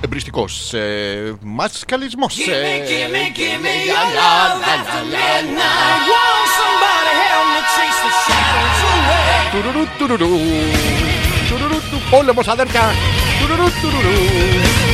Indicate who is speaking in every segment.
Speaker 1: Εμπριστικό. Ε, Μασκαλισμό. Τουρουρού, τουρουρού. Πόλεμο, αδέρφια.
Speaker 2: Τουρουρού, τουρουρού.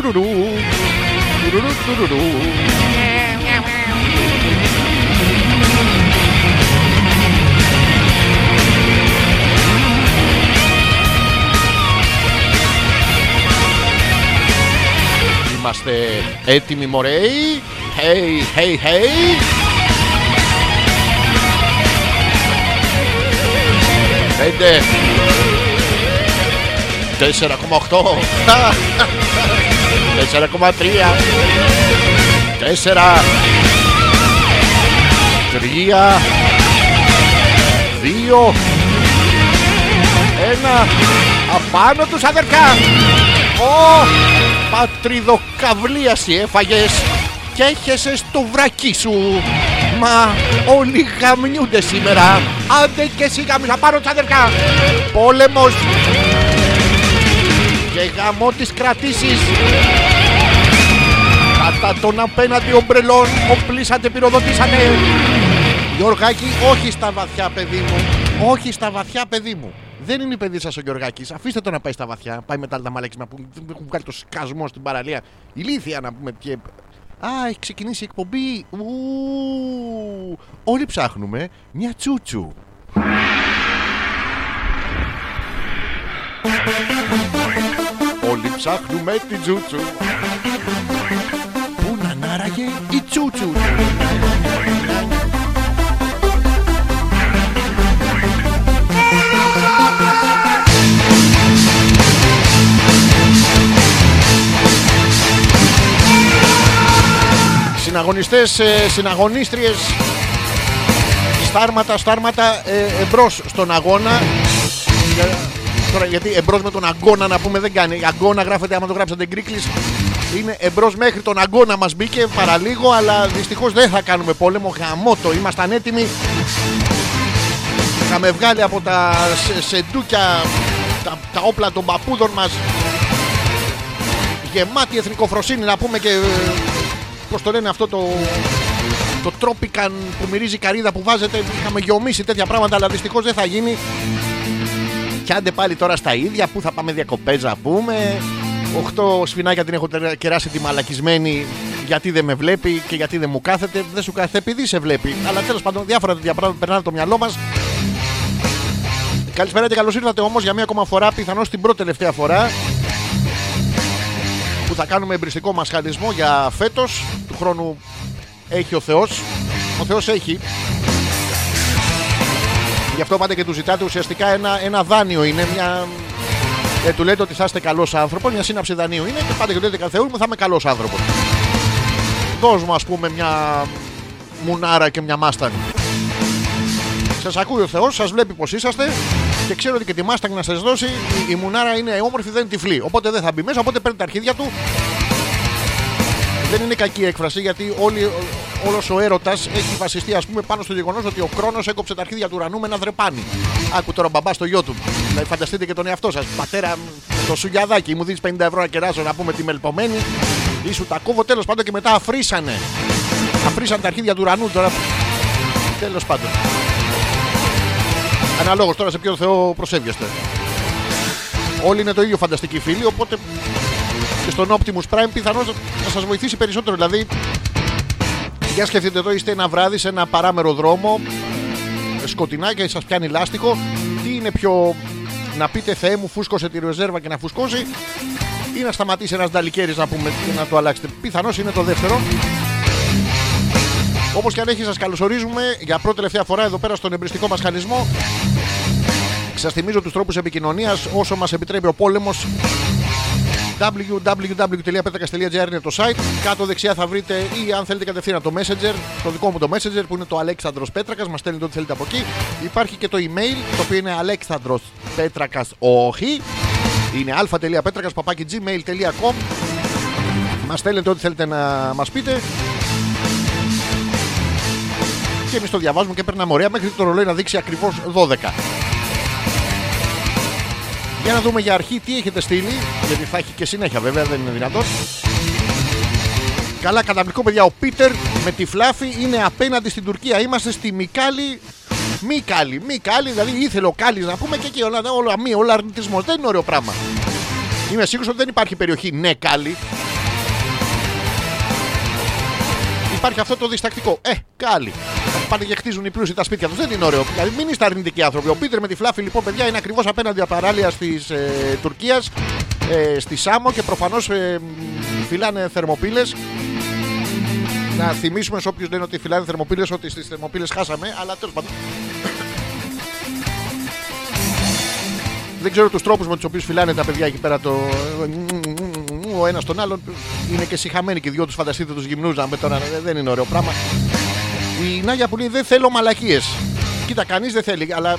Speaker 1: Τουρουρού. Είμαστε έτοιμοι μωρέοι Hey, hey, hey. Πέντε. Τέσσερα κόμμα οχτώ Τέσσερα κόμμα τρία. Τέσσερα. Τρία. Δύο. Ένα. Απάνω τους αδερφιά Ω Πατριδοκαβλίαση έφαγες Και έχεσαι στο βρακί σου. Μα όλοι γαμνιούνται σήμερα. Άντε και εσύ γαμίσα πάνω τους αδερφιά Πόλεμος Και γαμό τις κρατήσεις Κατά τον απέναντι ομπρελών Οπλίσατε, πυροδοτήσατε Γιωργάκη, όχι στα βαθιά, παιδί μου. Όχι στα βαθιά, παιδί μου. Δεν είναι η παιδί σας ο Γιωργάκης. Αφήστε το να πάει στα βαθιά. Πάει μετά τα μαλέξιμα που έχουν βγάλει το σκασμό στην παραλία. Ηλίθεια να πούμε. Και... Α, έχει ξεκινήσει η εκπομπή. Ου, όλοι ψάχνουμε μια τσούτσου. Όλοι ψάχνουμε την τσούτσου. Πού να νάραγε η τσούτσου. Συναγωνιστές, ε, συναγωνίστριες Στάρματα, στάρματα ε, εμπρός στον αγώνα Για- Τώρα γιατί εμπρός με τον αγώνα να πούμε δεν κάνει Αγώνα γράφεται άμα το γράψατε γκρίκλης Είναι εμπρός μέχρι τον αγώνα μας μπήκε παραλίγο Αλλά δυστυχώς δεν θα κάνουμε πόλεμο Γαμώτο, ήμασταν έτοιμοι Είχαμε βγάλει από τα σε- σεντούκια τα, τα όπλα των παππούδων μας Γεμάτη εθνικοφροσύνη να πούμε και ε, Πώς το λένε αυτό το το τρόπικαν που μυρίζει καρύδα που βάζετε. Είχαμε γεωμίσει τέτοια πράγματα, αλλά δυστυχώς δεν θα γίνει. Και άντε πάλι τώρα στα ίδια, πού θα πάμε διακοπές να πούμε. Οχτώ σφινάκια την έχω τερ- κεράσει τη μαλακισμένη γιατί δεν με βλέπει και γιατί δεν μου κάθεται. Δεν σου κάθεται επειδή σε βλέπει. Αλλά τέλος πάντων, διάφορα τέτοια πράγματα περνάνε το μυαλό μας. Καλησπέρα και καλώς ήρθατε όμως για μία ακόμα φορά, πιθανώς την πρώτη τελευταία φορά που θα κάνουμε εμπριστικό μασχαλισμό για φέτος του χρόνου έχει ο Θεός ο Θεός έχει γι' αυτό πάτε και του ζητάτε ουσιαστικά ένα, ένα δάνειο είναι μια ε, του λέτε ότι θα είστε καλός άνθρωπος μια σύναψη δανείου είναι και πάτε και του λέτε Θεού μου θα είμαι καλός άνθρωπος. Δώσ' μου ας πούμε μια μουνάρα και μια μάστανη. Σας ακούει ο Θεός, σας βλέπει πως είσαστε και ξέρω ότι και τη μάστανη να σας δώσει η, η μουνάρα είναι όμορφη, δεν είναι τυφλή οπότε δεν θα μπει μέσα, οπότε παίρνει τα αρχίδια του δεν είναι κακή έκφραση γιατί όλη, όλος ο έρωτας έχει βασιστεί ας πούμε πάνω στο γεγονός ότι ο Κρόνος έκοψε τα αρχίδια του ουρανού με ένα δρεπάνι. Άκου τώρα μπαμπά στο γιο του. Δηλαδή φανταστείτε και τον εαυτό σας. Πατέρα, το σουγιαδάκι μου δίνεις 50 ευρώ να κεράσω να πούμε τη μελπομένη. Ή σου τα κόβω τέλος πάντων και μετά αφρίσανε. Αφρίσανε τα αρχίδια του ουρανού τώρα. Τέλος πάντων. Αναλόγως τώρα σε ποιο Θεό προσεύγεστε. Όλοι είναι το ίδιο φανταστικοί φίλοι, οπότε και στον Optimus Prime πιθανώς να σας βοηθήσει περισσότερο. Δηλαδή, για σκεφτείτε εδώ, είστε ένα βράδυ σε ένα παράμερο δρόμο, σκοτεινά και σας πιάνει λάστιχο. Τι είναι πιο να πείτε Θεέ μου φούσκωσε τη ρεζέρβα και να φουσκώσει ή να σταματήσει ένας νταλικέρης να πούμε και να το αλλάξετε. Πιθανώς είναι το δεύτερο. Όπως και αν έχει σας καλωσορίζουμε για πρώτη τελευταία φορά εδώ πέρα στον εμπριστικό μας χαλισμό. Σας θυμίζω τους τρόπους επικοινωνίας όσο μας επιτρέπει ο πόλεμος www.petrakas.gr είναι το site. Κάτω δεξιά θα βρείτε ή αν θέλετε κατευθείαν από το Messenger, το δικό μου το Messenger που είναι το Αλέξανδρος Πέτρακας. Μας στέλνετε ό,τι θέλετε από εκεί. Υπάρχει και το email το οποίο είναι Αλέξανδρος Πέτρακας όχι. Είναι αλφα.πέτρακας παπάκι gmail.com. Μας στέλνετε ό,τι θέλετε να μας πείτε. Και εμείς το διαβάζουμε και περνάμε ωραία μέχρι το ρολόι να δείξει ακριβώς 12. Για να δούμε για αρχή τι έχετε στείλει, γιατί θα έχει και συνέχεια βέβαια, δεν είναι δυνατόν. Καλά, καταπληκτικό παιδιά. Ο Πίτερ με τη Φλάφη είναι απέναντι στην Τουρκία. Είμαστε στη Μικάλη. Μικάλη, Μικάλη, δηλαδή ήθελε ο Κάλης να πούμε και εκεί όλα, όλα μία, όλα αρνητισμός. Δεν είναι ωραίο πράγμα. Είμαι σίγουρος ότι δεν υπάρχει περιοχή ναι Κάλη. υπάρχει αυτό το διστακτικό. Ε, κάλλη. Πάνε και χτίζουν οι πλούσιοι τα σπίτια τους. Δεν είναι ωραίο. Δηλαδή, μην είστε αρνητικοί άνθρωποι. Ο Πίτερ με τη φλάφη, λοιπόν, παιδιά, είναι ακριβώς απέναντι από τα παράλια τη ε, Τουρκίας, ε, στη Σάμο και προφανώς ε, μ, φυλάνε θερμοπύλες. Να θυμίσουμε σε όποιους λένε ότι φυλάνε θερμοπύλες ότι στις θερμοπύλες χάσαμε, αλλά τέλος πάντων. Δεν ξέρω τους τρόπους με τους οποίους φυλάνε τα παιδιά εκεί πέρα το. Ο ένας τον άλλον. Είναι και συχαμένοι και οι δυο τους, φανταστείτε τους γυμνούζαμε τώρα. ε, Δεν είναι ωραίο πράγμα. Η Νάγια που λέει δεν θέλω μαλακίες. Κοίτα, κανείς δεν θέλει, αλλά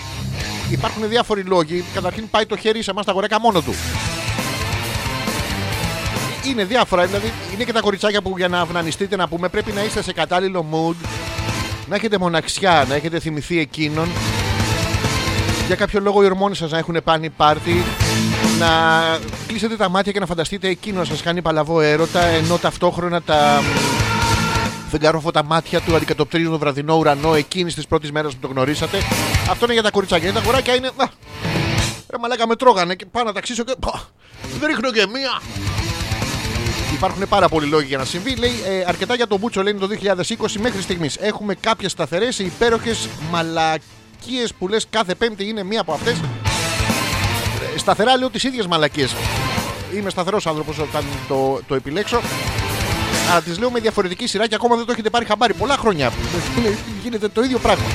Speaker 1: υπάρχουν διάφοροι λόγοι. Καταρχήν πάει το χέρι σε εμάς τα γορέκα μόνο του. Είναι διάφορα, δηλαδή είναι και τα κοριτσάκια που για να αυνανιστείτε να πούμε πρέπει να είστε σε κατάλληλο mood, να έχετε μοναξιά, να έχετε θυμηθεί εκείνον. Για κάποιο λόγο οι ορμόνες σας να έχουν πάνει πάρτι, να κλείσετε τα μάτια και να φανταστείτε εκείνο να σας κάνει παλαβό έρωτα, ενώ ταυτόχρονα τα φεγγαρόφωτα μάτια του αντικατοπτρίζουν τον βραδινό ουρανό εκείνης της πρώτης μέρας που το γνωρίσατε. Αυτό είναι για τα κοριτσάκια. Για τα αγοράκια είναι. Α, Ρε μαλάκα με τρώγανε και πάω να ταξίσω και. Πα, Δεν ρίχνω και μία. Υπάρχουν πάρα πολλοί λόγοι για να συμβεί. Λέει ε, αρκετά για τον Μπούτσο, λέει είναι το 2020 μέχρι στιγμής. Έχουμε κάποιες σταθερές, υπέροχες μαλακίες που λες κάθε Πέμπτη είναι μία από αυτές. Σταθερά λέω τις ίδιες μαλακίες. Είμαι σταθερός άνθρωπος όταν το, το επιλέξω. Αλλά τι λέω με διαφορετική σειρά και ακόμα δεν το έχετε πάρει χαμπάρι. Πολλά χρόνια γίνεται το ίδιο πράγμα.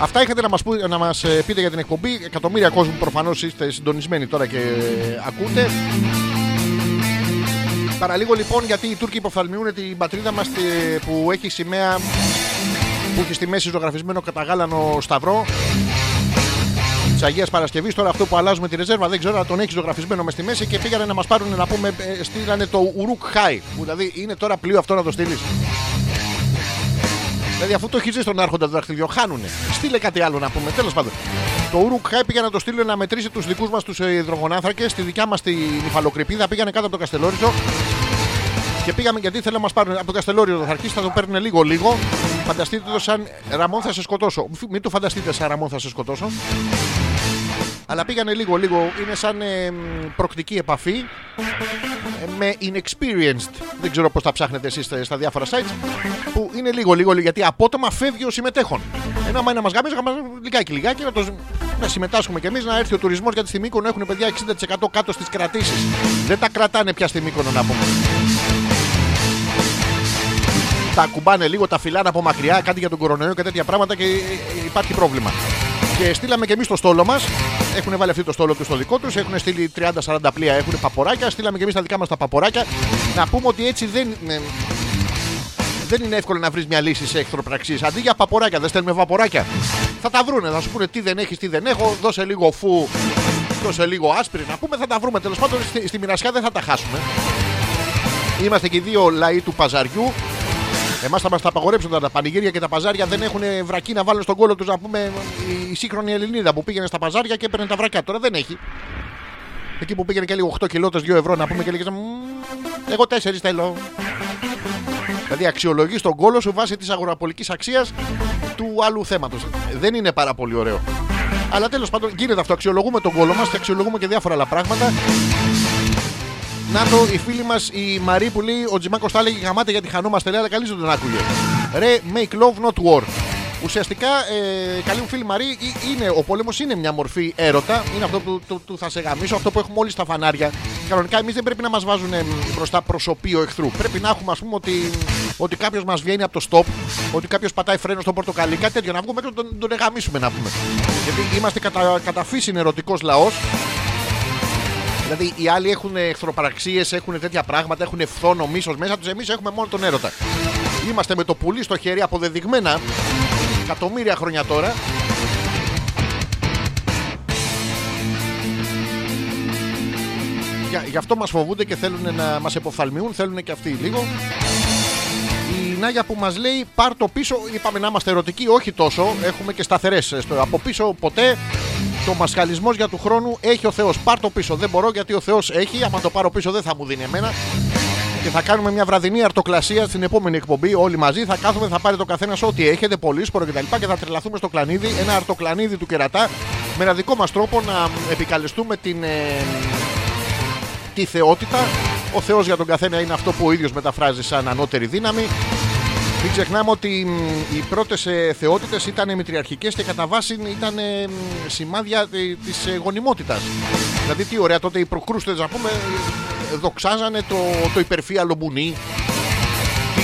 Speaker 1: Αυτά είχατε να μας, πού- να μας ε, πείτε για την εκπομπή. Εκατομμύρια κόσμου προφανώς είστε συντονισμένοι τώρα και ε, ακούτε. Παραλίγο λοιπόν γιατί οι Τούρκοι υποφθαλμιούν την πατρίδα μας ε, που έχει σημαία που έχει στη μέση ζωγραφισμένο καταγάλανο σταυρό της Αγίας Παρασκευής. Τώρα αυτό που αλλάζουμε τη ρεζέρβα δεν ξέρω, αλλά τον έχει ζωγραφισμένο μες στη μέση και πήγανε να μας πάρουν να πούμε, ε, στείλανε το Ουρουκ Χάι. Που δηλαδή είναι τώρα πλοίο αυτό να το στείλεις. Δηλαδή αφού το έχεις ζήσει στον άρχοντα του δαχτυλιού, χάνουνε. Στείλε κάτι άλλο να πούμε. Τέλος πάντων. Το Ουρουκ Χάι πήγε να το στείλει να μετρήσει τους δικούς μας τους υδρογονάνθρακες. Στη δικιά μας τη νυφαλοκρηπίδα πήγανε κάτω από το Καστελόριζο. Και πήγαμε γιατί θέλουν να μας πάρουν από το Καστελόριζο. Θα αρχίσει, θα το παίρνουν λίγο-λίγο. Φανταστείτε το σαν Ραμόν θα σε σκοτώσω. Μην το φανταστείτε σαν Ραμόν θα σε σκοτώσω. Αλλά πήγανε λίγο-λίγο. Είναι σαν ε, μ, προκτική επαφή ε, με inexperienced. Δεν ξέρω πώς τα ψάχνετε εσείς στα διάφορα sites. Που είναι λίγο-λίγο γιατί απότομα φεύγει ο συμμετέχον. Ενώ άμα είναι να μας γαμίζει, λιγάκι λιγάκι να, το, να συμμετάσχουμε κι εμείς να έρθει ο τουρισμός γιατί στη Μύκονο έχουν παιδιά 60% κάτω στις κρατήσεις. Δεν τα κρατάνε πια στη Μύκονο να πούμε. Τα κουμπάνε λίγο, τα φυλάνε από μακριά, κάτι για τον κορονοϊό και τέτοια πράγματα και ε, υπάρχει πρόβλημα. Και στείλαμε και εμείς το στόλο μας. Έχουν βάλει αυτή το στόλο τους στο δικό τους. Έχουν στείλει 30-40 πλοία, έχουν παποράκια. Στείλαμε και εμείς τα δικά μας τα παποράκια. Να πούμε ότι έτσι δεν. ε, δεν είναι εύκολο να βρεις μια λύση σε εχθροπραξίες. Αντί για παποράκια, δεν στέλνουμε βαποράκια. Θα τα βρούνε, θα σου πούνε τι δεν έχεις, τι δεν έχω. Δώσε λίγο φου, δώσε λίγο άσπρη. Να πούμε, θα τα βρούμε. Τέλος πάντων, στη, στη μοιρασιά δεν θα τα χάσουμε. Είμαστε και οι δύο λαοί του παζαριού. Εμάς θα μας τα απαγορέψουν τώρα. τα πανηγύρια και τα παζάρια δεν έχουν βρακή να βάλουν στον κόλο τους. Να πούμε η σύγχρονη Ελληνίδα που πήγαινε στα παζάρια και έπαιρνε τα βρακιά. Τώρα δεν έχει. Εκεί που πήγαινε και λίγο 8 κιλότες 2 ευρώ να πούμε και λέγε. Εγώ 4 θέλω. Δηλαδή αξιολογείς τον κόλο σου βάσει της αγοραπολική αξίας του άλλου θέματος. Δεν είναι πάρα πολύ ωραίο. Αλλά τέλος πάντων γίνεται αυτό. Αξιολογούμε τον κόλο μας και αξιολογούμε και διάφορα άλλα πράγματα. Να το, η φίλη μας η Μαρή που λέει: Ο Τζιμάκος τα έλεγε γαμάτε γιατί χανόμαστε, λέει, αλλά καλή δεν τον άκουγε. Ρε, make love not war. Ουσιαστικά, ε, καλή μου φίλη Μαρή, ε, είναι, ο πόλεμος είναι μια μορφή έρωτα. Είναι αυτό που του, του θα σε γαμίσω, αυτό που έχουμε όλοι στα φανάρια. Κανονικά, εμείς δεν πρέπει να μας βάζουν ε, μπροστά προσωπείο εχθρού. Πρέπει να έχουμε, ας πούμε, ότι, ότι κάποιος μας βγαίνει από το stop, ότι κάποιος πατάει φρένο στο πορτοκαλί, κάτι τέτοιο. Να βγούμε και να τον, τον εγαμίσουμε, να πούμε. Γιατί είμαστε κατά, κατά φύση ερωτικό λαός. Δηλαδή οι άλλοι έχουν εχθροπαραξίε, έχουν τέτοια πράγματα, έχουν φθόνο, μίσος μέσα τους. Εμείς έχουμε μόνο τον έρωτα. Είμαστε με το πουλί στο χέρι αποδεδειγμένα εκατομμύρια χρόνια τώρα. Για, γι' αυτό μας φοβούνται και θέλουν να μας εποφθαλμιούν, θέλουν και αυτοί λίγο. Η Νάγια που μας λέει πάρ το πίσω, είπαμε να είμαστε ερωτικοί, όχι τόσο, έχουμε και σταθερές. Στο, από πίσω ποτέ το μασχαλισμός για του χρόνου έχει ο Θεός. Πάρ το πίσω, δεν μπορώ γιατί ο Θεός έχει, άμα το πάρω πίσω δεν θα μου δίνει εμένα. Και θα κάνουμε μια βραδινή αρτοκλασία στην επόμενη εκπομπή. Όλοι μαζί θα κάθομαι, θα πάρει το καθένας ό,τι έχετε, πολύσπορο κτλ. Και, και θα τρελαθούμε στο κλανίδι. Ένα αρτοκλανίδι του κερατά. Με ένα δικό μας τρόπο να επικαλεστούμε την, ε, τη θεότητα Ο Θεός για τον καθένα είναι αυτό που ο ίδιος μεταφράζει σαν ανώτερη δύναμη. Μην ξεχνάμε ότι μ, οι πρώτες θεότητες ήταν μητριαρχικές και κατά βάση ήταν ε, μ, σημάδια της γονιμότητας. Δηλαδή, τι ωραία τότε οι προκρούστες, να πούμε, ε, δοξάζανε το, το υπερφύαλο μπουνί, τη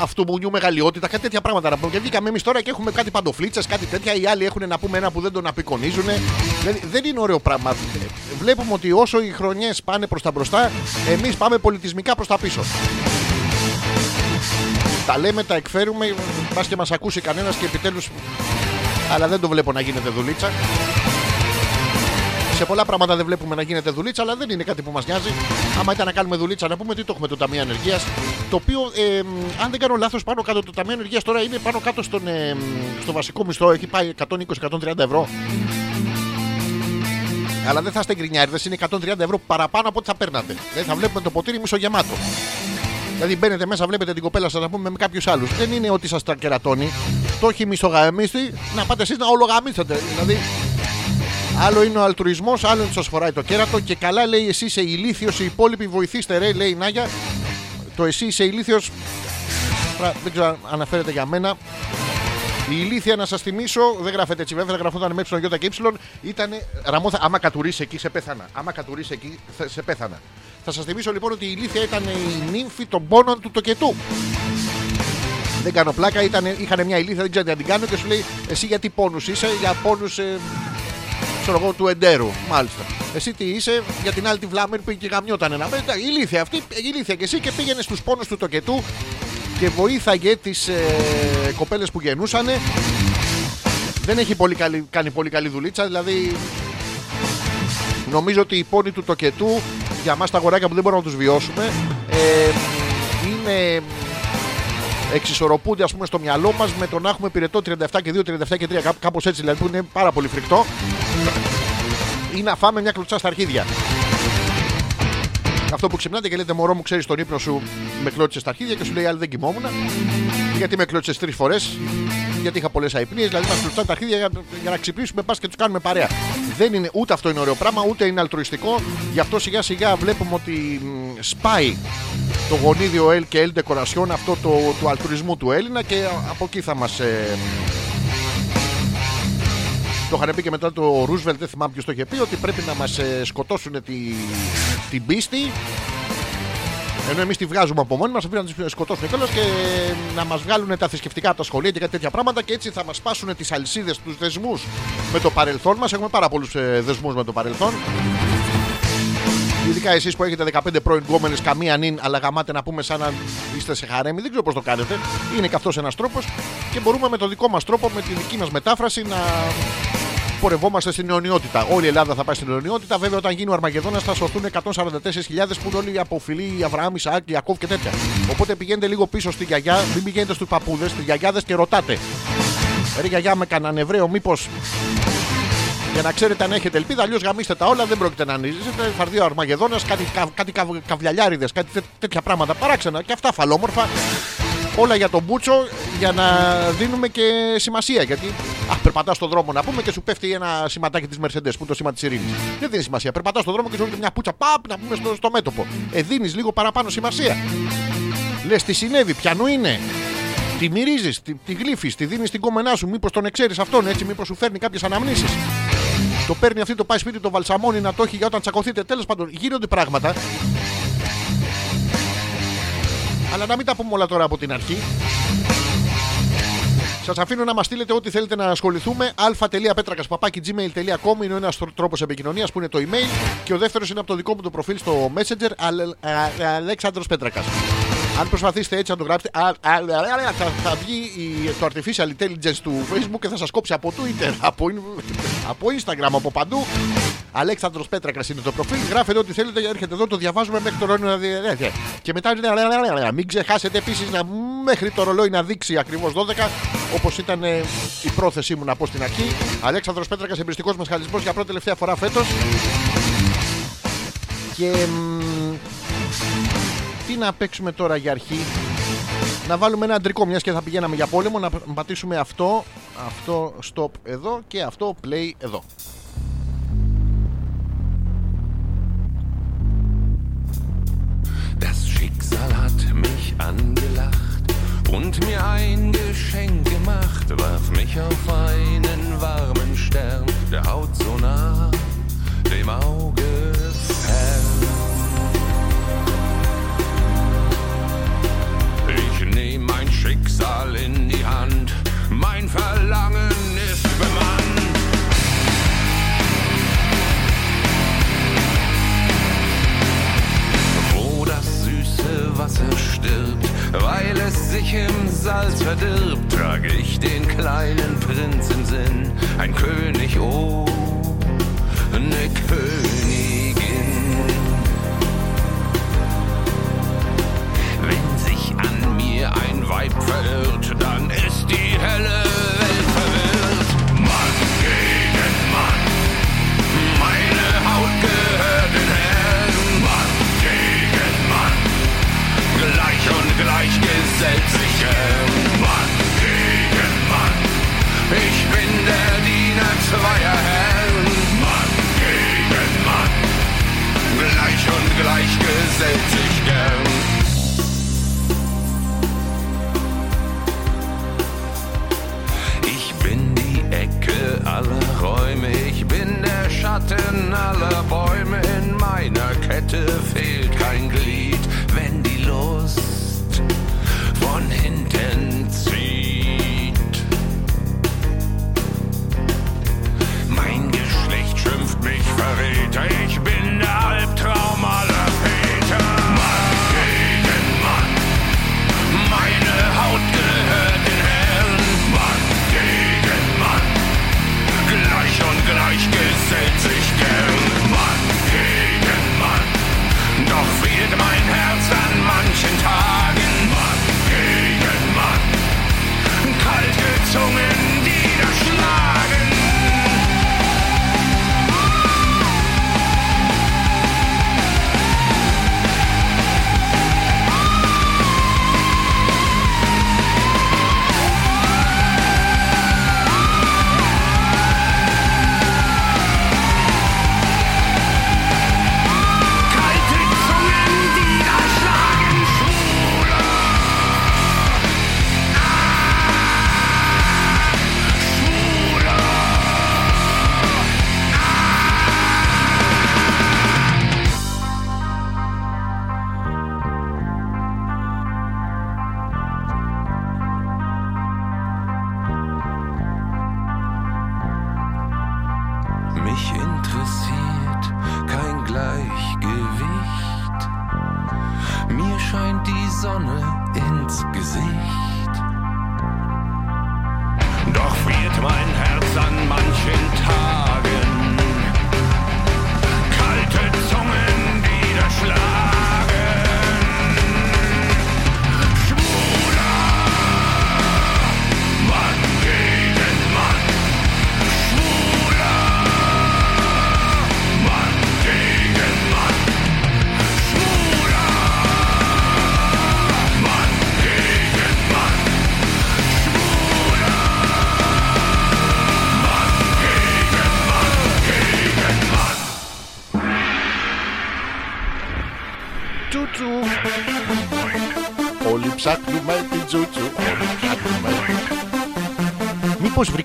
Speaker 1: αυτομουνιού μεγαλειότητα, κάτι τέτοια πράγματα να πούμε. Και βγήκαμε εμείς τώρα και έχουμε κάτι παντοφλίτσες, κάτι τέτοια. Οι άλλοι έχουν να πούμε ένα που δεν τον απεικονίζουν. Δηλαδή, δεν είναι ωραίο πράγμα. Βλέπουμε ότι όσο οι χρονιές πάνε προς τα μπροστά, εμείς πάμε πολιτισμικά προς τα πίσω. Τα λέμε, τα εκφέρουμε, πα και μας ακούσει κανένας και επιτέλου. Αλλά δεν το βλέπω να γίνεται δουλίτσα. Σε πολλά πράγματα δεν βλέπουμε να γίνεται δουλίτσα, αλλά δεν είναι κάτι που μας νοιάζει. Άμα ήταν να κάνουμε δουλίτσα, να πούμε τι το έχουμε το Ταμείο Ενεργεία. Το οποίο, ε, μ, αν δεν κάνω λάθος, πάνω κάτω το Ταμείο Ενεργεία τώρα είναι πάνω κάτω στον, ε, μ, στο βασικό μισθό. Έχει πάει 120-130 ευρώ. Αλλά δεν θα είστε γκρινιάριδε, είναι 130 ευρώ παραπάνω από ό,τι θα παίρνατε. Δηλαδή θα βλέπουμε το ποτήρι μισογεμάτο. Δηλαδή μπαίνετε μέσα, βλέπετε την κοπέλα σας να πούμε με κάποιους άλλους. Δεν είναι ότι σας τα κερατώνει. Το έχει μισογαμίσει να πάτε εσείς να ολογαμίσετε. Δηλαδή Άλλο είναι ο αλτρουισμός, άλλο είναι ότι σας φοράει το κέρατο και καλά λέει εσύ είσαι ηλίθιος, οι υπόλοιποι βοηθήστε ρε, λέει η Νάγια. Το εσύ είσαι ηλίθιος. Δεν ξέρω αν αναφέρεται για μένα. Η ηλίθεια να σας θυμίσω, δεν γράφεται έτσι βέβαια, γραφόταν με έψιλον γιώτα και ύψιλον. Ήταν ραμόθα, άμα κατουρίσει εκεί σε πέθανα. Άμα κατουρίσει εκεί θα- σε πέθανα. Θα σας θυμίσω λοιπόν ότι η ηλίθεια ήταν η νύμφη των πόνων του τοκετού. Δεν κάνω πλάκα, ήταν, είχαν μια ηλίθεια, δεν ξέρω τι να την κάνω και σου λέει Εσύ γιατί πόνους είσαι, για πόνους ε, ξέρω εγώ, του εντέρου. Μάλιστα. Εσύ τι είσαι, για την άλλη τη βλάμερ που και γαμιόταν ένα. Ε, ηλίθεια αυτή, ηλίθεια και εσύ και πήγαινε στους πόνους του τοκετού και βοήθαγε τις ε, κοπέλες που γεννούσαν. Δεν έχει πολύ καλή, κάνει πολύ καλή δουλίτσα, δηλαδή νομίζω ότι οι πόνοι του τοκετού για μας τα αγοράκια που δεν μπορούμε να τους βιώσουμε ε, είναι εξισορροπούνται ας πούμε στο μυαλό μας με το να έχουμε πυρετό 37 και 2, 37 και 3 κάπου- κάπως έτσι δηλαδή που είναι πάρα πολύ φρικτό ή να φάμε μια κλωτσά στα αρχίδια αυτό που ξυπνάτε και λέτε Μωρό μου, ξέρεις τον ύπνο σου με κλώτσε στα αρχίδια και σου λέει Άλλη δεν κοιμόμουν. Γιατί με κλώτσε τρεις φορές. Γιατί είχα πολλές αϊπνίες. Δηλαδή μας κλωτσάνε τα αρχίδια για, για να ξυπνήσουμε, πας και τους κάνουμε παρέα. Δεν είναι ούτε αυτό είναι ωραίο πράγμα, ούτε είναι αλτρουιστικό. Γι' αυτό σιγά σιγά βλέπουμε ότι μ, σπάει το γονίδιο L και L Decoration αυτό το, του αλτρουισμού του Έλληνα και από εκεί θα μας. Ε, το είχαν πει και μετά το Ρούσβελτ, δεν θυμάμαι ποιος το είχε πει, ότι πρέπει να μας σκοτώσουν τη, την πίστη. Ενώ εμείς τη βγάζουμε από μόνοι μας, πρέπει να τη σκοτώσουν κιόλας και να μας βγάλουν τα θρησκευτικά από τα σχολεία και κάτι τέτοια πράγματα και έτσι θα μας σπάσουν τις αλυσίδες, τους δεσμούς με το παρελθόν μας. Έχουμε πάρα πολλούς δεσμούς με το παρελθόν. Ειδικά εσείς που έχετε 15 πρώην γκόμενες, καμία νυν, αλλά γαμάτε να πούμε σαν να είστε σε χαρέμι, δεν ξέρω πώς το κάνετε. Είναι και αυτός ένας τρόπος και μπορούμε με το δικό μας τρόπο, με τη δική μας μετάφραση να πορευόμαστε στην αιωνιότητα. Όλη η Ελλάδα θα πάει στην αιωνιότητα. Βέβαια, όταν γίνει ο Αρμαγεδόνα θα σωθούν 144.000 που είναι όλοι από φιλοί Αβραάμ, Ισαάκ, Ιακώβ και τέτοια. Οπότε πηγαίνετε λίγο πίσω στη γιαγιά, μην πηγαίνετε στους παππούδες, στις γιαγιάδες και ρωτάτε. Ρε γιαγιά με κανέναν Εβραίο, μήπως; Για να ξέρετε αν έχετε ελπίδα, αλλιώς γαμίστε τα όλα, δεν πρόκειται να ανοίξετε. Θα έρθει ο Αρμαγεδόνας, κάτι, κα, κάτι καβ, καβλιαλιάριδες, κάτι τέ- τέτοια πράγματα παράξενα και αυτά φαλόμορφα. Όλα για τον Μπούτσο για να δίνουμε και σημασία. Γιατί α, περπατάς στον δρόμο να πούμε και σου πέφτει ένα σηματάκι της Mercedes που είναι το σήμα της ειρήνης. Δεν δίνει σημασία. Περπατάς στον δρόμο και σου έρχεται μια πουτσα παπ να πούμε στο, στο μέτωπο. Ε, δίνεις λίγο παραπάνω σημασία. Λες τι συνέβη, πιανού είναι. Τη μυρίζεις, τη, τη γλύφεις, τη δίνεις στην κομμενά σου. Μήπως τον εξαίρεις αυτόν έτσι, μήπως σου φέρνει κάποιες αναμνήσεις. Το παίρνει αυτή, το πάει σπίτι, το βαλσαμώνει να το έχει για όταν τσακωθείτε. Τέλος πάντων, γίνονται πράγματα. Αλλά να μην τα πούμε όλα τώρα από την αρχή. Σας αφήνω να μας στείλετε ό,τι θέλετε να ασχοληθούμε. αλφα.πέτρακα.gmail.com είναι ο ένας τρόπος επικοινωνίας που είναι το email. Και ο δεύτερος είναι από το δικό μου το προφίλ στο Messenger Αλέξανδρος Πέτρακας. Αν προσπαθήσετε έτσι να το γράψετε, α, α, α, α, θα, θα βγει η- το artificial intelligence του Facebook και θα σας κόψει από Twitter, από, από Instagram, από παντού. Αλέξανδρος Πέτρακα είναι το προφίλ. Γράφετε ό,τι θέλετε, έρχεται εδώ, το διαβάζουμε μέχρι το ρολόι να δει. Και μετά μην ξεχάσετε επίσης να μέχρι το ρολόι να δείξει ακριβώς 12, όπως ήταν ε, η πρόθεσή μου να πω στην αρχή. Αλέξανδρος Πέτρακας, εμπριστικός μεσχαλισμό για πρώτη τελευταία φορά φέτος. Και μ, τι να παίξουμε τώρα για αρχή. Να βάλουμε ένα αντρικό, μιας και θα πηγαίναμε για πόλεμο, να πατήσουμε αυτό, αυτό stop εδώ και αυτό play εδώ.
Speaker 3: angelacht und mir ein Geschenk gemacht, warf mich auf einen warmen Stern, der Haut so nah, dem Auge fern. Schicksal in die Hand, mein Verlangen ist bemannt. wo das süße Wasser stirbt, weil es sich im Salz verdirbt, trage ich den kleinen Prinz im Sinn, ein König, oh, eine mir ein Weib verirrt, dann ist die helle Welt verwirrt. Mann gegen Mann, meine Haut gehört den Herren. Mann gegen Mann, gleich und gleich gesellt sich gern. Mann gegen Mann, ich bin der Diener zweier Herren. Mann gegen Mann, gleich und gleich gesellt sich Schatten aller Bäume. In meiner Kette fehlt kein Glied, wenn die Lust von hinten zieht. Mein Geschlecht schimpft mich Verräter, ich bin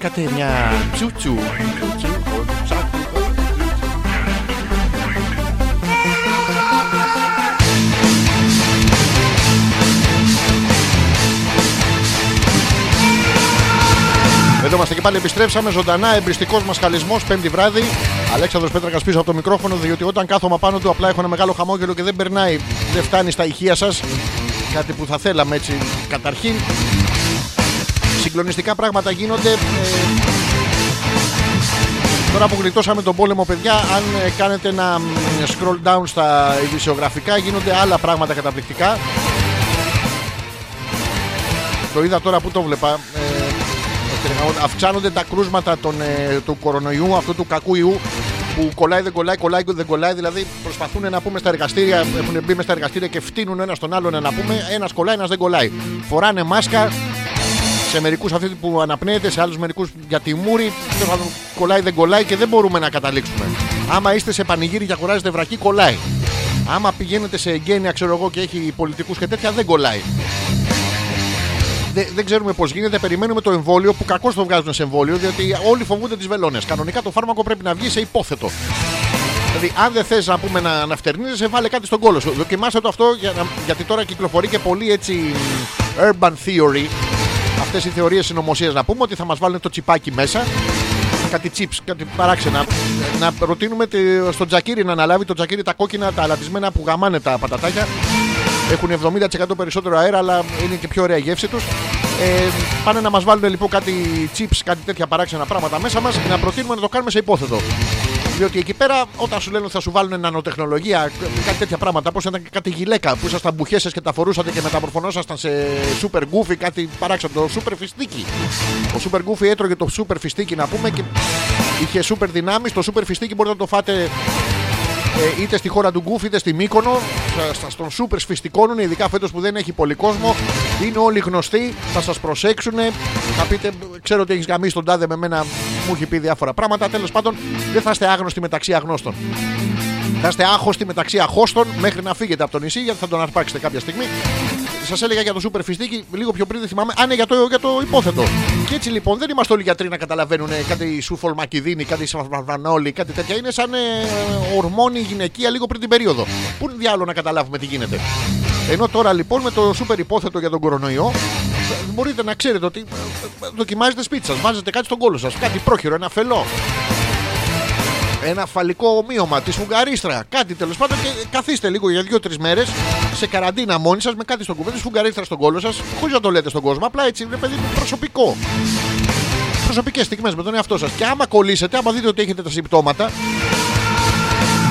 Speaker 1: βρήκατε μια τσούτσου. Τσούτσου. Όλοι ψάχνουμε. Εδώ είμαστε και πάλι επιστρέψαμε. Ζωντανά εμπριστικός μας χαλισμό πέμπτη βράδυ. Αλέξανδρος Πέτρακας πίσω από το μικρόφωνο, διότι όταν κάθομαι πάνω του απλά έχω ένα μεγάλο χαμόγελο και δεν περνάει, δεν φτάνει στα ηχεία σας. Κάτι που θα θέλαμε έτσι καταρχήν. Συγκλονιστικά πράγματα γίνονται. Ε, Τώρα που γλιτώσαμε τον πόλεμο, παιδιά, αν ε, κάνετε ένα μ, scroll down στα ειδησιογραφικά, γίνονται άλλα πράγματα καταπληκτικά. Το είδα τώρα που το βλέπα. Ε, αυξάνονται τα κρούσματα των, ε, του κορονοϊού, αυτού του κακού ιού που κολλάει, δεν κολλάει, κολλάει, δεν κολλάει. Δηλαδή προσπαθούν να πούμε στα εργαστήρια, έχουν μπει μέσα στα εργαστήρια και φτύνουν ένα στον άλλον να πούμε ένας κολλάει, ένας δεν κολλάει. Φοράνε μάσκα, σε μερικούς αυτή που αναπνέεται, σε άλλους μερικούς για τη μούρη. τέλος πάντων, Κολλάει, δεν κολλάει και δεν μπορούμε να καταλήξουμε. Άμα είστε σε πανηγύρι και αγοράζετε βρακή, κολλάει. Άμα πηγαίνετε σε εγγένεια, ξέρω εγώ, και έχει πολιτικούς και τέτοια, δεν κολλάει. Δεν, δεν ξέρουμε πώς γίνεται. Περιμένουμε το εμβόλιο που κακώς το βγάζουν σε εμβόλιο, διότι όλοι φοβούνται τις βελόνες. Κανονικά το φάρμακο πρέπει να βγει σε υπόθετο. Δηλαδή, αν δεν θες να πούμε να, να φτερνίζεσαι, βάλε κάτι στον κόλο σου. Δοκιμάστε το αυτό για, να- γιατί τώρα κυκλοφορεί και πολύ έτσι urban theory. Αυτές οι θεωρίες συνωμοσίας να πούμε ότι θα μας βάλουν το τσιπάκι μέσα. Κάτι chips, κάτι παράξενα. Να προτείνουμε τε- στον Τζακίρι να αναλάβει το Τζακίρι τα κόκκινα, τα αλατισμένα που γαμάνε τα πατατάκια. Έχουν 70% περισσότερο αέρα, αλλά είναι και πιο ωραία η γεύση τους. Ε, πάνε να μας βάλουν λοιπόν κάτι chips, κάτι τέτοια παράξενα πράγματα μέσα μας να προτείνουμε να το κάνουμε σε υπόθετο. Διότι εκεί πέρα, όταν σου λένε ότι θα σου βάλουν νανοτεχνολογία, κάτι τέτοια πράγματα, όπω ήταν και κάτι γυλαίκα που ήσασταν μπουχέσαι και τα φορούσατε και μεταμορφωνόσασταν σε super goofy, κάτι παράξενο, το super φιστίκι. Ο super goofy έτρωγε το super φιστίκι να πούμε και είχε super δυνάμεις. Το super φιστίκι μπορείτε να το φάτε ε, είτε στη χώρα του Γκουφ είτε στη Μύκονο. Στα- στα- Στον σούπερ σφιστικώνουν, ειδικά φέτος που δεν έχει πολύ κόσμο. Είναι όλοι γνωστοί, θα σας προσέξουν. Θα πείτε, ξέρω ότι έχεις γαμίσει τον τάδε με μένα, μου έχει πει διάφορα πράγματα. Τέλος πάντων, δεν θα είστε άγνωστοι μεταξύ αγνώστων. Θα είστε άχωστοι μεταξύ αχώστων μέχρι να φύγετε από το νησί, γιατί θα τον αρπάξετε κάποια στιγμή. Σας έλεγα για το σούπερ φιστίκι λίγο πιο πριν, δεν θυμάμαι. Α, ναι, για το, για το υπόθετο. Και έτσι λοιπόν δεν είμαστε όλοι γιατροί να καταλαβαίνουν κάτι σούφολ μακιδίνη, κάτι σαφρανόλι, κάτι τέτοια. Είναι σαν ε, ορμόνη γυναικεία λίγο πριν την περίοδο. Πού είναι διάλογο να καταλάβουμε τι γίνεται. Ενώ τώρα λοιπόν με το σούπερ υπόθετο για τον κορονοϊό ε, μπορείτε να ξέρετε ότι ε, ε, δοκιμάζετε σπίτι σας, βάζετε κάτι στον κόλο σας, κάτι πρόχειρο, ένα φελό. Ένα φαλικό ομοίωμα της Φουγγαρίστρα. Κάτι τέλος πάντων και καθίστε λίγο για δύο-τρεις μέρες σε καραντίνα μόνοι σας με κάτι στον κουβέντα της Φουγγαρίστρα στον κόλο σας, χωρίς να το λέτε στον κόσμο. Απλά έτσι είναι παιδί μου προσωπικό. Προσωπικές στιγμές με τον εαυτό σας. Και άμα κολλήσετε, άμα δείτε ότι έχετε τα συμπτώματα,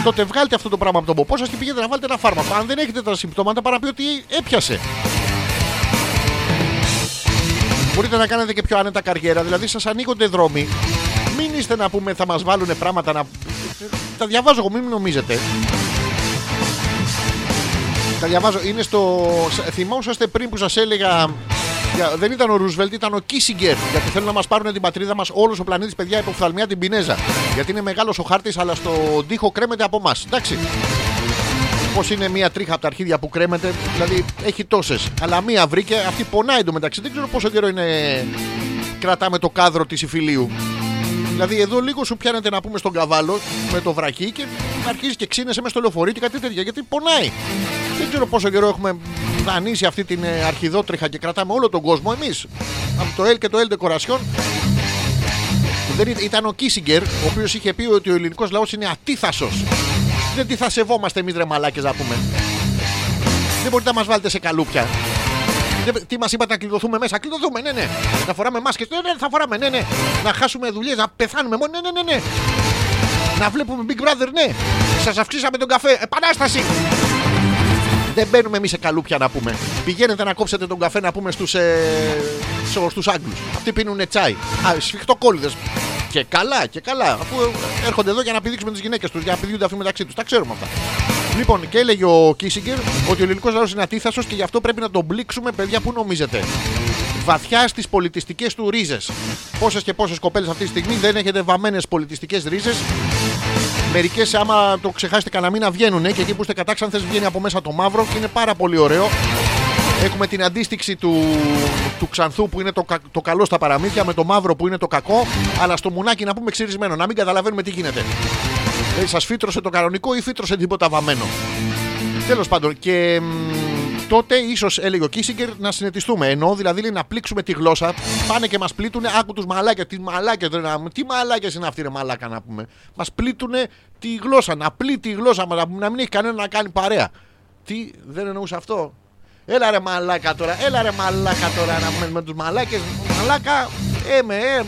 Speaker 1: τότε βγάλτε αυτό το πράγμα από τον ποπό σας και πηγαίνετε να βάλετε ένα φάρμακο. Αν δεν έχετε τα συμπτώματα, παρά πει ότι έπιασε. Μπορείτε να κάνετε και πιο άνετα καριέρα, δηλαδή σας ανοίγονται δρόμοι. Μην είστε να πούμε θα μας βάλουν πράγματα να. Τα διαβάζω εγώ, μην νομίζετε. Τα διαβάζω. Είναι στο. Θυμόσαστε πριν που σας έλεγα. για- Δεν ήταν ο Ρούσβελτ, ήταν ο Κίσιγκερ. Γιατί θέλουν να μας πάρουν την πατρίδα μας όλος ο πλανήτης, παιδιά, υποφθαλμιά την Πινέζα. Γιατί είναι μεγάλος ο χάρτης, αλλά στο τοίχο κρέμεται από εμάς. Εντάξει. Πώς είναι μία τρίχα από τα αρχίδια που κρέμεται, δηλαδή έχει τόσες. Αλλά μία βρήκε, αυτή πονάει εντωμεταξύ. Δεν ξέρω πόσο καιρό είναι. Κρατάμε το κάδρο της υφηλίου. Δηλαδή εδώ λίγο σου πιάνεται να πούμε στον καβάλο με το βρακί και αρχίζει και ξύνεσαι μέσα στο λεωφορείο και κάτι τέτοια γιατί πονάει. Δεν ξέρω πόσο καιρό έχουμε δανείσει αυτή την ε, αρχιδότριχα και κρατάμε όλο τον κόσμο εμείς. Από το L και το L Decoration. Δεν ήταν, ήταν ο Κίσιγκερ, ο οποίος είχε πει ότι ο ελληνικός λαός είναι ατίθασος. Δεν τι θα σεβόμαστε εμείς ρε μαλάκες να πούμε. Δεν μπορείτε να μας βάλετε σε καλούπια. Δεν- Τι μας είπατε να κλειδωθούμε μέσα, κλειδωθούμε, ναι, ναι. Να φοράμε μάσκες, ναι, ναι, θα φοράμε, ναι, ναι. Να χάσουμε δουλειές, να πεθάνουμε μόνο, ναι, ναι, ναι, ναι. Να βλέπουμε Big Brother, ναι. Σας αυξήσαμε τον καφέ, επανάσταση. Δεν μπαίνουμε εμείς σε καλούπια να πούμε. Πηγαίνετε να κόψετε τον καφέ να πούμε στους ε, στους Άγγλους. Αυτοί πίνουν τσάι. Α, σφιχτοκόλληδε. Και καλά, και καλά. Αφού έρχονται εδώ για να πηδήξουμε τις γυναίκες τους, για να πηδιούνται αυτοί μεταξύ τους. Τα ξέρουμε αυτά. Λοιπόν, και έλεγε ο Κίσιγκερ ότι ο ελληνικός λαός είναι ατίθασο και γι' αυτό πρέπει να τον μπλήξουμε, παιδιά, που νομίζετε. Βαθιά στις πολιτιστικές του ρίζες. Πόσες και πόσες κοπέλες αυτή τη στιγμή δεν έχετε βαμμένες πολιτιστικές ρίζες. Μερικές, άμα το ξεχάσετε κανένα μήνα, βγαίνουν και εκεί που είστε κατάξανθες βγαίνει από μέσα το μαύρο και είναι πάρα πολύ ωραίο. Έχουμε την αντίστοιξη του, του ξανθού που είναι το, κα- το καλό στα παραμύθια με το μαύρο που είναι το κακό, αλλά στο μουνάκι να πούμε ξυρισμένο, να μην καταλαβαίνουμε τι γίνεται. Δηλαδή, σας φύτρωσε το κανονικό ή φύτρωσε τίποτα βαμμένο. Τέλος πάντων, και μ, τότε ίσως έλεγε ο Κίσιγκερ να συνετιστούμε. Ενώ δηλαδή λέει, να πλήξουμε τη γλώσσα. Πάνε και μας πλήττουν, άκου τους μαλάκια. Τι μαλάκια, δεν είναι, τι μαλάκια είναι αυτοί, ρε μαλάκα να πούμε. Μας πλήττουν τη γλώσσα, να πλήττει η γλώσσα μας, να, να μην έχει κανένα να κάνει παρέα. Τι, δεν εννοούσε αυτό; Έλα ρε μαλάκα τώρα, έλα ρε μαλάκα τώρα να πούμε με τους μαλάκες. Μαλάκα, ε με, ε,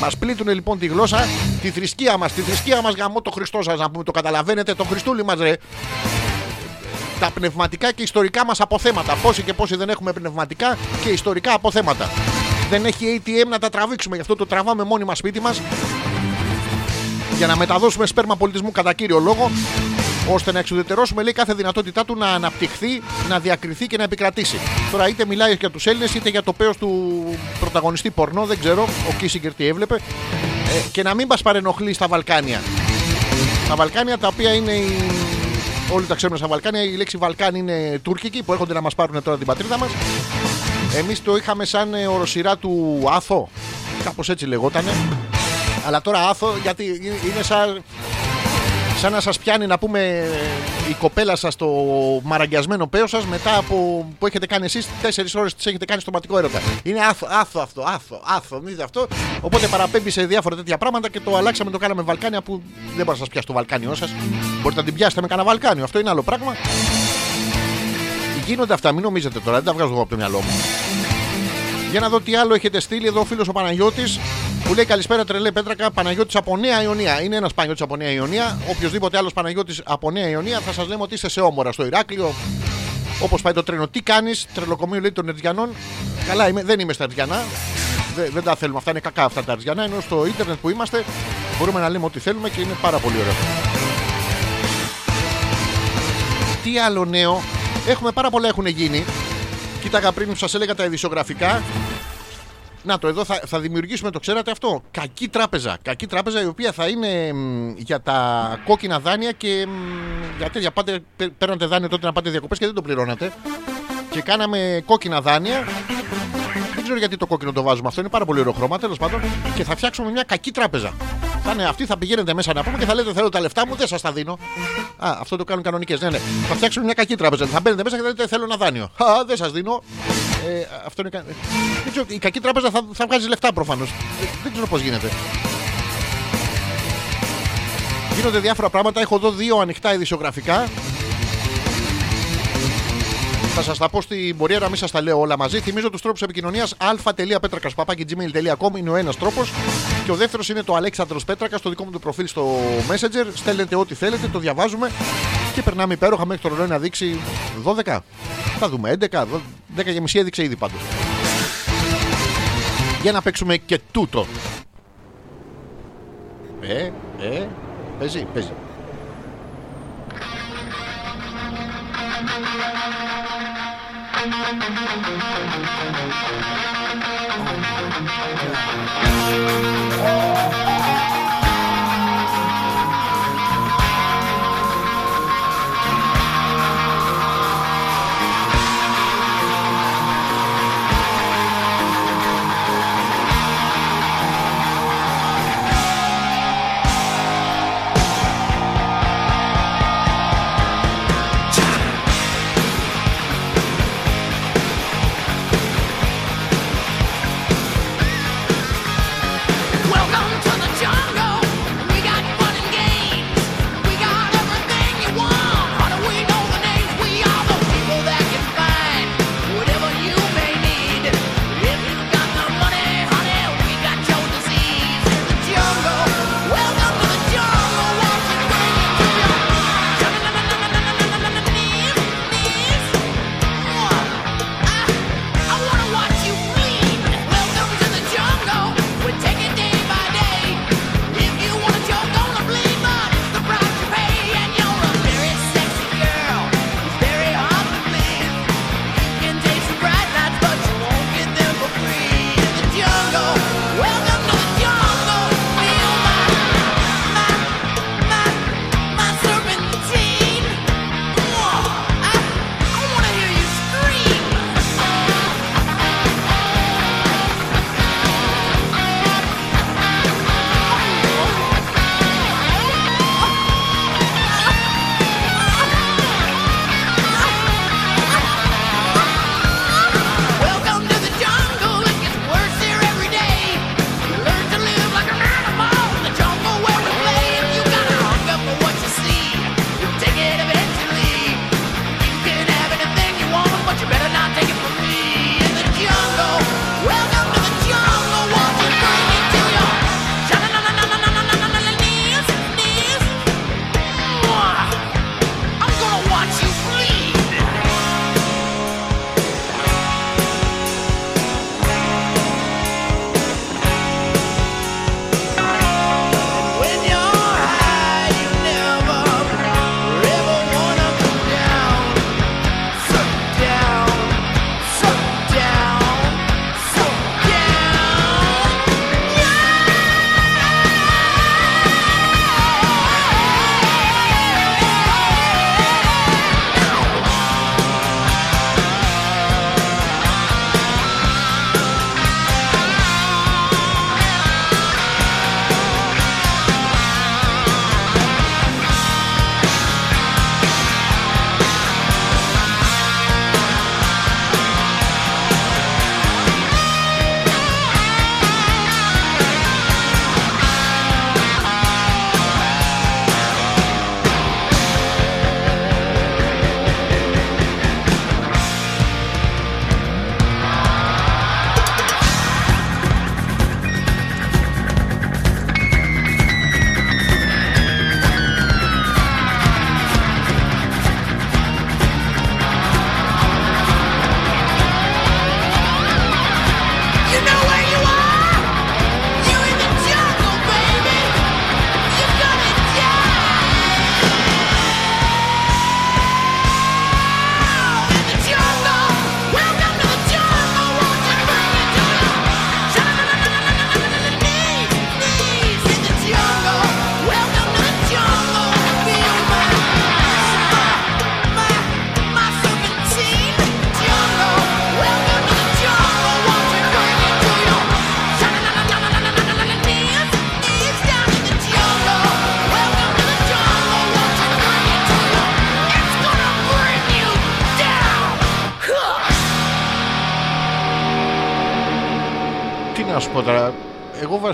Speaker 1: Μας πλήττουν λοιπόν τη γλώσσα, τη θρησκεία μας, τη θρησκεία μας γαμώ το Χριστό σας να πούμε, το καταλαβαίνετε, το Χριστούλη μας ρε. Τα πνευματικά και ιστορικά μας αποθέματα. Πόσοι και πόσοι δεν έχουμε πνευματικά και ιστορικά αποθέματα. Δεν έχει ATM να τα τραβήξουμε, γι' αυτό το τραβάμε μόνοι μας σπίτι μας για να μεταδώσουμε σπέρμα πολιτισμού κατά κύριο λόγο, ώστε να εξουδετερώσουμε λέει, κάθε δυνατότητά του να αναπτυχθεί, να διακριθεί και να επικρατήσει. Τώρα είτε μιλάει για τους Έλληνες είτε για το πέος του πρωταγωνιστή πορνό, δεν ξέρω, ο Κίσιγκερ τι έβλεπε, ε, και να μην μας παρενοχλεί στα Βαλκάνια. Τα Βαλκάνια τα οποία είναι η Όλοι τα ξέρουμε στα Βαλκάνια. Η λέξη Βαλκάνη είναι τουρκική που έρχονται να μας πάρουν τώρα την πατρίδα μας. Εμείς το είχαμε σαν ε, οροσειρά του Άθο. Κάπως έτσι λεγότανε. Αλλά τώρα Άθο γιατί είναι σαν σαν να σας πιάνει να πούμε η κοπέλα σας το μαραγκιασμένο πέος σας μετά από που έχετε κάνει εσείς 4 ώρες τις έχετε κάνει στο ματικό έρωτα. Είναι άθο, άθο αυτό, άθο, άθο, μην δείτε αυτό. Οπότε παραπέμπει σε διάφορα τέτοια πράγματα και το αλλάξαμε, το κάναμε Βαλκάνια που δεν μπορείς να σας πιάσει το Βαλκάνιό σας. Μπορείτε να την πιάσετε με κανένα Βαλκάνιο, αυτό είναι άλλο πράγμα. Γίνονται αυτά, μην νομίζετε τώρα, δεν τα βγάζω εγώ από το μυαλό μου. Για να δω τι άλλο έχετε στείλει εδώ ο φίλος ο Παναγιώτης που λέει Καλησπέρα τρελέ Πέτρακα. Παναγιώτης από Νέα Ιωνία. Είναι ένας Παναγιώτης από Νέα Ιωνία. Οποιοδήποτε άλλος Παναγιώτης από Νέα Ιωνία θα σας λέμε ότι είσαι σε όμορα στο Ηράκλειο. Όπως πάει το τρένο. Τι κάνεις, τρελοκομείο λέει των Ερτζιανών. Καλά, είμαι, δεν είμαι στα Ερτζιανά. Δεν, δεν τα θέλουμε. Αυτά είναι κακά αυτά τα Ερτζιανά. Ενώ στο ίντερνετ που είμαστε μπορούμε να λέμε ό,τι θέλουμε και είναι πάρα πολύ ωραίο. Τι άλλο νέο; Έχουμε πάρα πολλά έχουν γίνει. Κοίταγα πριν που σας έλεγα τα ειδησιογραφικά. Να το, εδώ θα, θα δημιουργήσουμε, το ξέρατε αυτό; Κακή τράπεζα. Κακή τράπεζα η οποία θα είναι μ, για τα κόκκινα δάνεια και μ, για τέτοια. Πάτε, πέ- παίρνατε δάνειο τότε να πάτε διακοπές και δεν το πληρώνατε. Και κάναμε κόκκινα δάνεια. Δεν ξέρω γιατί το κόκκινο το βάζουμε αυτό. Είναι πάρα πολύ ωραίο χρώμα. Τέλος πάντων. Και θα φτιάξουμε μια κακή τράπεζα. Θα είναι αυτή, θα πηγαίνετε μέσα να πούμε και θα λέτε: Θέλω τα λεφτά μου, δεν σας τα δίνω. Α, αυτό το κάνουν κανονικές. Ναι, ναι. Θα φτιάξουμε μια κακή τράπεζα. Θα μπαίνετε μέσα και θα λέτε: Θέλω ένα δάνειο. Α, δεν σας δίνω. Ε, αυτό είναι. κα- Δεν ξέρω, η κακή τράπεζα θα, θα βγάζει λεφτά προφανώς. Δεν ξέρω πώς γίνεται. Γίνονται διάφορα πράγματα. Έχω εδώ δύο ανοιχτά ειδησιογραφικά. Θα σας τα πω στην πορεία να μην σας τα λέω όλα μαζί. Θυμίζω τους τρόπους επικοινωνίας αλφα.πέτρακα.gmail.com είναι ο ένας τρόπος. Και ο δεύτερος είναι το Αλέξανδρος Πέτρακας στο δικό μου το προφίλ στο Messenger. Στέλνετε ό,τι θέλετε, το διαβάζουμε και περνάμε υπέροχα μέχρι το ρολόι να δείξει 12. Θα δούμε 11, 10 και μισή έδειξε ήδη πάντως. Για να παίξουμε και τούτο. Ε, ε, παίζει, παίζει. Oh,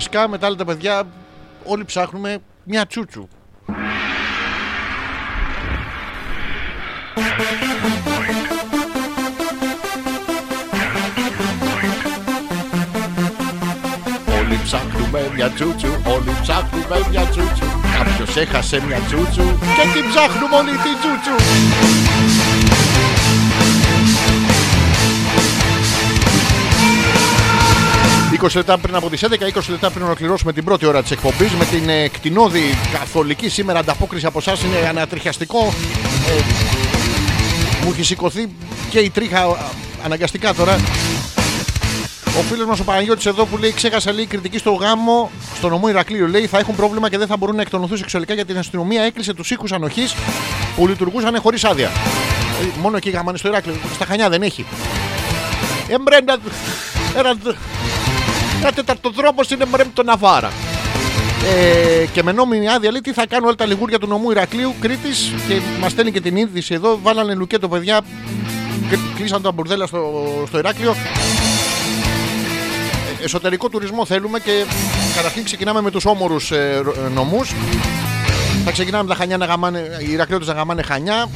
Speaker 1: βασικά με τα άλλα τα παιδιά όλοι ψάχνουμε μια τσούτσου. Όλοι ψάχνουμε μια τσούτσου, όλοι ψάχνουμε μια τσούτσου. Κάποιος έχασε μια τσούτσου και την ψάχνουμε όλοι την τσούτσου. ...20 λεπτά πριν από τις 11, 20 λεπτά πριν ολοκληρώσουμε την πρώτη ώρα της εκπομπής... ...με την ε, κτηνόδη καθολική σήμερα ανταπόκριση από εσάς είναι ανατριχιαστικό... Ε, μου έχει σηκωθεί και η τρίχα α, αναγκαστικά τώρα... Ο φίλος μας ο Παναγιώτης εδώ που λέει: Ξέχασα λέει κριτική στο γάμο στο νομό Ηρακλείου. Λέει: Θα έχουν πρόβλημα και δεν θα μπορούν να εκτονωθούν σεξουαλικά γιατί η αστυνομία έκλεισε τους οίκους ανοχής που λειτουργούσαν χωρίς άδεια. Ε, Μόνο εκεί γάμανε στο Ηράκλειο. Στα Χανιά δεν έχει. Εμπρέ, ένα, ένα, ένα τεταρτοδρόμο είναι μπρε το Ναβάρα. Ε, και με νόμιμη άδεια λέει τι θα κάνουν όλα τα λιγούρια του νομού Ηρακλείου Κρήτης και μας στέλνει και την είδηση εδώ. Βάλανε λουκέτο παιδιά. κλ- Κλείσαν τα μπουρδέλα στο, στο Ηράκλειο εσωτερικό τουρισμό θέλουμε και καταρχήν ξεκινάμε με τους όμορους ε, ρο- ε, νομούς. Θα ξεκινάμε με τα Χανιά να γαμάνε, οι Ηρακλειώτες να γαμάνε Χανιά.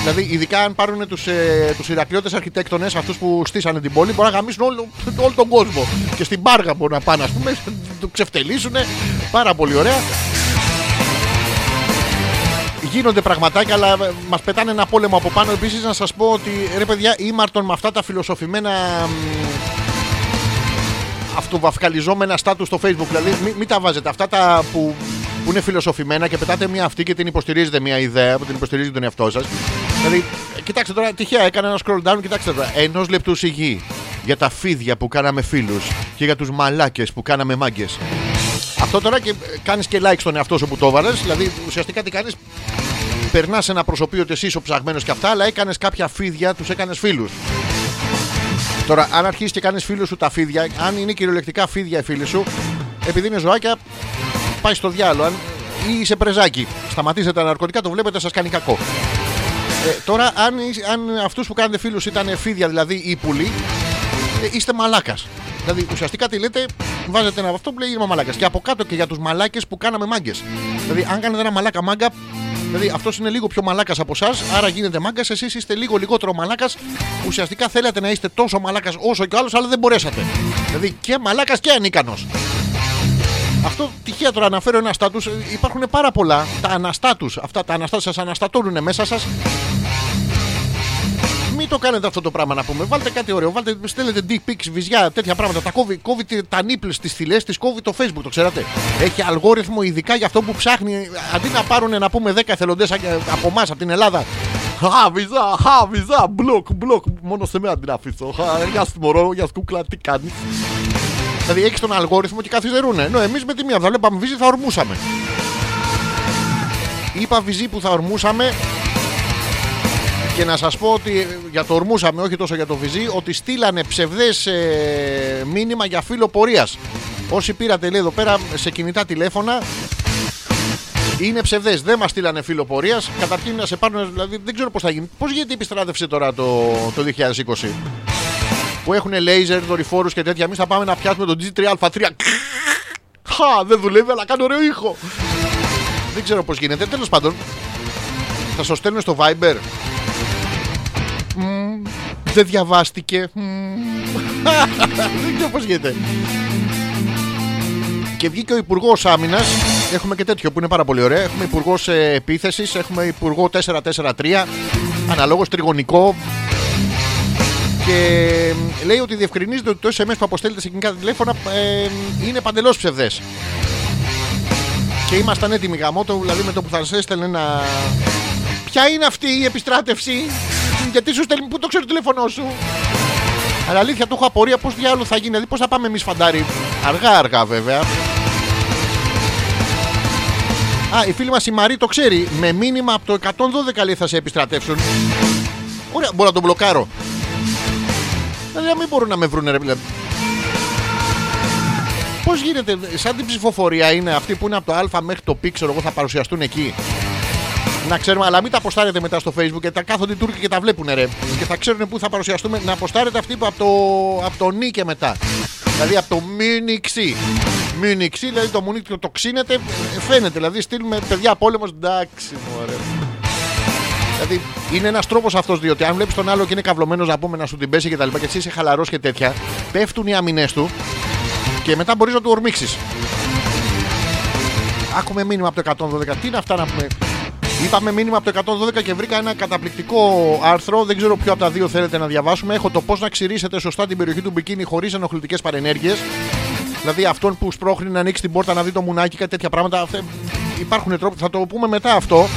Speaker 1: Δηλαδή, ειδικά αν πάρουν τους, ε, τους Ηρακλειώτες αρχιτέκτονες, αυτούς που στήσανε την πόλη, μπορεί να γαμίσουν όλο, όλο τον κόσμο. Και στην Πάργα μπορούν να πάνε, ας πούμε, το ξεφτελίσουν. Πάρα πολύ ωραία. Γίνονται πραγματάκια, αλλά ε, μας πετάνε ένα πόλεμο από πάνω. Επίσης, να σας πω ότι ρε παιδιά, ήμαρτον με αυτά τα φιλοσοφημένα μ, αυτοβαυκαλιζόμενα στάτου στο facebook. Δηλαδή, μην, μην τα βάζετε. Αυτά τα που, που είναι φιλοσοφημένα και πετάτε μια αυτή και την υποστηρίζετε μια ιδέα που την υποστηρίζει τον εαυτό σας. Δηλαδή, ε, κοιτάξτε τώρα, τυχαία έκανα ένα scroll down. Κοιτάξτε τώρα, ενός λεπτού σιγή για τα φίδια που κάναμε φίλους και για τους μαλάκες που κάναμε μάγκες. Αυτό τώρα και κάνεις και like στον εαυτό σου που το έβαλες. Δηλαδή, ουσιαστικά τι κάνεις, περνάς ένα προσωπείο ότι εσύ είσαι ο ψαγμένος και αυτά, αλλά έκανες κάποια φίδια, τους έκανες φίλους. Τώρα, αν αρχίσεις και κάνεις φίλους σου τα φίδια, αν είναι κυριολεκτικά φίδια οι φίλοι σου, επειδή είναι ζωάκια, πάει στο διάλογο. Αν... ή είσαι πρεζάκι. Σταματήστε τα ναρκωτικά, το βλέπετε, σας κάνει κακό. Ε, τώρα, αν, είσαι- αν αυτούς που κάνετε φίλους ήταν φίδια, δηλαδή ύπουλοι, ε, είστε μαλάκας. Δηλαδή, ουσιαστικά τι λέτε, βάζετε ένα από αυτό που λέει είμαι μαλάκας. Και από κάτω και για τους μαλάκες που κάναμε μάγκες. Δηλαδή, αν κάνετε ένα μαλάκα μάγκα, δηλαδή αυτός είναι λίγο πιο μαλάκας από εσάς, άρα γίνεται μάγκας. Εσείς είστε λίγο λιγότερο μαλάκας. Ουσιαστικά θέλατε να είστε τόσο μαλάκας όσο και ο άλλος, αλλά δεν μπορέσατε. Δηλαδή, και μαλάκας και ανίκανος. Αυτό τυχαία τώρα αναφέρω ένα στάτους. Υπάρχουν πάρα πολλά. Τα αναστάτους. Αυτά τα αναστάτου σας αναστατώνουν μέσα σας. Μην το κάνετε αυτό το πράγμα να πούμε. Βάλτε κάτι ωραίο. Βάλτε, στέλνετε dick pics, βυζιά, τέτοια πράγματα. Τα κόβει, κόβει τε- τα νύπλε στις θηλές, τις κόβει το facebook, το ξέρατε. Έχει αλγόριθμο ειδικά για αυτό που ψάχνει. Αντί να πάρουν να πούμε 10 εθελοντές από εμάς, από την Ελλάδα. Χα, βυζά, χα, βυζά, μπλοκ, μπλοκ. Μόνο σε μένα την αφήσω. Χα, Γεια σου, μωρό, γεια σου, κούκλα, τι κάνεις. Δηλαδή έχει τον αλγόριθμο και καθυστερούν. Ενώ εμείς με τη μία, θα βλέπαμε βυζί, θα ορμούσαμε. Είπα βυζί που θα ορμούσαμε και να σας πω ότι ε, για το ορμούσαμε, όχι τόσο για το βυζί, ότι στείλανε ψευδές ε, μήνυμα για φύλλο πορείας. Όσοι πήρατε λέει εδώ πέρα σε κινητά τηλέφωνα, είναι ψευδές. Δεν μας στείλανε φύλλο πορείας. Καταρχήν να σε πάρουν, δηλαδή δεν ξέρω πώς θα γίνει. Πώς γίνεται η επιστράτευση τώρα το, το 2020, που έχουν λέιζερ, δορυφόρους και τέτοια. Εμείς θα πάμε να πιάσουμε τον G3α3. Χα, δεν δουλεύει, αλλά κάνει ωραίο ήχο. Δεν ξέρω πώς γίνεται. Τέλος πάντων, θα σου στέλνουν στο Viber. Μμμ, δεν διαβάστηκε. Μμμ. δεν ξέρω πώς γίνεται. Και βγήκε ο Υπουργός Άμυνας. Έχουμε και τέτοιο που είναι πάρα πολύ ωραίο. Έχουμε Υπουργός Επίθεσης, έχουμε Υπουργό 443, αναλόγως τριγωνικό. Και λέει ότι διευκρινίζεται ότι το SMS που αποστέλλεται σε κινητά τηλέφωνα ε, είναι παντελώς ψευδές. Και ήμασταν έτοιμοι γαμότο, δηλαδή με το που θα σα έστελνε ένα. Ποια είναι αυτή η επιστράτευση, Γιατί σου στέλνει, πού το ξέρει το τηλέφωνό σου; Αλλά αλήθεια το έχω απορία πώς διάλογο θα γίνει, δηλαδή πώς θα πάμε εμείς φαντάρι. Αργά-αργά βέβαια. Α, η φίλη μας η Μαρή το ξέρει. Με μήνυμα από το 112 λέει θα σε επιστρατεύσουν. Ωραία, μπορώ να τον μπλοκάρω. Δηλαδή να μην μπορούν να με βρουν ρε δηλαδή. Πώς γίνεται, σαν την ψηφοφορία είναι αυτή που είναι από το Α μέχρι το Π, ξέρω εγώ, θα παρουσιαστούν εκεί; Να ξέρουμε, αλλά μην τα αποστάρετε μετά στο Facebook και τα κάθονται οι Τούρκοι και τα βλέπουν ρε. Και θα ξέρουν πού θα παρουσιαστούμε. Να αποστάρετε αυτή που από το, από το νι και μετά. Δηλαδή από το Μιουνιξί. Μιουνιξί, δηλαδή το μουνί το, το ξύνεται, ε, φαίνεται. Δηλαδή στείλουμε παιδιά πόλεμος. Εντάξει, μωρέ. Δηλαδή είναι ένας τρόπος αυτός, διότι αν βλέπεις τον άλλο και είναι καυλωμένος να πούμε να σου την πέσει και τα λοιπά και εσύ είσαι χαλαρός και τέτοια, πέφτουν οι αμυνές του και μετά μπορείς να του ορμήξεις. Άκουμε μήνυμα από το 112. Τι είναι αυτά να πούμε; Είπαμε μήνυμα από το 112 και βρήκα ένα καταπληκτικό άρθρο. Δεν ξέρω ποιο από τα δύο θέλετε να διαβάσουμε. Έχω το πώς να ξηρίσετε σωστά την περιοχή του μπικίνι χωρίς ενοχλητικές παρενέργειες. Δηλαδή αυτόν που σπρώχνει να ανοίξει την πόρτα να δει το μουνάκι, κάτι τέτοια πράγματα. Αυτέ- Υπάρχουν τρόποι. Θα το πούμε μετά αυτό.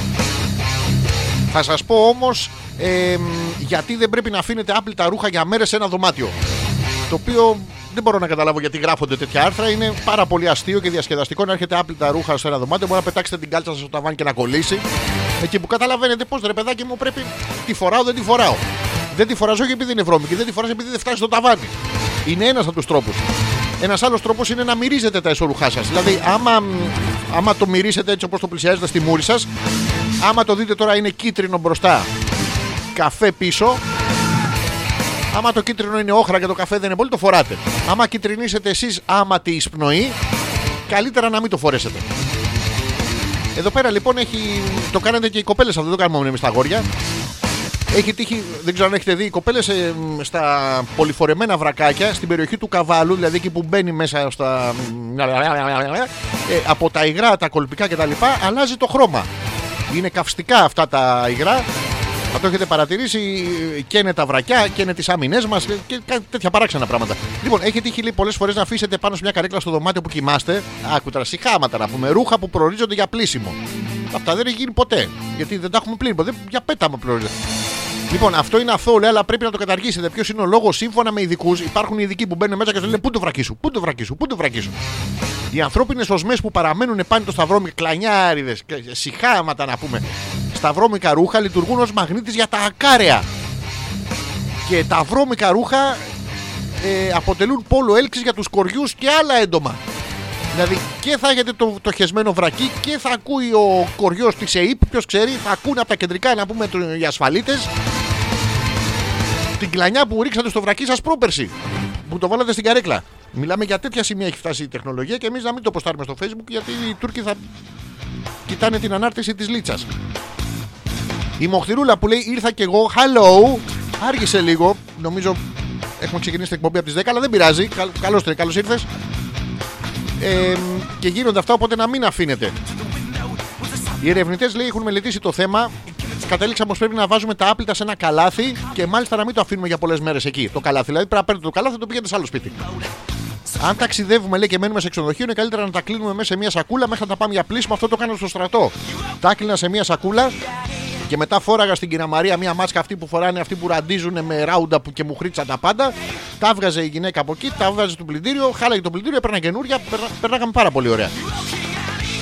Speaker 1: Θα σας πω όμως γιατί δεν πρέπει να αφήνετε άπλυτα ρούχα για μέρες σε ένα δωμάτιο. Το οποίο δεν μπορώ να καταλάβω γιατί γράφονται τέτοια άρθρα. Είναι πάρα πολύ αστείο και διασκεδαστικό να έρχεται άπλυτα ρούχα σε ένα δωμάτιο. Μπορεί να πετάξετε την κάλτσα σας στο ταβάνι και να κολλήσει. Εκεί που καταλαβαίνετε πώς ρε παιδάκι μου πρέπει. Τη φοράω, δεν τη φοράω. Δεν τη φοράζω όχι επειδή είναι βρώμικη, δεν τη φοράς επειδή δεν φτάσει στο ταβάνι. Είναι ένας από τους τρόπους. Ένας άλλος τρόπος είναι να μυρίζετε τα εσωρουχά σας. Δηλαδή, άμα, άμα το μυρίσετε έτσι όπως το πλησιάζετε στη μούρη σας, άμα το δείτε τώρα είναι κίτρινο μπροστά, καφέ πίσω, Άμα το κίτρινο είναι όχρα και το καφέ δεν είναι πολύ, το φοράτε. Άμα κυτρινίσετε εσείς άματη εισπνοή, καλύτερα να μην το φορέσετε. Εδώ πέρα λοιπόν έχει. Το κάνετε και οι κοπέλες αυτό, δεν το κάνουμε μόνο εμείς τα αγόρια. Έχει τύχει, δεν ξέρω αν έχετε δει, οι κοπέλες στα πολυφορεμένα βρακάκια στην περιοχή του καβάλου, δηλαδή εκεί που μπαίνει μέσα στα. ε, από τα υγρά, τα κολπικά κτλ. αλλάζει το χρώμα. Είναι καυστικά αυτά τα υγρά. Θα το έχετε παρατηρήσει, καίνε τα βρακιά, καίνε τις άμυνές μας και κάτι τέτοια παράξενα πράγματα. Λοιπόν, έχει τύχει λέει, πολλές φορές να αφήσετε πάνω σε μια καρέκλα στο δωμάτιο που κοιμάστε. Άκου τώρα, συχάματα να πούμε, ρούχα που προορίζονται για πλήσιμο. Αυτά δεν έχει γίνει ποτέ. Γιατί δεν τα έχουμε πλύνει ποτέ. Για πέταμα προορίζονται. Λοιπόν, αυτό είναι αθώο, λέει, αλλά πρέπει να το καταργήσετε. Ποιος είναι ο λόγος, σύμφωνα με ειδικούς, υπάρχουν ειδικοί που μπαίνουν μέσα και σου λένε Πού το βρακί σου, πού το βρακί σου, πού το βρακί σου. Οι ανθρώπινες οσμές που παραμένουν πάνω το σταυρόμικα, κλανιάριδες, συχάματα να πούμε, στα βρώμικα ρούχα λειτουργούν ως μαγνήτης για τα ακάραια. Και τα βρώμικα ρούχα ε, αποτελούν πόλο έλξης για τους κοριούς και άλλα έντομα. Δηλαδή και θα έχετε το, το χεσμένο βρακί και θα ακούει ο κοριός της ΕΕΠ, ποιος ξέρει, θα ακούνε από τα κεντρικά να πούμε το- οι ασφαλίτες την κλανιά που ρίξατε στο βρακί σας πρόπερση. Που το βάλατε στην καρέκλα. Μιλάμε για τέτοια σημεία έχει φτάσει η τεχνολογία και εμείς να μην το ποστάρουμε στο facebook γιατί οι Τούρκοι θα κοιτάνε την ανάρτηση της λίτσας. Η Μοχθηρούλα που λέει ήρθα κι εγώ, hello, άργησε λίγο. Νομίζω έχουμε ξεκινήσει την εκπομπή από τις 10, αλλά δεν πειράζει. Καλώς καλώς ήρθες. Ε, και γίνονται αυτά, οπότε να μην αφήνετε. Οι ερευνητές λέει έχουν μελετήσει το θέμα. Κατέληξαμε πως πρέπει να βάζουμε τα άπλυτα σε ένα καλάθι και μάλιστα να μην το αφήνουμε για πολλές μέρες εκεί. Το καλάθι. Δηλαδή πρέπει να παίρνετε το καλάθι και το πηγαίνετε σε άλλο σπίτι. Αν ταξιδεύουμε λέει, και μένουμε σε ξενοδοχείο, είναι καλύτερα να τα κλείνουμε μέσα σε μια σακούλα μέχρι να τα πάμε για πλήσιμο. Αυτό το κάνω στο στρατό. Τα έκλεινα σε μια σακούλα και μετά φόραγα στην κυρία Μαρία μια μάσκα αυτή που φοράνε αυτοί που ραντίζουν με ράουντα που και μου χρήτσαν τα πάντα. Τα έβγαζε η γυναίκα από εκεί, τα έβγαζε στο πλυντήριο, χάλαγε το πλυντήριο, έπαιρνα καινούρια, περνα- περνάγαμε πάρα πολύ ωραία.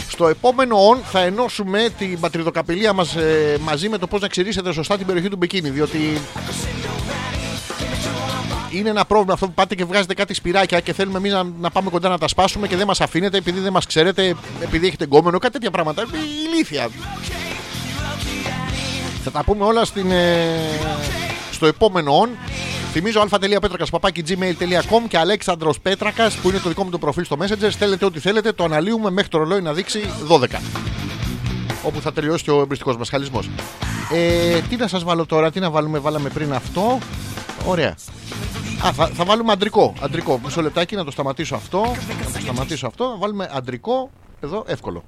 Speaker 1: Στο επόμενο on θα ενώσουμε την πατριδοκαπηλεία μας ε, μαζί με το πώς να ξηρίσετε σωστά την περιοχή του Μπικίνι. Διότι είναι ένα πρόβλημα αυτό που πάτε και βγάζετε κάτι σπυράκια και θέλουμε εμείς να, να πάμε κοντά να τα σπάσουμε και δεν μας αφήνετε επειδή δεν μας ξέρετε, επειδή έχετε γκόμενο, κάτι τέτοια πράγματα. Ε, Ηλίθεια. Θα τα πούμε όλα στην, ε, στο επόμενο on. Θυμίζω αλφα.πέτρακα παπάκι gmail.com και Αλέξανδρος Πέτρακας που είναι το δικό μου το προφίλ στο Messenger. Στέλνετε ό,τι θέλετε, το αναλύουμε μέχρι το ρολόι να δείξει 12. Όπου θα τελειώσει και ο εμπριστικός μας χαλισμός. Ε, τι να σας βάλω τώρα, τι να βάλουμε, βάλαμε πριν αυτό. Ωραία. Α, θα, θα βάλουμε αντρικό. Αντρικό. Μισό λεπτάκι να το σταματήσω αυτό. Να το σταματήσω αυτό. Να βάλουμε αντρικό. Εδώ εύκολο.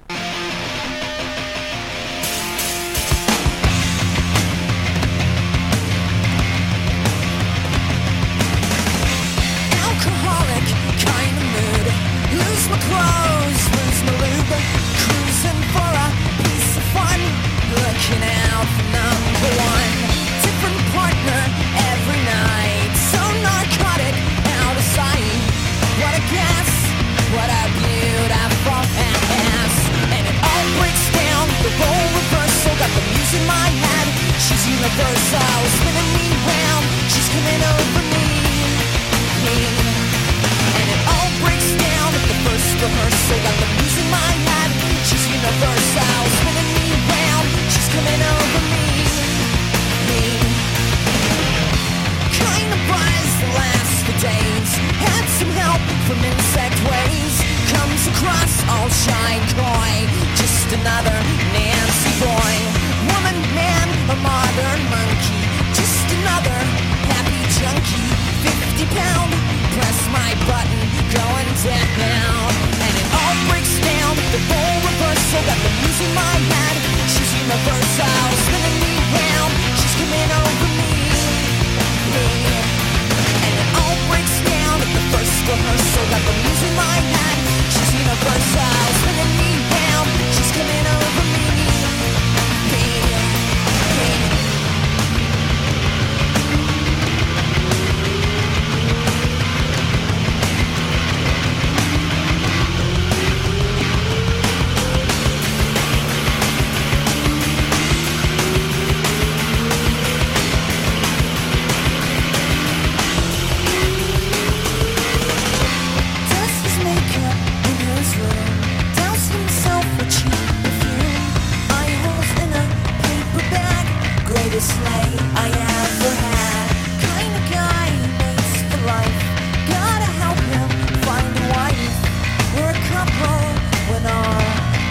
Speaker 2: topple when our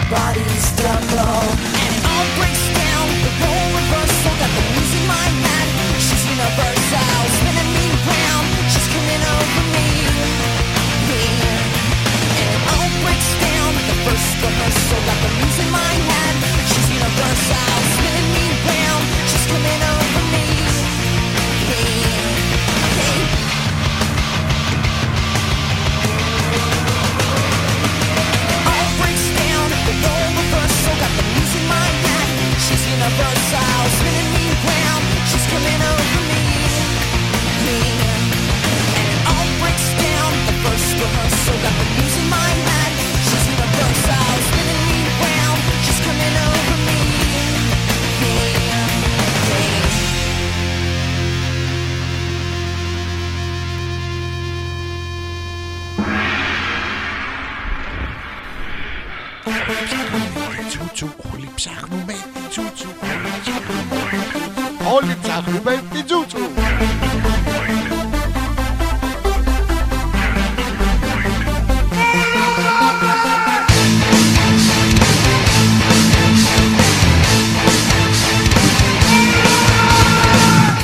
Speaker 2: bodies drop and it all breaks down the.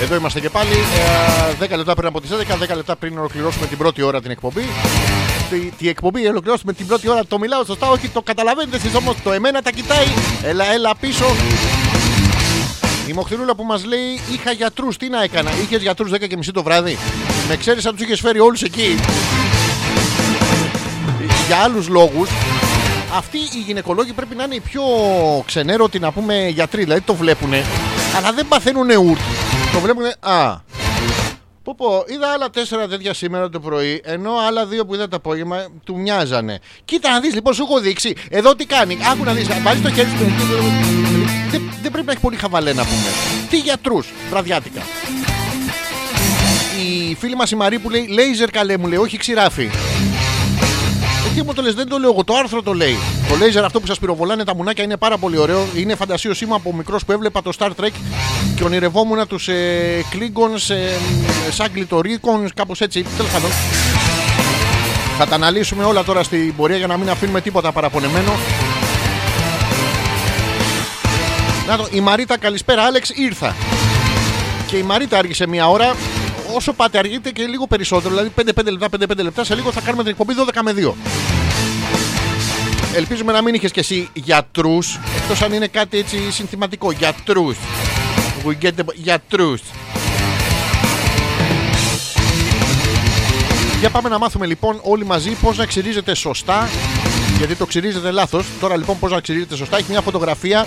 Speaker 1: Εδώ είμαστε και πάλι. ε, 10 λεπτά πριν από τις 11, 10 λεπτά πριν ολοκληρώσουμε την πρώτη ώρα την εκπομπή. Τη, τη εκπομπή ολοκληρώσουμε την πρώτη ώρα. Το μιλάω σωστά, όχι το καταλαβαίνετε εσείς όμως. Το εμένα τα κοιτάει. Έλα, έλα πίσω. Η Μοχθηρούλα που μας λέει: Είχα γιατρούς, τι να έκανα. Είχες γιατρούς 10 και μισή το βράδυ. Με ξέρεις αν τους είχες φέρει όλους εκεί; Για άλλους λόγους. Αυτοί οι γυναικολόγοι πρέπει να είναι οι πιο ξενέρωτοι να πούμε γιατροί. Δηλαδή το βλέπουνε, αλλά δεν παθαίνουν ουρτ. Το βλέπουνε. Α, Πω πω, είδα άλλα τέσσερα τέτοια σήμερα το πρωί, ενώ άλλα δύο που είδα το απόγευμα του μοιάζανε. Κοίτα να δεις, λοιπόν, σου έχω δείξει. Εδώ τι κάνει. Άκου να δεις. Βάζει το χέρι σου. Δεν, δεν πρέπει να έχει πολύ χαβαλέ να πούμε. Τι γιατρούς, βραδιάτικα. Η φίλη μας η Μαρή που λέει Λέιζερ καλέ μου λέει, όχι ξηράφι. Ε, τι μου το λες, δεν το λέω εγώ, το άρθρο το λέει. Το λέιζερ αυτό που σας πυροβολάνε τα μουνάκια είναι πάρα πολύ ωραίο. Είναι φαντασίωσή μου από μικρός που έβλεπα το Star Trek και ονειρευόμουν τους ε, Klingons, ε, σαν γλιτορίκων, κάπως έτσι. Τέλος πάντων. Θα τα αναλύσουμε όλα τώρα στην πορεία για να μην αφήνουμε τίποτα παραπονεμένο. Να το, η Μαρίτα, καλησπέρα, Άλεξ, ήρθα. Και η Μαρίτα άργησε μία ώρα. Όσο πάτε, αργείτε και λίγο περισσότερο. Δηλαδή 5-5 λεπτά, 5-5 λεπτά. Σε λίγο θα κάνουμε την εκπομπή 12 με 2. Ελπίζουμε να μην είχες και εσύ γιατρούς. Εκτός αν είναι κάτι έτσι συνθηματικό. Γιατρούς. We get the... Γιατρούς. Για πάμε να μάθουμε λοιπόν όλοι μαζί πώς να ξυρίζετε σωστά. Γιατί το ξυρίζετε λάθος. Τώρα λοιπόν πώς να ξυρίζετε σωστά. Έχει μια φωτογραφία,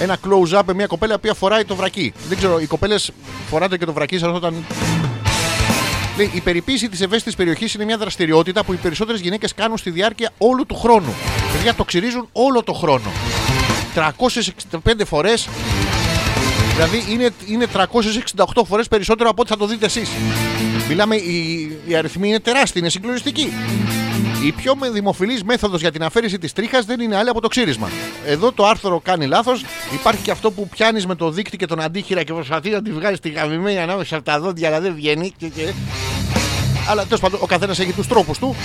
Speaker 1: ένα close-up με μια κοπέλα που φοράει το βρακί. Δεν ξέρω, οι κοπέλες φοράτε και το βρακί σα όταν. Λέει, η περιποίηση της ευαίσθητης περιοχής είναι μια δραστηριότητα που οι περισσότερες γυναίκες κάνουν στη διάρκεια όλου του χρόνου. Παιδιά το ξυρίζουν όλο το χρόνο. 365 φορές. Δηλαδή είναι, είναι 368 φορές περισσότερο από ό,τι θα το δείτε εσείς. Μιλάμε, οι, οι αριθμοί είναι τεράστιοι, είναι συγκλονιστικοί. Η πιο με- δημοφιλής μέθοδος για την αφαίρεση της τρίχας δεν είναι άλλη από το ξύρισμα. Εδώ το άρθρο κάνει λάθος. Υπάρχει και αυτό που πιάνεις με το δίκτυ και τον αντίχειρα και προσπαθεί να τη βγάλεις τη γαμημένη ανάμεσα από τα δόντια, αλλά δεν βγαίνει. Και, και... Αλλά τέλος πάντων ο καθένας έχει τους τρόπους του.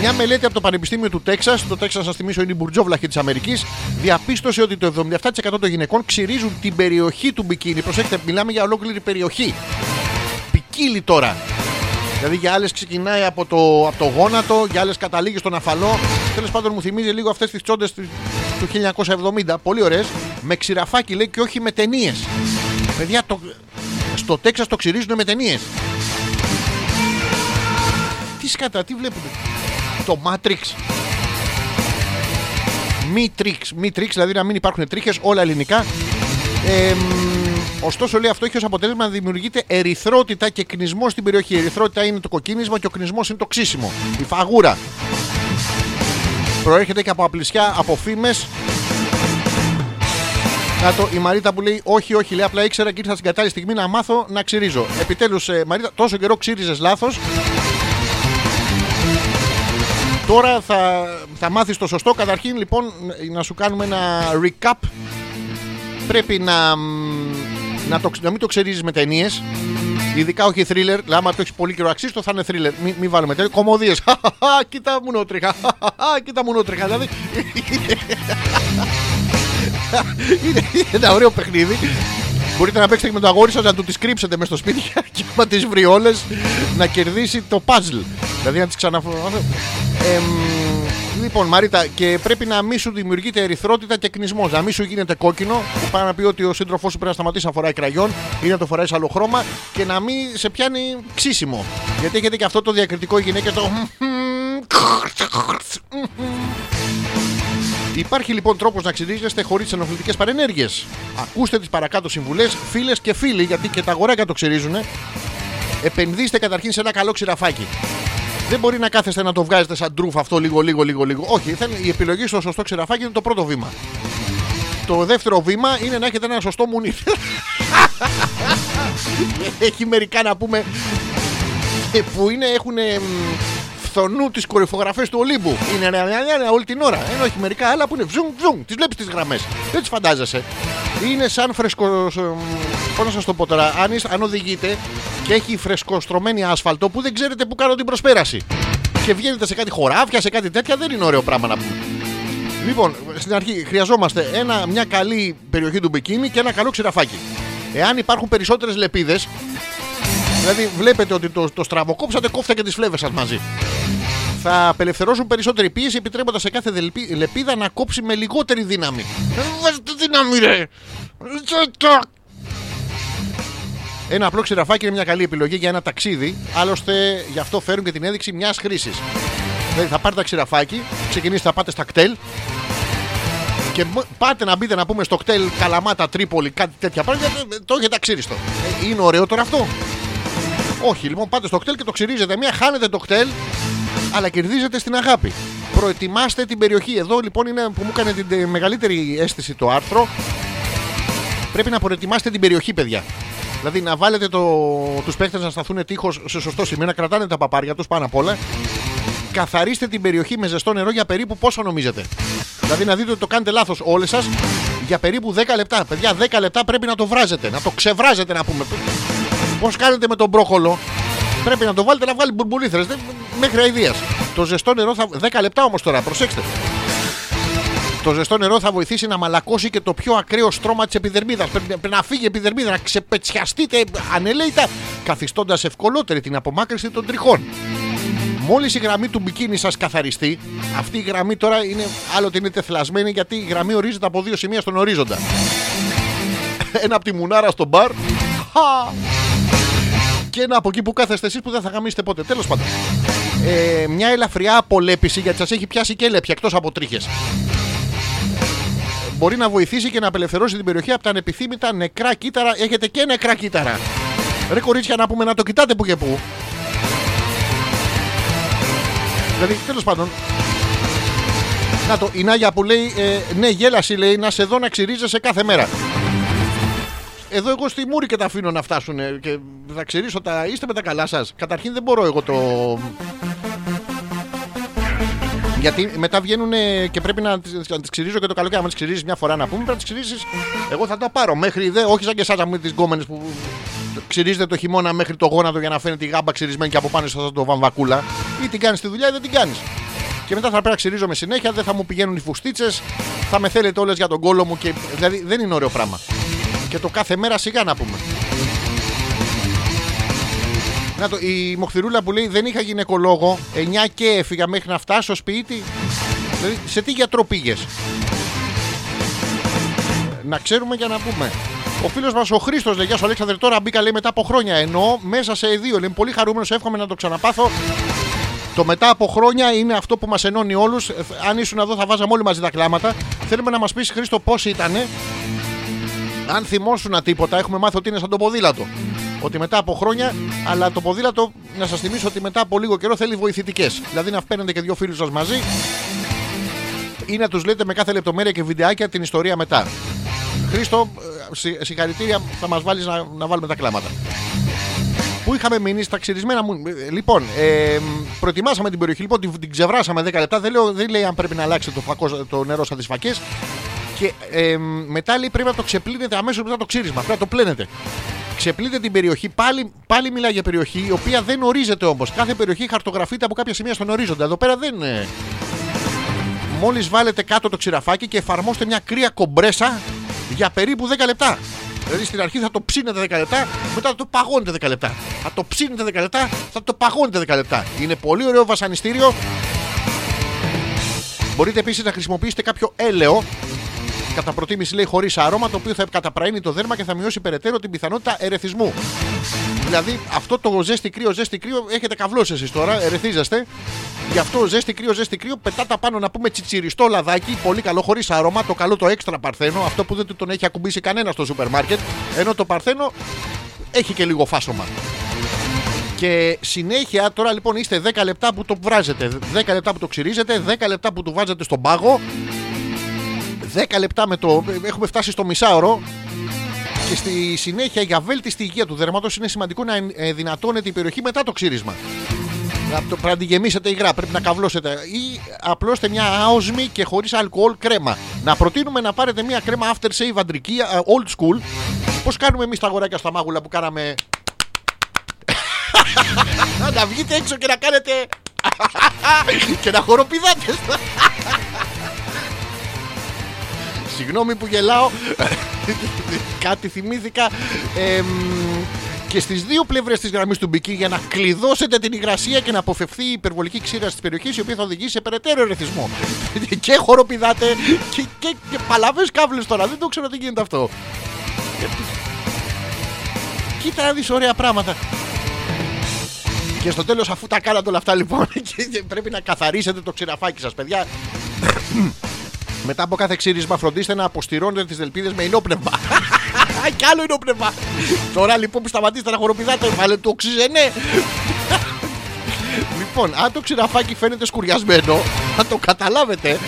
Speaker 1: Μια μελέτη από το Πανεπιστήμιο του Τέξας, το Τέξας, σα θυμίσω, είναι η μπουρτζόβλαχη της Αμερικής, διαπίστωσε ότι το 77% των γυναικών ξυρίζουν την περιοχή του μπικίνι. Προσέξτε, μιλάμε για ολόκληρη περιοχή. Ποικίλει τώρα. Δηλαδή για άλλες ξεκινάει από το, από το γόνατο, για άλλες καταλήγει στον αφαλό. Τέλος πάντων μου θυμίζει λίγο αυτές τις τσόντες του 1970. Πολύ ωραίες. Με ξηραφάκι λέει και όχι με ταινίες. Παιδιά, το, στο Τέξας το ξυρίζουν με ταινίες. Τι σκάτα, τι βλέπουν. Το Matrix. Μη τρίξ, μη τρίξ, δηλαδή να μην υπάρχουν τρίχες, όλα ελληνικά. Ε, μ, ωστόσο, λέει αυτό έχει ως αποτέλεσμα να δημιουργείται ερυθρότητα και κνισμό στην περιοχή. Η ερυθρότητα είναι το κοκκίνισμα και ο κνισμό είναι το ξύσιμο. Η φαγούρα. Προέρχεται και από απλησιά, από φήμες. Να το, η Μαρίτα που λέει: Όχι, όχι, λέει απλά ήξερα και ήρθα στην κατάλληλη στιγμή να μάθω να ξυρίζω. Επιτέλους, Μαρίτα, τόσο καιρό ξύριζες λάθος. Τώρα θα, θα μάθεις το σωστό. Καταρχήν λοιπόν να σου κάνουμε ένα recap. Πρέπει να, μ, να, το, να μην το ξερίζεις με ταινίες. Ειδικά όχι thriller. Δηλαδή, άμα το έχεις πολύ καιρό αξίστο θα είναι thriller. Μην, μην βάλουμε τέτοιο. Κομμωδίες. Κοίτα μουνότριχα. Κοίτα μουνότριχα. Δηλαδή είναι ένα ωραίο παιχνίδι. Μπορείτε να παίξετε και με το αγόρι σας να του τι κρύψετε μες στο σπίτι και άμα τις βρει όλες να κερδίσει το puzzle. Δηλαδή να τις ξαναφωνώ. Λοιπόν, Μαρίτα, και πρέπει να μην σου δημιουργείται ερυθρότητα και κνισμό. Να μην σου γίνεται κόκκινο, που πάει να πει ότι ο σύντροφός σου πρέπει να σταματήσει να φοράει κραγιόν ή να το φοράει σε άλλο χρώμα και να μην σε πιάνει ξύσιμο. Γιατί έχετε και αυτό το διακριτικό οι γυναίκε το. Υπάρχει λοιπόν τρόπος να ξυρίζεστε χωρίς ενοχλητικές παρενέργειες. Ακούστε τις παρακάτω συμβουλές, φίλες και φίλοι, γιατί και τα αγοράκια το ξυρίζουν. Επενδύστε καταρχήν σε ένα καλό ξηραφάκι. Δεν μπορεί να κάθεστε να το βγάζετε σαν τρούφ αυτό λίγο, λίγο, λίγο, λίγο. Όχι, θέλει- η επιλογή στο σωστό ξηραφάκι είναι το πρώτο βήμα. Το δεύτερο βήμα είναι να έχετε ένα σωστό μουνί. Έχει μερικά να πούμε ε, που είναι, έχουν φθονού τις κορυφογραφές του Ολύμπου. Είναι ναι, ναι, ναι, ναι, όλη την ώρα. Ενώ έχει μερικά άλλα που είναι βζουμ, βζουμ. Τις βλέπεις τις γραμμές. Δεν τις φαντάζεσαι. Είναι σαν φρεσκο. Πώς να σας το πω τώρα, αν, είστε- αν οδηγείτε και έχει φρεσκοστρωμένη άσφαλτο που δεν ξέρετε που κάνω την προσπέραση. Και βγαίνετε σε κάτι χωράφια, σε κάτι τέτοια, δεν είναι ωραίο πράγμα να πούμε. Λοιπόν, στην αρχή χρειαζόμαστε ένα, μια καλή περιοχή του μπικίνι και ένα καλό ξηραφάκι. Εάν υπάρχουν περισσότερες λεπίδες, δηλαδή βλέπετε ότι το, το στραβοκόψατε, κόφτε και τις φλέβες σας μαζί. Θα απελευθερώσουν περισσότερη πίεση επιτρέποντας σε κάθε δελπί- λεπίδα να κόψει με λιγότερη δύναμη. Ε, Βάζετε δύναμη, ρε! Τσακ. Ένα απλό ξηραφάκι είναι μια καλή επιλογή για ένα ταξίδι. Άλλωστε, γι' αυτό φέρουν και την έδειξη μιας χρήσης. Δηλαδή, θα πάρετε τα ξηραφάκι, ξεκινήσετε να πάτε στα κτέλ και μ- πάτε να μπείτε να πούμε στο κτέλ Καλαμάτα, Τρίπολη, κάτι τέτοια πράγματα. ε, Το έχετε αξίριστο. Ε, Είναι ωραίο τώρα αυτό; Όχι, λοιπόν, πάτε στο κτέλ και το ξυρίζετε. Μία χάνετε το κτέλ, αλλά κερδίζετε στην αγάπη. Προετοιμάστε την περιοχή. Εδώ λοιπόν είναι που μου έκανε την τε- μεγαλύτερη αίσθηση το άρθρο. Πρέπει να προετοιμάσετε την περιοχή, παιδιά. Δηλαδή να βάλετε το, τους παίχτες να σταθούν τείχος σε σωστό σημείο, να κρατάνε τα παπάρια τους πάνω απ' όλα. Καθαρίστε την περιοχή με ζεστό νερό για περίπου πόσο νομίζετε. Δηλαδή να δείτε ότι το κάνετε λάθος όλες σας για περίπου 10 λεπτά. Παιδιά, 10 λεπτά πρέπει να το βράζετε, να το ξεβράζετε να πούμε. Πώς κάνετε με τον μπρόκολο, πρέπει να το βάλετε να βγάλει μπουρμπουλήθρες, δεν- μέχρι αηδίας. Το ζεστό νερό θα... 10 λεπτά όμως τώρα, προσέξτε. Το ζεστό νερό θα βοηθήσει να μαλακώσει και το πιο ακραίο στρώμα της επιδερμίδας. Πρέπει, πρέπει να φύγει η επιδερμίδα, να ξεπετσιαστείτε ανελαίητα, καθιστώντας ευκολότερη την απομάκρυνση των τριχών. Μόλις η γραμμή του μπικίνι σας καθαριστεί, αυτή η γραμμή τώρα είναι άλλοτε είναι τεθλασμένη γιατί η γραμμή ορίζεται από δύο σημεία στον ορίζοντα. ένα από τη μουνάρα στο μπαρ. Χα! Και ένα από εκεί που κάθεστε εσείς που δεν θα γαμίσετε ποτέ. Τέλος πάντων. Ε, μια ελαφριά απολέπιση γιατί σας έχει πιάσει και έλεπια εκτός από τρίχες μπορεί να βοηθήσει και να απελευθερώσει την περιοχή από τα ανεπιθύμητα νεκρά κύτταρα. Έχετε και νεκρά κύτταρα. Ρε κορίτσια να πούμε να το κοιτάτε που και που. Δηλαδή, τέλος πάντων. Να το, η Νάγια που λέει, ε, ναι, γέλαση λέει, να σε δω να ξυρίζεσαι κάθε μέρα. Εδώ εγώ στη μούρη και τα αφήνω να φτάσουν ε, και θα ξυρίσω τα. Είστε με τα καλά σας. Καταρχήν δεν μπορώ εγώ το. Γιατί μετά βγαίνουν και πρέπει να τις, να τις ξυρίζω και το καλοκαίρι. Αν τις ξυρίζεις μια φορά να πούμε, πρέπει να τις ξυρίσει. Εγώ θα τα πάρω μέχρι δε, όχι σαν και εσάς με τις γκόμενες που ξυρίζετε το χειμώνα μέχρι το γόνατο για να φαίνεται η γάμπα ξυρισμένη και από πάνω σα το βαμβακούλα. Ή την κάνεις τη δουλειά ή δεν την κάνεις. Και μετά θα πρέπει να ξυρίζομαι συνέχεια, δεν θα μου πηγαίνουν οι φουστίτσες, θα με θέλετε όλες για τον κόλο μου. Και... Δηλαδή δεν είναι ωραίο πράγμα. Και το κάθε μέρα σιγά να πούμε. Να το, η Μοχθηρούλα που λέει δεν είχα γυναικολόγο, 9 και έφυγα μέχρι να φτάσω σπίτι. Δηλαδή, σε τι γιατρό πήγες; Να ξέρουμε για να πούμε. Ο φίλος μας ο Χρήστος λέει: Γεια σου, Αλέξανδρε. Τώρα μπήκα λέει μετά από χρόνια. Ενώ μέσα σε δύο. Λέει: Πολύ χαρούμενος, εύχομαι να το ξαναπάθω. Το μετά από χρόνια είναι αυτό που μας ενώνει όλους. Αν ήσουν εδώ, θα βάζαμε όλοι μαζί τα κλάματα. Θέλουμε να μας πεις, Χρήστο, πώς ήταν. Αν θυμόσουν τίποτα, έχουμε μάθει ότι είναι σαν το ποδήλατο. Ότι μετά από χρόνια, αλλά το ποδήλατο, να σας θυμίσω ότι μετά από λίγο καιρό θέλει βοηθητικές. Δηλαδή να παίρνετε και δύο φίλου σας μαζί ή να τους λέτε με κάθε λεπτομέρεια και βιντεάκια την ιστορία μετά. Χρήστο, ε, συ- συγχαρητήρια, θα μας βάλεις να, να βάλουμε τα κλάματα. Πού είχαμε μείνει στα ξυρισμένα μου. ε, Λοιπόν, ε, προετοιμάσαμε την περιοχή, λοιπόν, την, την ξεβράσαμε 10 λεπτά. Δεν, λέω, δεν λέει αν πρέπει να αλλάξει το, φακός, το νερό σαν τις φακές. Και ε, μετά λέει πρέπει να το ξεπλύνετε αμέσως μετά το ξύρισμα. Πρέπει να το πλένετε. Ξεπλύνετε την περιοχή. Πάλι, πάλι μιλάει για περιοχή η οποία δεν ορίζεται όμως. Κάθε περιοχή χαρτογραφείται από κάποια σημεία στον ορίζοντα. Εδώ πέρα δεν. Ε, Μόλις βάλετε κάτω το ξηραφάκι και εφαρμόστε μια κρύα κομπρέσα για περίπου 10 λεπτά. Δηλαδή στην αρχή θα το ψήνετε 10 λεπτά, μετά θα το παγώνετε 10 λεπτά. Θα το ψήνετε 10 λεπτά, θα το παγώνετε 10 λεπτά. Είναι πολύ ωραίο βασανιστήριο. Μπορείτε επίσης να χρησιμοποιήσετε κάποιο έλαιο. Κατά προτίμηση λέει χωρίς άρωμα, το οποίο θα καταπραίνει το δέρμα και θα μειώσει περαιτέρω την πιθανότητα ερεθισμού. Δηλαδή αυτό το ζέστη κρύο, ζέστη κρύο έχετε καβλώσει εσείς τώρα, ερεθίζεστε. Γι' αυτό ζέστη κρύο, ζέστη κρύο, πετάτε πάνω να πούμε τσιτσιριστό λαδάκι, πολύ καλό, χωρίς άρωμα. Το καλό το έξτρα παρθένο, αυτό που δεν του τον έχει ακουμπήσει κανένα στο σούπερ μάρκετ. Ενώ το παρθένο έχει και λίγο φάσομα. Και συνέχεια, τώρα λοιπόν είστε 10 λεπτά που το βράζετε, 10 λεπτά που το ξυρίζετε, 10 λεπτά που το βάζετε στον πάγο, 10 λεπτά με το. Έχουμε φτάσει στο μισάωρο. Και στη συνέχεια για βέλτιστη υγεία του δέρματος είναι σημαντικό να ε, δυνατώνεται η περιοχή μετά το ξύρισμα. Να το, πρέπει να τη γεμίσετε υγρά, πρέπει να καβλώσετε. Ή απλώστε μια άοσμη και χωρίς αλκοόλ κρέμα. Να προτείνουμε να πάρετε μια κρέμα after shave αντρική, ε, old school. Πώς κάνουμε εμείς τα αγοράκια στα μάγουλα που κάναμε; να βγείτε έξω και να κάνετε. και να χοροπηδάτε. Συγγνώμη που γελάω. Κάτι θυμήθηκα. Εμ, και στις δύο πλευρές της γραμμής του μπικί για να κλειδώσετε την υγρασία και να αποφευθεί η υπερβολική ξύραση της περιοχής η οποία θα οδηγήσει σε περαιτέρω ερεθισμό. και χοροπηδάτε και, και, και παλαβές κάβλες τώρα. Δεν το ξέρω τι γίνεται αυτό. Κοίτα να δεις ωραία πράγματα. Και στο τέλος αφού τα κάνατε όλα αυτά λοιπόν και- και πρέπει να καθαρίσετε το ξηραφάκι σας παιδιά μετά από κάθε ξύρισμα φροντίστε να αποστηρώνετε τις δελπίδες με ενόπνευμα. Κι άλλο ενόπνευμα. Τώρα λοιπόν που σταματήσετε να χοροπηδάτε βάλετε το οξυζενέ. λοιπόν, αν το ξηραφάκι φαίνεται σκουριασμένο, θα το καταλάβετε.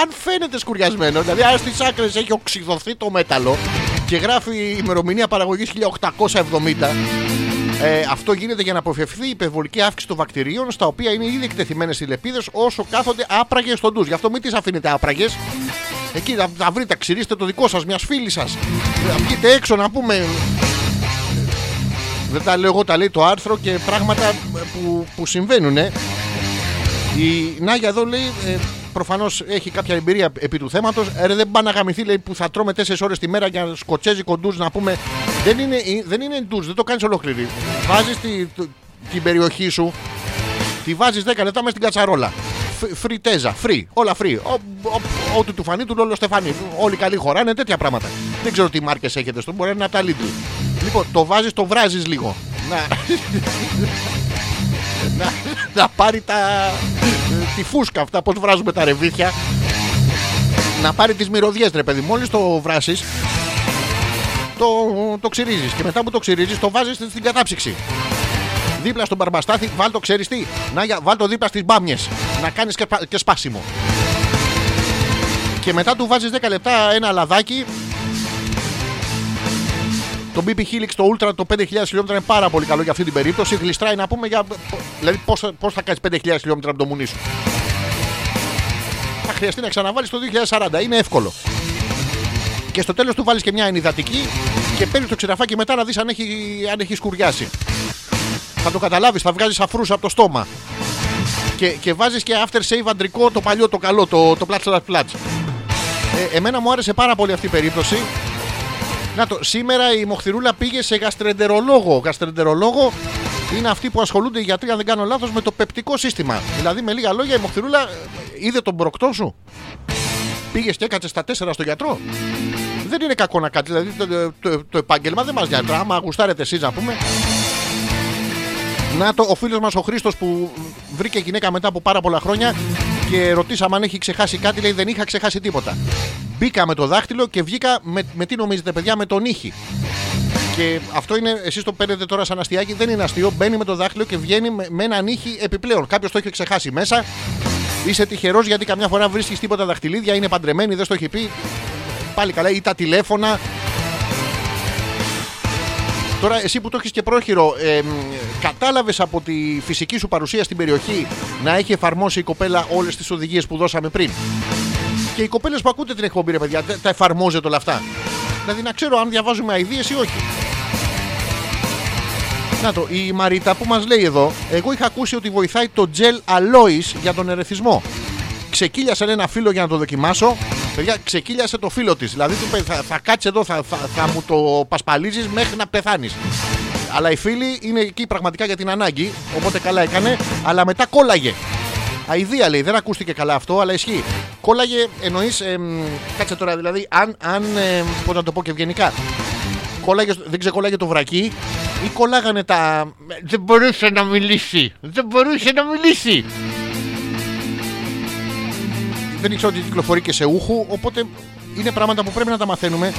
Speaker 1: αν φαίνεται σκουριασμένο, δηλαδή αν στις άκρες έχει οξυδωθεί το μέταλλο και γράφει η ημερομηνία παραγωγής 1870, ε, αυτό γίνεται για να αποφευθεί η υπερβολική αύξηση των βακτηρίων, στα οποία είναι ήδη εκτεθειμένες οι λεπίδες όσο κάθονται άπραγες στον ντουζ. Γι' αυτό μην τις αφήνετε άπραγες. Εκεί θα, θα βρείτε, ξυρίστε το δικό σας, μιας φίλης σας. Να βγείτε έξω να πούμε. Δεν τα λέω εγώ, τα λέει το άρθρο και πράγματα που, που συμβαίνουν. Ε. Η Νάγια εδώ λέει, ε, προφανώς έχει κάποια εμπειρία επί του θέματος. Ε, δεν πάνε να γαμηθεί, λέει, που θα τρώμε 4 ώρες τη μέρα για σκοτσέζικο ντουζ να πούμε. Δεν είναι, ε, δεν είναι ντουζ, δεν το κάνεις ολόκληρη. Βάζεις τη, το- την περιοχή σου, τη βάζεις 10 λεπτά μέσα στην κατσαρόλα. Φ- Φριτέζα, free, όλα free. Ο- ο- Ό,τι του φανεί του όλο στεφανί. Όλοι καλοί χωράνε, τέτοια πράγματα. Δεν ξέρω τι μάρκες έχετε στο, μπορεί να είναι από τα Lidl. Λοιπόν, το βάζεις, το βράζεις λίγο. Να, να, να πάρει τα, τη φούσκα αυτά, πώς βράζουμε τα ρεβίθια. Να πάρει τις μυρωδιές ρε παιδί. Μόλις το βράσεις, το, το ξυρίζεις. Και μετά που το ξυρίζεις, το βάζεις στην κατάψυξη. Δίπλα στον μπαρμπαστάθι, βάλ το ξέρεις τι. Να, για- βάλ το δίπλα στις μπάμιες. Να κάνεις και, πα- και σπάσιμο. Και μετά του βάζεις 10 λεπτά ένα λαδάκι το BP Helix το Ultra το 5.000 χιλιόμετρα είναι πάρα πολύ καλό για αυτή την περίπτωση. Γλιστράει να πούμε για. Δηλαδή, πώς πώς θα κάνει 5.000 χιλιόμετρα από το μουνί σου. Θα χρειαστεί να ξαναβάλεις το 2040. Είναι εύκολο. Και στο τέλος του βάλεις και μια ενυδατική και παίρνεις το ξηραφάκι μετά να δεις αν έχει, αν έχει σκουριάσει. Θα το καταλάβεις, θα βγάζεις αφρούς από το στόμα. Και, και βάζεις και after save αντρικό το παλιό, το καλό, το, το πλάτ πλάτ. Ε, εμένα μου άρεσε πάρα πολύ αυτή η περίπτωση. Να το, σήμερα η Μοχθηρούλα πήγε σε γαστρεντερολόγο. Γαστρεντερολόγο είναι αυτοί που ασχολούνται οι γιατροί, αν δεν κάνω λάθος, με το πεπτικό σύστημα. Δηλαδή, με λίγα λόγια, η Μοχθηρούλα ε, είδε τον προκτό σου. Πήγες και έκατσε στα τέσσερα στο γιατρό. Δεν είναι κακό να κάτσεις. Δηλαδή, το, το, το επάγγελμα δεν μας νοιάζει. Τώρα, Άμα γουστάρετε εσείς να πούμε. Να το, ο φίλος μας ο Χρήστος που βρήκε γυναίκα μετά από πάρα πολλά χρόνια και ρωτήσαμε αν έχει ξεχάσει κάτι, λέει δεν είχα ξεχάσει τίποτα. Μπήκα με το δάχτυλο και βγήκα με, με τι νομίζετε, παιδιά, με τον ήχη. Και αυτό είναι, εσείς το παίρνετε τώρα σαν αστείακι, δεν είναι αστείο. Μπαίνει με το δάχτυλο και βγαίνει με, με έναν ήχη επιπλέον. Κάποιος το έχει ξεχάσει μέσα. Είσαι τυχερός γιατί καμιά φορά βρίσκεις τίποτα δαχτυλίδια, είναι παντρεμένη, δεν στο έχει πει. Πάλι καλά, ή τα τηλέφωνα. Τώρα, εσύ που το έχεις και πρόχειρο, ε, κατάλαβες από τη φυσική σου παρουσία στην περιοχή να έχει εφαρμόσει η κοπέλα όλες τις οδηγίες που δώσαμε πριν; Και οι κοπέλες που ακούτε την εκπομπή, ρε παιδιά, τα- τα εφαρμόζετε όλα αυτά; Δηλαδή να ξέρω αν διαβάζουμε αειδίε ή όχι. Να το, η Μαρίτα που μας λέει εδώ, εγώ είχα ακούσει ότι βοηθάει το gel aloes για τον ερεθισμό. Ξεκύλιασε ένα φύλλο για να το δοκιμάσω. Παιδιά, ξεκύλιασε το φύλλο της. Δηλαδή του είπε, θα, θα κάτσεις εδώ, θα, θα, θα μου το πασπαλίζεις μέχρι να πεθάνεις. Αλλά οι φίλοι είναι εκεί πραγματικά για την ανάγκη. Οπότε καλά έκανε. Αλλά μετά κόλλαγε. Αιδία λέει, δεν ακούστηκε καλά αυτό, αλλά ισχύει. Κόλλαγε εννοείς. κάτσε τώρα, δηλαδή, αν. αν ε, πώς να το πω και ευγενικά. Κόλλαγε, δεν ξεκόλλαγε το βρακί ή κολλάγανε τα. Δεν μπορούσε να μιλήσει. Δεν μπορούσε να μιλήσει. Δεν ήξερα ότι κυκλοφορεί και σε ούχου, οπότε είναι πράγματα που πρέπει να τα μαθαίνουμε.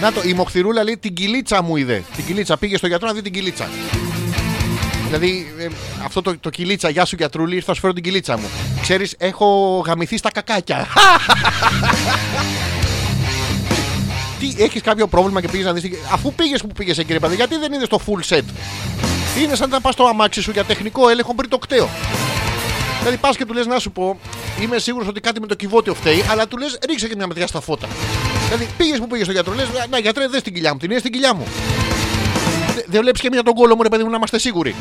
Speaker 1: Να το, η Μοχθηρούλα λέει την κυλίτσα μου είδε. Την κυλίτσα πήγε στο γιατρό να δει την κυλίτσα. Δηλαδή, ε, αυτό το, το κυλίτσα, γεια σου γιατρούλη, ήρθα να σου φέρω την κυλίτσα μου. Ξέρεις, έχω γαμηθεί στα κακάκια. Τι, έχεις κάποιο πρόβλημα και πήγες να δεις. Αφού πήγες που πήγες κύριε παιδί, γιατί δεν είδες το full set; Είναι σαν να πας στο αμάξι σου για τεχνικό έλεγχο πριν το κταίο. Δηλαδή πας και του λες να σου πω, είμαι σίγουρος ότι κάτι με το κυβότιο φταίει, αλλά του λες ρίξε και μια ματιά στα φώτα. Δηλαδή πήγες που πήγες στο γιατρό, λες, Να γιατρέ, δε την κοιλιά μου, την είναι στην κοιλιά μου. Δε- Δεν βλέπεις και μία τον κόλο μου, ρε παιδί μου, να είμαστε σίγουροι.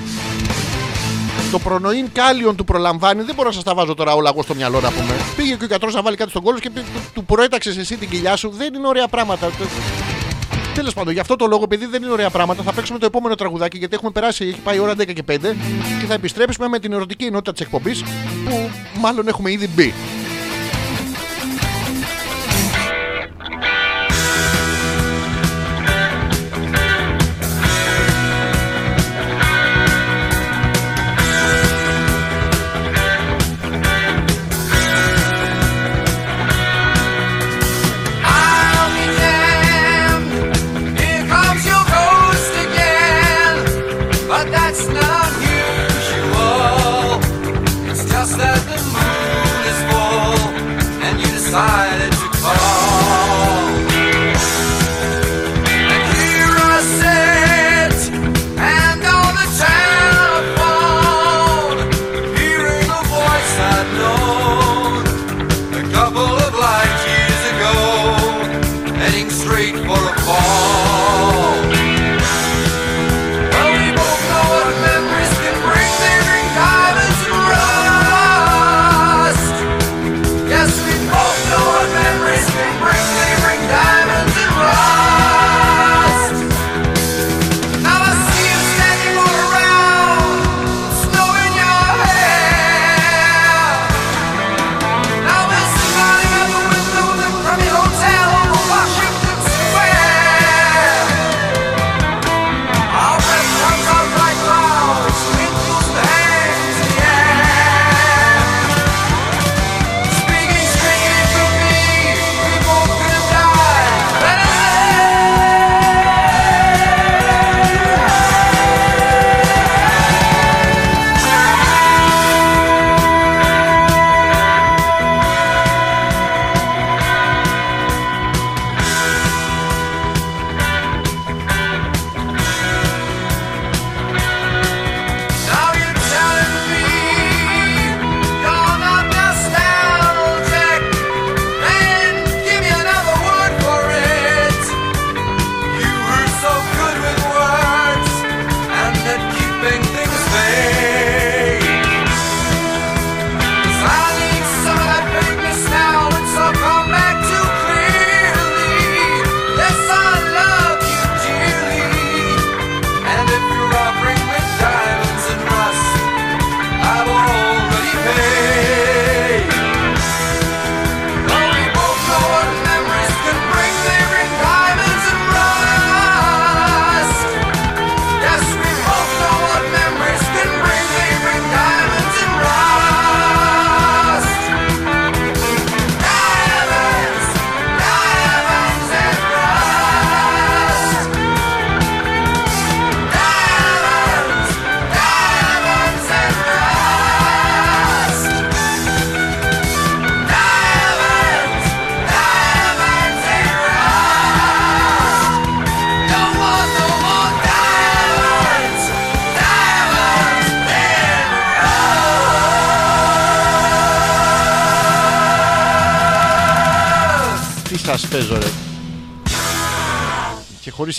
Speaker 1: Το προνοήν κάλιον του προλαμβάνει, δεν μπορώ να σας τα βάζω τώρα όλα εγώ στο μυαλό να πούμε. Πήγε και ο γιατρός να βάλει κάτι στον κόλο και του, του προέταξες εσύ την κοιλιά σου. Δεν είναι ωραία πράγματα. Τέλος πάντων, γι' αυτό το λόγο, επειδή δεν είναι ωραία πράγματα, θα παίξουμε το επόμενο τραγουδάκι γιατί έχουμε περάσει, έχει πάει η ώρα 10 και 5 και θα επιστρέψουμε με την ερωτική ενότητα της εκπομπής που μάλλον έχουμε ήδη μπει.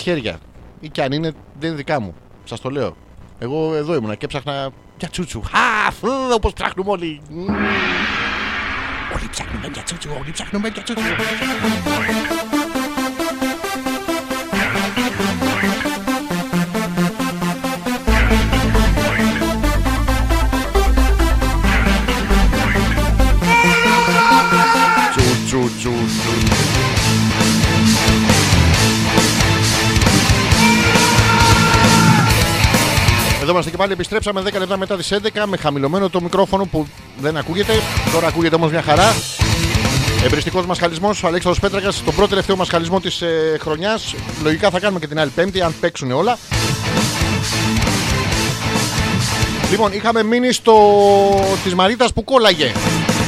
Speaker 1: Χέρια. Ή και αν είναι, δεν είναι δικά μου. Σας το λέω. Εγώ εδώ ήμουνα και έψαχνα για τσούτσου. Α, όπως ψάχνουμε όλοι. Μμμ. Όλοι ψάχνουμε για τσούτσου, όλοι ψάχνουμε για τσούτσου. Είμαστε και πάλι, επιστρέψαμε 10 λεπτά μετά τις 11 με χαμηλωμένο το μικρόφωνο που δεν ακούγεται. Τώρα ακούγεται όμως μια χαρά. Εμπριστικός μα χαλισμό, ο Αλέξανδρος Πέτρακας, τον πρώτο τελευταίο μα χαλισμό της ε, χρονιάς. Λογικά θα κάνουμε και την άλλη Πέμπτη, αν παίξουν όλα. Λοιπόν, είχαμε μείνει στο της Μαρίτας που κόλλαγε.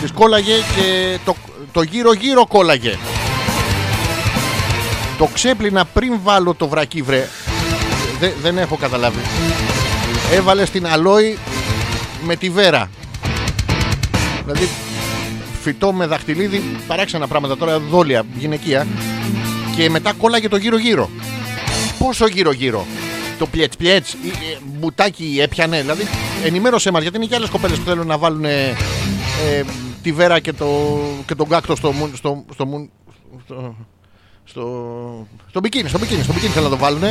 Speaker 1: Της κόλλαγε και το, το γύρω-γύρω κόλλαγε. Το ξέπλυνα πριν βάλω το βρακί, βρε. Δε- δεν έχω καταλάβει. Έβαλε στην αλόη με τη βέρα. Δηλαδή φυτό με δαχτυλίδι, παράξενα πράγματα τώρα, δόλια, γυναικεία. Και μετά κόλλαγε το γύρω-γύρω. Πόσο γύρω-γύρω; Το πλιέτ πλιέτ, μπουτάκι έπιανε. Δηλαδή, ενημέρωσέ μας γιατί είναι και άλλες κοπέλες που θέλουν να βάλουν ε, ε, τη βέρα και, το, και τον κάκτο στο, μουν- στο, στο, μουν- στο, στο, στο μπικίνι, στο μπικίνι, στο μπικίνι θέλουν να το βάλουν.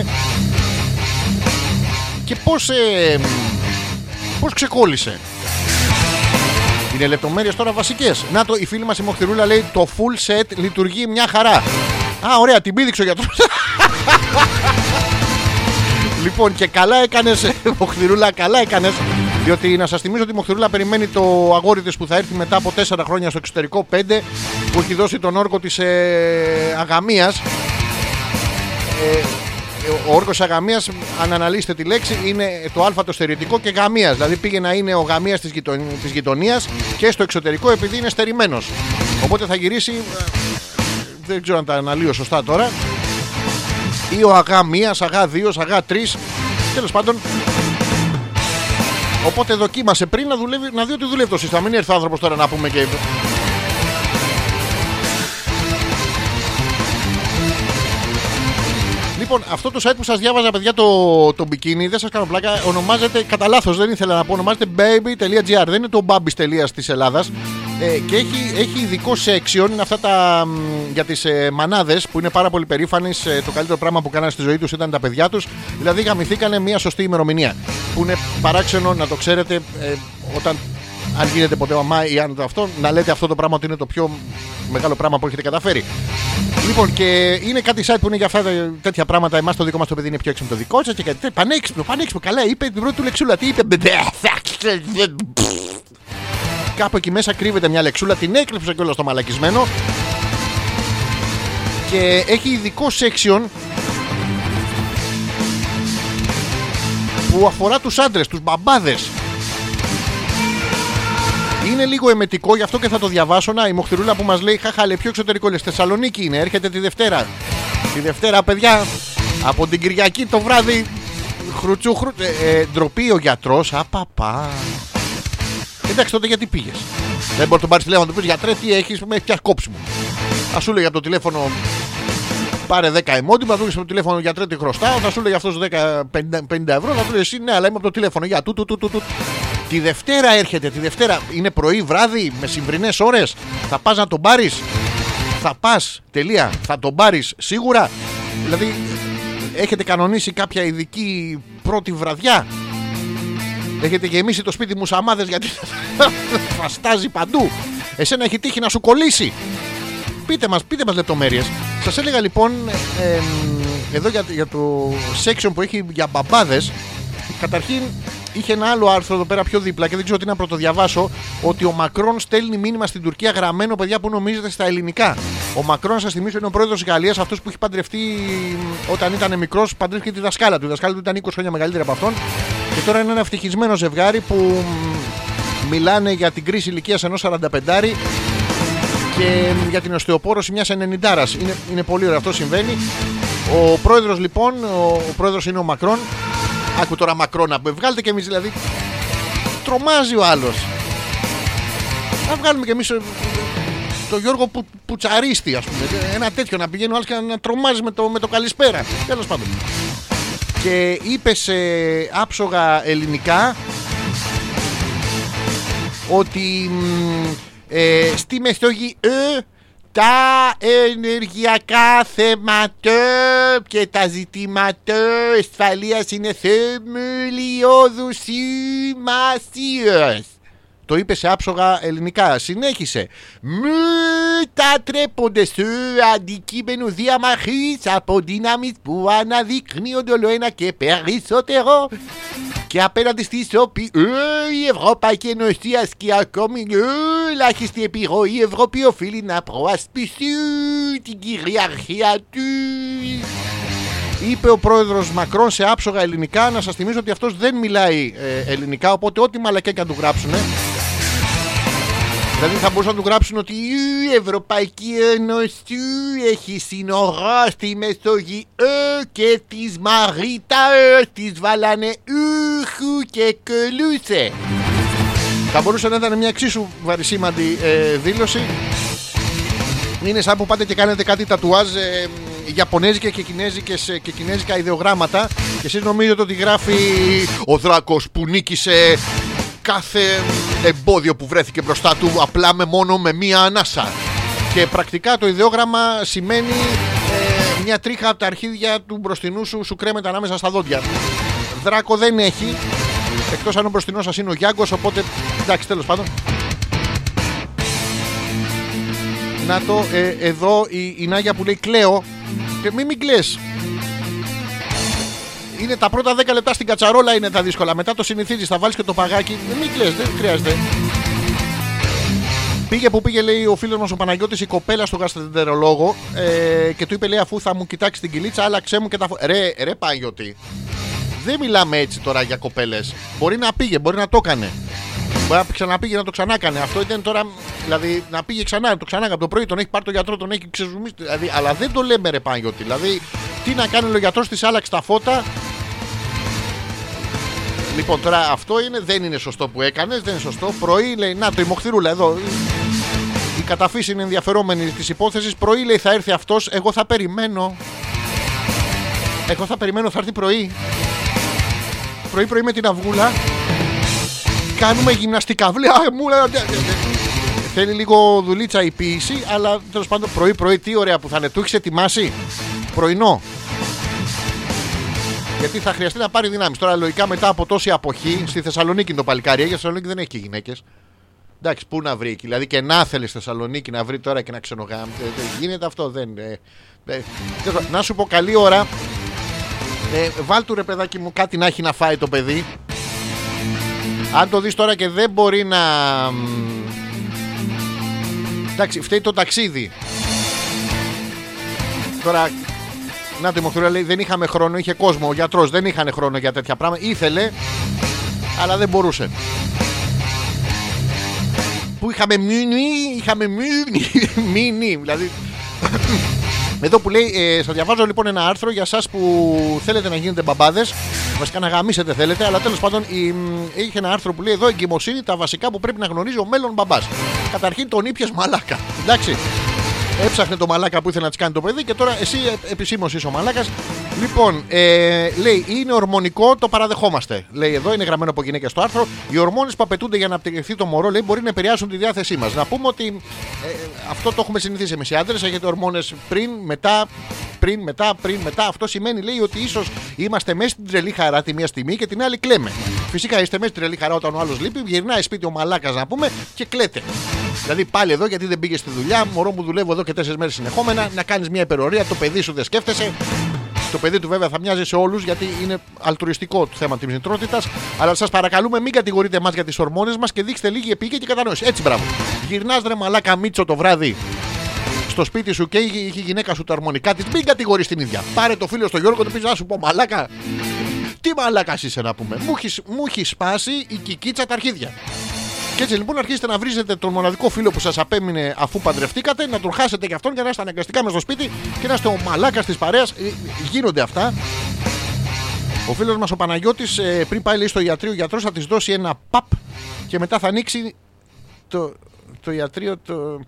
Speaker 1: Και πώς, ε, πώς ξεκόλλησε; Είναι λεπτομέρειες τώρα βασικές. Να το, η φίλη μας η Μοχθηρούλα λέει το full set λειτουργεί μια χαρά. Α, ωραία, την πήδηξε ο γιατρός. λοιπόν, και καλά έκανες, Μοχθηρούλα, καλά έκανες. Διότι να σας θυμίσω ότι η Μοχθηρούλα περιμένει το αγόρι της που θα έρθει μετά από 4 χρόνια στο εξωτερικό, 5, που έχει δώσει τον όρκο της ε, αγαμίας. Ε, ο όρκος αγαμίας, αν αναλύσετε τη λέξη, είναι το α το στερητικό και γαμίας. Δηλαδή πήγε να είναι ο γαμίας της γειτονίας και στο εξωτερικό επειδή είναι στερημένος. Οπότε θα γυρίσει. ε, Δεν ξέρω αν τα αναλύω σωστά τώρα. Ή ο αγά μίας, αγά δύο, αγά τρεις. Τέλος πάντων. Οπότε δοκίμασε πριν να, δουλεύει, να δει ότι δουλεύει το σύστημα. Μην έρθει ο άνθρωπος τώρα να πούμε και. Λοιπόν, αυτό το site που σας διάβαζα, παιδιά, το, το μπικίνι, δεν σας κάνω πλάκα, ονομάζεται κατά λάθος, δεν ήθελα να πω, ονομάζεται baby.gr. Δεν είναι το babis της Ελλάδας. Ε, και έχει, έχει ειδικό section, είναι αυτά τα μ, για τις ε, μανάδες που είναι πάρα πολύ περήφανες. το καλύτερο πράγμα που κάνανε στη ζωή τους ήταν τα παιδιά τους. Δηλαδή, γαμηθήκανε μια σωστή ημερομηνία. Που είναι παράξενο να το ξέρετε ε, όταν αν γίνετε ποτέ μαμά ή αν το αυτό, να λέτε αυτό το πράγμα ότι είναι το πιο μεγάλο πράγμα που έχετε καταφέρει. Λοιπόν, και είναι κάτι site που είναι για αυτά τα τέτοια πράγματα. Εμάς το δικό μας το παιδί είναι πιο έξυπνο το δικό σας και κάτι τέτοιο. Πανέξυπνο, πανέξυπνο. Καλά, είπε την πρώτη του λεξούλα. Τι είπε, Κάπου εκεί μέσα κρύβεται μια λεξούλα. Την έκλειψε κιόλας στο μαλακισμένο. Και έχει ειδικό section που αφορά τους άντρες, τους μπαμπάδες. Είναι λίγο εμετικό, γι' αυτό και θα το διαβάσω. Να, η Μοχθηρούλα που μας λέει: Χαχα, λέει, πιο εξωτερικό λες. Θεσσαλονίκη είναι, έρχεται τη Δευτέρα. Τη Δευτέρα, παιδιά, από την Κυριακή το βράδυ. Χρουτσού, χρου... ε, ε, ντροπή ο γιατρός. Απαπα. Εντάξει, τότε γιατί πήγες; Δεν μπορεί να τον πάρεις τηλέφωνο να του πεις γιατρέ, τι έχεις, με έχεις πιάσει κόψιμο. Α σου λέει από το τηλέφωνο πάρε 10 εμόντιμα, θα του το τηλέφωνο γιατρέ τι χρωστάω, θα σου λέει αυτός 10, 50, 50 ευρώ, θα του λέει εσύ ναι, αλλά είμαι από το τηλέφωνο. Για του, του, του, του, του. Τη Δευτέρα έρχεται, τη Δευτέρα είναι πρωί, βράδυ, με συμβρινές ώρες. Θα πας να τον πάρεις; Θα πας, τελεία. Θα τον πάρεις σίγουρα; Δηλαδή, έχετε κανονίσει κάποια ειδική πρώτη βραδιά; Έχετε γεμίσει το σπίτι μου σαμάδε γιατί θα στάζει παντού. Εσένα έχει τύχει να σου κολλήσει. Πείτε μας, πείτε μας λεπτομέρειες. Σας έλεγα λοιπόν ε, ε, εδώ για, για το section που έχει για μπαμπάδες Καταρχήν είχε ένα άλλο άρθρο εδώ πέρα πιο δίπλα και δεν ξέρω τι να πρωτοδιαβάσω ότι ο Μακρόν στέλνει μήνυμα στην Τουρκία γραμμένο παιδιά που νομίζετε στα ελληνικά. Ο Μακρόν, σας θυμίσω, είναι ο πρόεδρος της Γαλλίας, αυτός που έχει παντρευτεί όταν ήταν μικρός, παντρεύτηκε τη δασκάλα του. Η δασκάλα του ήταν 20 χρόνια μεγαλύτερη από αυτόν. Και τώρα είναι ένα ευτυχισμένο ζευγάρι που μ, μιλάνε για την κρίση ηλικίας ενός 45 και για την οστεοπόρωση μιας 90 είναι, είναι πολύ ωραίο αυτό συμβαίνει. Ο πρόεδρος λοιπόν, ο, ο πρόεδρος είναι ο Μακρόν. Άκου τώρα Μακρόνα που βγάλετε και εμείς δηλαδή. Τρομάζει ο άλλος. Να βγάλουμε κι εμείς το Γιώργο που, Πουτσαρίστη, ας πούμε. Ένα τέτοιο να πηγαίνει ο άλλος και να τρομάζει με το, με το καλησπέρα. Τέλος πάντων. Και είπες σε άψογα ελληνικά ότι μ, ε, στη Μεσόγειο ε, τα ενεργειακά θέματα και τα ζητήματα ασφαλείας είναι θεμελιώδους σημασίας. Το είπε σε άψογα ελληνικά. Συνέχισε. Μετατρέπονται σε αντικείμενο διαμαχής από δυνάμεις που αναδεικνύονται όλο ένα και περισσότερο και απέναντι στις οποίες η Ευρωπαϊκή Ένωση ασκεί ακόμη ελάχιστη επιρροή η Ευρώπη οφείλει να προασπιστεί την κυριαρχία του. Είπε ο πρόεδρος Μακρόν σε άψογα ελληνικά. Να σας θυμίσω ότι αυτός δεν μιλάει ε, ελληνικά. Οπότε ό,τι μαλακέ και να του γράψουν. Δηλαδή θα μπορούσαν να του γράψουν ότι η Ευρωπαϊκή Ένωση έχει σύνορα στη Μεσόγειο και τις Μαρίτας τις βάλανε ούχου και κολούσε. Θα μπορούσε να ήταν μια εξίσου βαρισίμαντη ε, δήλωση. Είναι σαν που πάτε και κάνετε κάτι τατουάζ ε, Ιαπωνέζικα και, κινέζικες, ε, και κινέζικα ιδεογράμματα και εσείς νομίζετε ότι γράφει ο δράκος που νίκησε κάθε εμπόδιο που βρέθηκε μπροστά του απλά με μόνο με μία ανάσα. Και πρακτικά το ιδεόγραμμα σημαίνει ε, μια τρίχα από τα αρχίδια του μπροστινού σου σου κρέμεται ανάμεσα στα δόντια. Δράκο δεν έχει. Εκτός αν ο μπροστινός σας είναι ο Γιάνγκος, οπότε εντάξει τέλος πάντων. Να το, ε, εδώ η, η Νάγια που λέει κλαίω. Και μην μην κλαις. Είναι τα πρώτα 10 λεπτά στην κατσαρόλα είναι τα δύσκολα. Μετά το συνηθίζεις, θα βάλεις και το παγάκι. Ε, Μην κλαις, δεν χρειάζεται. Πήγε που πήγε, λέει ο φίλος μας ο Παναγιώτης η κοπέλα στο γαστρεντερολόγο ε, και του είπε, λέει, αφού θα μου κοιτάξει την κυλίτσα, άλλαξέ μου και τα. φω- Ρε, ρε, Παναγιώτη. Δεν μιλάμε έτσι τώρα για κοπέλες. Μπορεί να πήγε, μπορεί να το έκανε. Μπορεί να ξαναπήγε να το ξανά έκανε. Αυτό ήταν τώρα. Δηλαδή να πήγε ξανά, να το ξανά από το πρωί, τον έχει πάρει το γιατρό, τον έχει ξεζουμίσει. Δηλαδή, αλλά δεν το λέμε ρε Παναγιώτη. Δηλαδή, τι να κάνει ο γιατρός της άλλαξε τα φώτα, Λοιπόν, τώρα αυτό είναι, δεν είναι σωστό που έκανες, δεν είναι σωστό. Πρωί λέει, να το η Μοχθηρούλα εδώ. Η καταφύση είναι ενδιαφερόμενη της υπόθεσης. Πρωί λέει θα έρθει αυτός, εγώ θα περιμένω. Εγώ θα περιμένω, θα έρθει πρωί. Πρωί-πρωί με την αυγούλα. Κάνουμε γυμναστικά. Βλέ, α, μου λέει, ντε, ντε, ντε. Θέλει λίγο δουλίτσα η ποιήση, αλλά τέλος πάντων πρωί-πρωί τι ωραία που θα είναι. Του έχεις ετοιμάσει πρωινό; Γιατί θα χρειαστεί να πάρει δυνάμεις. Τώρα, λογικά μετά από τόση αποχή, στη Θεσσαλονίκη είναι το παλικάρι. Για Θεσσαλονίκη δεν έχει και γυναίκες. Εντάξει, πού να βρει εκεί. Δηλαδή και να θέλει στη Θεσσαλονίκη να βρει τώρα και να ξενογάμει. Ε, ε, γίνεται αυτό, δεν. Ε, ε, τέλος πάντων, να σου πω καλή ώρα. Ε, βάλ του ρε παιδάκι μου κάτι να έχει να φάει το παιδί. Αν το δεις τώρα και δεν μπορεί να... μ, Εντάξει, φταίει το ταξίδι. Τώρα, να το η Μοχθηρούλα λέει δεν είχαμε χρόνο, είχε κόσμο. Ο γιατρός δεν είχαν χρόνο για τέτοια πράγματα. Ήθελε, αλλά δεν μπορούσε. Που είχαμε μείνει, είχαμε μείνει, μείνει. Δηλαδή, εδώ που λέει, ε, σας διαβάζω λοιπόν ένα άρθρο για εσά που θέλετε να γίνετε μπαμπάδες. Βασικά να γαμίσετε θέλετε, αλλά τέλος πάντων η, μ, είχε ένα άρθρο που λέει εδώ εγκυμοσύνη τα βασικά που πρέπει να γνωρίζει ο μέλλον μπαμπάς. Καταρχήν τον ήπιες μαλάκα. Εντάξει. Έψαχνε το μαλάκα που ήθελε να της κάνει το παιδί και τώρα εσύ επισήμως είσαι ο μαλάκας. Λοιπόν, ε, λέει είναι ορμονικό, το παραδεχόμαστε. Λέει εδώ, είναι γραμμένο από γυναίκες στο άρθρο. Οι ορμόνες που απαιτούνται για να απτυχθεί το μωρό λέει, μπορεί να επηρεάσουν τη διάθεσή μας. Να πούμε ότι ε, αυτό το έχουμε συνηθίσει εμείς οι άντρες. Έχετε ορμόνες πριν, μετά, πριν, μετά, πριν, μετά. Αυτό σημαίνει λέει ότι ίσως είμαστε μέσα στην τρελή χαρά τη μία στιγμή και την άλλη κλαίμε. Φυσικά είστε μέσα στην τρελή χαρά όταν ο άλλος λείπει, γυρνάει σπίτι ο μαλάκας να πούμε και κλαίτε. Δηλαδή πάλι εδώ γιατί δεν πήγες στη δουλειά, μωρό μου δουλεύω εδώ και τέσσερις μέρες συνεχόμενα, να κάνεις μια υπερορία, το παιδί σου δεν σκέφτεσαι. Το παιδί του βέβαια θα μοιάζει σε όλους γιατί είναι αλτρουιστικό το θέμα της μητρότητας. Αλλά σας παρακαλούμε μην κατηγορείτε εμάς για τις ορμόνες μας και δείξτε λίγη επίγεια και κατανόηση. Έτσι μπράβο. Γυρνάς ρε μαλάκα μίτσο το βράδυ στο σπίτι σου και είχε είχε η γυναίκα σου τα αρμονικά της, μην κατηγορείς την ίδια. Πάρε το φίλο στο Γιώργο και του πεις να σου πω μαλάκα. Τι μαλάκας είσαι να πούμε. Μου έχεις, μου έχεις σπάσει η κικίτσα τα αρχίδια. Και έτσι λοιπόν αρχίσετε να βρίζετε τον μοναδικό φίλο που σας απέμεινε αφού παντρευτήκατε, να τον χάσετε και αυτόν και να είστε αναγκαστικά με στο σπίτι και να είστε ο μαλάκας της παρέας. Γίνονται αυτά. Ο φίλος μας ο Παναγιώτης πριν πάει λέει, στο ιατρείο, ο γιατρός θα της δώσει ένα παπ και μετά θα ανοίξει το, το ιατρείο. Το...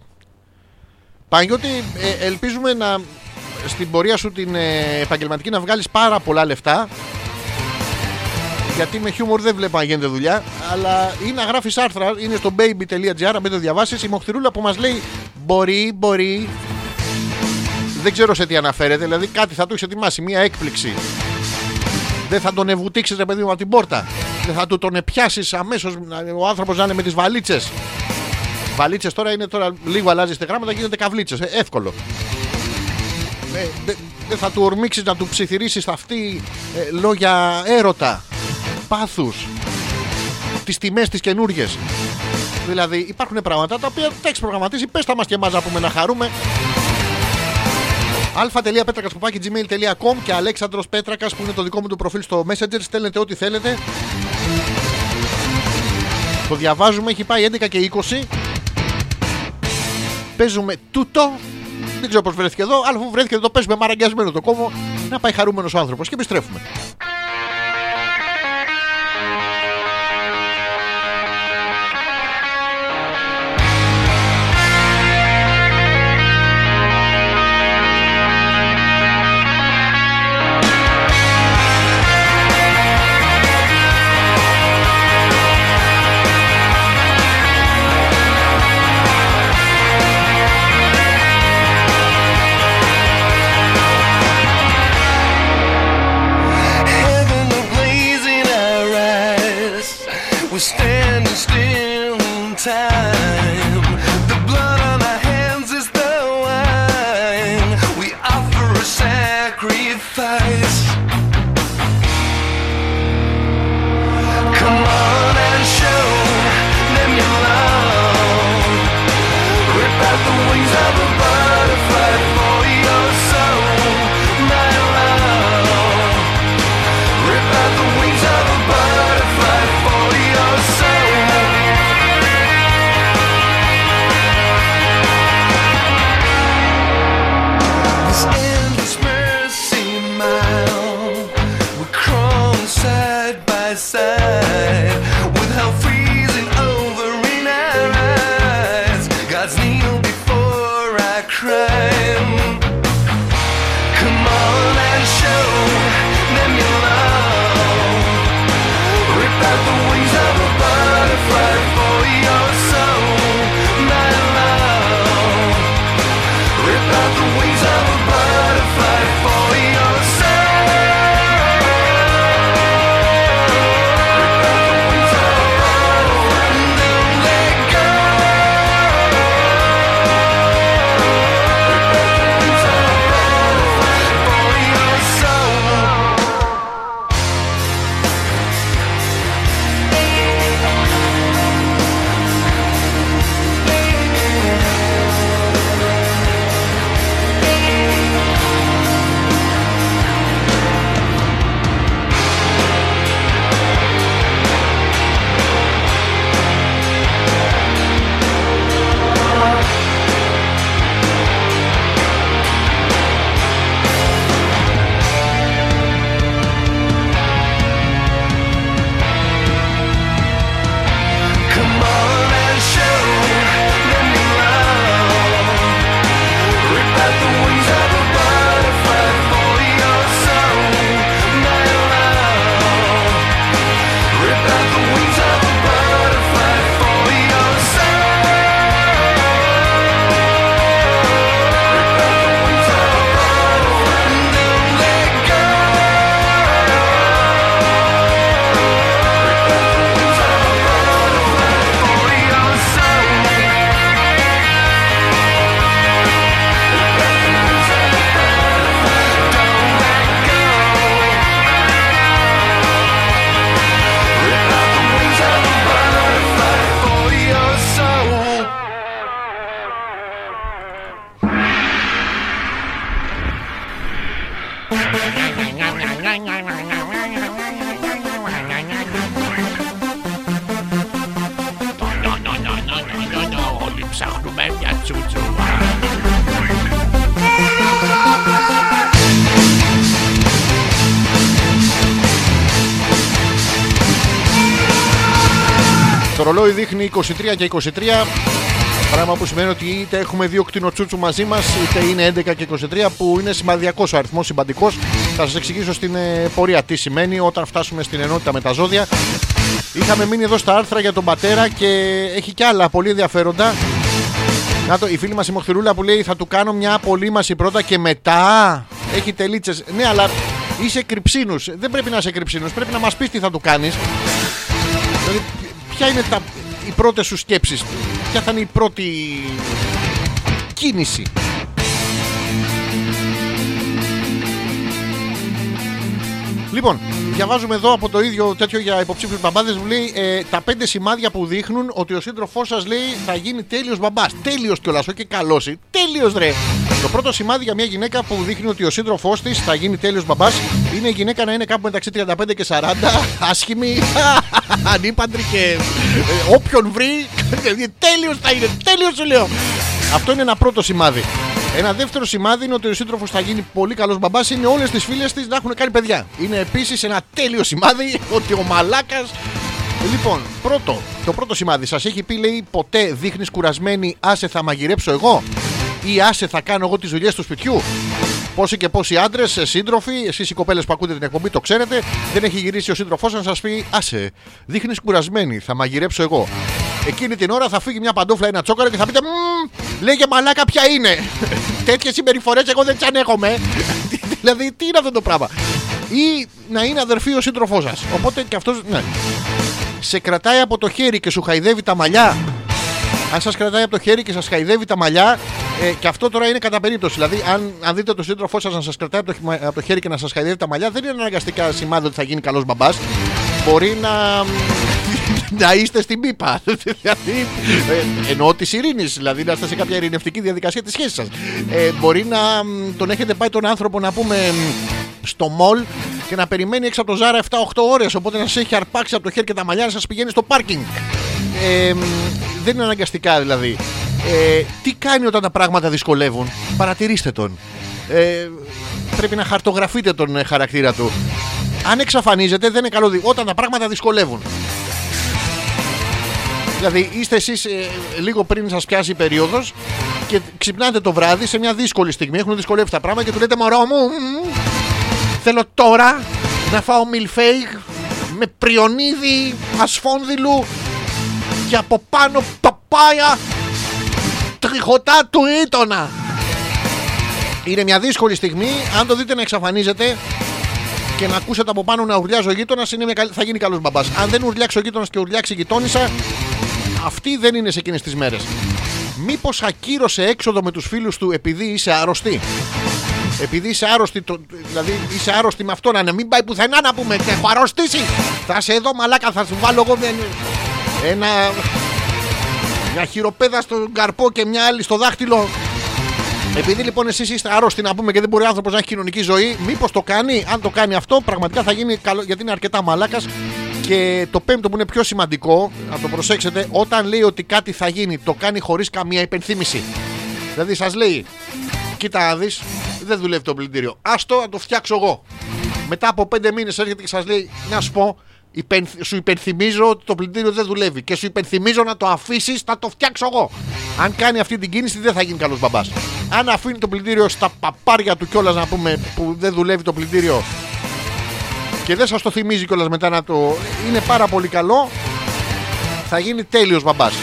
Speaker 1: Παναγιώτη, ε, ελπίζουμε να στην πορεία σου την ε, επαγγελματική να βγάλεις πάρα πολλά λεφτά. Γιατί με χιούμορ δεν βλέπω να γίνεται δουλειά αλλά ή να γράφεις άρθρα είναι στο baby.gr να μην το διαβάσεις. Η Μοχθηρούλα που μας λέει μπορεί, μπορεί δεν ξέρω σε τι αναφέρεται δηλαδή κάτι θα του έχεις ετοιμάσει, μια έκπληξη. Δεν θα τον ευουτήξεις ρε παιδί μου από την πόρτα. Δεν θα του τον πιάσει αμέσως ο άνθρωπος να είναι με τις βαλίτσες Βαλίτσες τώρα είναι τώρα λίγο αλλάζει τα γράμματα και γίνονται καβλίτσες. Ε, εύκολο. Ε, δεν δε θα του ορμήξεις να του ψιθυρίσεις αυτή ε, λόγια έρωτα, πάθους, τις τιμές τις καινούριες. Δηλαδή υπάρχουν πράγματα τα οποία τα έχεις προγραμματίσει. Πες τα μας και εμάς να πούμε να χαρούμε. αλφα.πέτρακα.gmail.com και Αλέξανδρος Πέτρακας που είναι το δικό μου το προφίλ στο Messenger. Στέλνετε ό,τι θέλετε. Το διαβάζουμε, έχει πάει 11 και 20. Παίζουμε τούτο. Δεν ξέρω πώς βρέθηκε εδώ, αλλά αφού βρέθηκε εδώ, παίζουμε μαραγκιασμένο το κόμμα. Να πάει χαρούμενος ο άνθρωπος και επιστρέφουμε.
Speaker 2: We're standing still in time.
Speaker 1: Ρολόι δείχνει 23 και 23. Πράγμα που σημαίνει ότι είτε έχουμε δύο κτηνοτσούτσου μαζί μας, είτε είναι 11 και 23, που είναι σημαδιακός ο αριθμός, συμπαντικός. Θα σας εξηγήσω στην ε, πορεία τι σημαίνει όταν φτάσουμε στην ενότητα με τα ζώδια. Είχαμε μείνει εδώ στα άρθρα για τον πατέρα και έχει κι άλλα πολύ ενδιαφέροντα. Να το, η φίλη μας η Μοχθηρούλα που λέει θα του κάνω μια απολύμαση πρώτα και μετά έχει τελίτσες. Ναι, αλλά είσαι κρυψίνους. Δεν πρέπει να είσαι κρυψίνους. Πρέπει να μας πεις τι θα του κάνεις. Δηλαδή, ποια είναι τα, οι πρώτες σου σκέψεις, ποια θα είναι η πρώτη κίνηση; Λοιπόν, διαβάζουμε εδώ από το ίδιο τέτοιο για υποψήφιους μπαμπάδες που λέει ε, τα πέντε σημάδια που δείχνουν ότι ο σύντροφός σας λέει θα γίνει τέλειος μπαμπάς. Τέλειος κιόλας, όχι και καλό. Τέλειος ρε. Το πρώτο σημάδι για μια γυναίκα που δείχνει ότι ο σύντροφός της θα γίνει τέλειος μπαμπάς είναι η γυναίκα να είναι κάπου μεταξύ 35 και 40, άσχημη, ανήπαντρη και ε, όποιον βρει. τέλειος θα είναι, τέλειος σου λέω. Αυτό είναι ένα πρώτο σημάδι. Ένα δεύτερο σημάδι είναι ότι ο σύντροφος θα γίνει πολύ καλός μπαμπάς. Είναι όλες τις φίλες της να έχουν κάνει παιδιά. Είναι επίσης ένα τέλειο σημάδι ότι ο μαλάκα. Λοιπόν, πρώτο, το πρώτο σημάδι σας έχει πει, λέει, ποτέ δείχνεις κουρασμένη, άσε θα μαγειρέψω εγώ. Ή άσε θα κάνω εγώ τις δουλειές του σπιτιού. Πόσοι και πόσοι άντρες, σύντροφοι, εσείς οι κοπέλες που ακούτε την εκπομπή το ξέρετε, δεν έχει γυρίσει ο σύντροφός να σας πει, άσε, δείχνεις κουρασμένη, θα μαγειρέψω εγώ. Εκείνη την ώρα θα φύγει μια παντόφλα, ένα τσόκαρο και θα πείτε Μμμ, λέγε μαλάκα ποια είναι. Τέτοιες συμπεριφορές εγώ δεν τις ανέχομαι. δηλαδή, τι είναι αυτό το πράγμα. Ή να είναι αδερφή ο σύντροφός σας. Οπότε και αυτός. Ναι. Σε κρατάει από το χέρι και σου χαϊδεύει τα μαλλιά. Αν σας κρατάει από το χέρι και σας χαϊδεύει τα μαλλιά, ε, και αυτό τώρα είναι κατά περίπτωση. Δηλαδή, αν, αν δείτε τον σύντροφό σας να σας κρατάει από το, χει- από το χέρι και να σας χαϊδεύει τα μαλλιά, δεν είναι αναγκαστικά σημάδι ότι θα γίνει καλός μπαμπάς. Μπορεί να. να είστε στην πίπα. δηλαδή, ε, εννοώ της ειρήνης, δηλαδή να είστε σε κάποια ειρηνευτική διαδικασία της σχέσης σας. Ε, μπορεί να μ, τον έχετε πάει τον άνθρωπο να πούμε μ, στο μολ και να περιμένει έξω από το Ζάρα 7-8 ώρες. Οπότε να σα έχει αρπάξει από το χέρι και τα μαλλιά να σας πηγαίνει στο πάρκινγκ. Ε, μ, δεν είναι αναγκαστικά δηλαδή. Ε, τι κάνει όταν τα πράγματα δυσκολεύουν, παρατηρήστε τον. Ε, πρέπει να χαρτογραφείτε τον ε, χαρακτήρα του. Αν εξαφανίζεται, δεν είναι καλό. δι- Όταν τα πράγματα δυσκολεύουν. Δηλαδή, είστε εσείς λίγο πριν σας πιάσει η περίοδος και ξυπνάτε το βράδυ σε μια δύσκολη στιγμή. Έχουν δυσκολεύσει τα πράγματα και του λέτε Μωρό μου, μ, θέλω τώρα να φάω μιλφέιγ με πριονίδι ασφόνδυλου και από πάνω παπάια τριχωτά του ήτονα. Είναι μια δύσκολη στιγμή. Αν το δείτε να εξαφανίζεται και να ακούσετε από πάνω να ουρλιάζει ο γείτονας, θα γίνει καλός μπαμπάς. Αν δεν ουρλιάξει ο γείτονας και ουρλιάξει η γειτόνισσα, αυτή δεν είναι σε εκείνες τις μέρες. Μήπως ακύρωσε έξοδο με τους φίλους του επειδή είσαι άρρωστη; Επειδή είσαι άρρωστη, το, δηλαδή είσαι άρρωστη με αυτό να είναι. Μην πάει πουθενά να πούμε. Και έχω αρρωστήσει. Θα σε εδώ μαλάκα, θα σου βάλω εγώ με- ένα. Μια χειροπέδα στον καρπό και μια άλλη στο δάχτυλο. Επειδή λοιπόν εσείς είστε άρρωστοι να πούμε και δεν μπορεί ο άνθρωπος να έχει κοινωνική ζωή, μήπως το κάνει. Αν το κάνει αυτό, πραγματικά θα γίνει καλό γιατί είναι αρκετά μαλάκας. Και το πέμπτο που είναι πιο σημαντικό, να το προσέξετε, όταν λέει ότι κάτι θα γίνει, το κάνει χωρίς καμία υπενθύμηση. Δηλαδή σας λέει, κοίτα να δεις, δεν δουλεύει το πλυντήριο. Άστο να το φτιάξω εγώ. Μετά από πέντε μήνες έρχεται και σας λέει, να σου πω, υπενθ- σου υπενθυμίζω ότι το πλυντήριο δεν δουλεύει και σου υπενθυμίζω να το αφήσεις, θα το φτιάξω εγώ. Αν κάνει αυτή την κίνηση, δεν θα γίνει καλός μπαμπάς. Αν αφήνει το πλυντήριο στα παπάρια του κιόλας να πούμε που δεν δουλεύει το πλυντήριο και δεν σας το θυμίζει κιόλας μετά να το. είναι πάρα πολύ καλό, θα γίνει τέλειος μπαμπάς.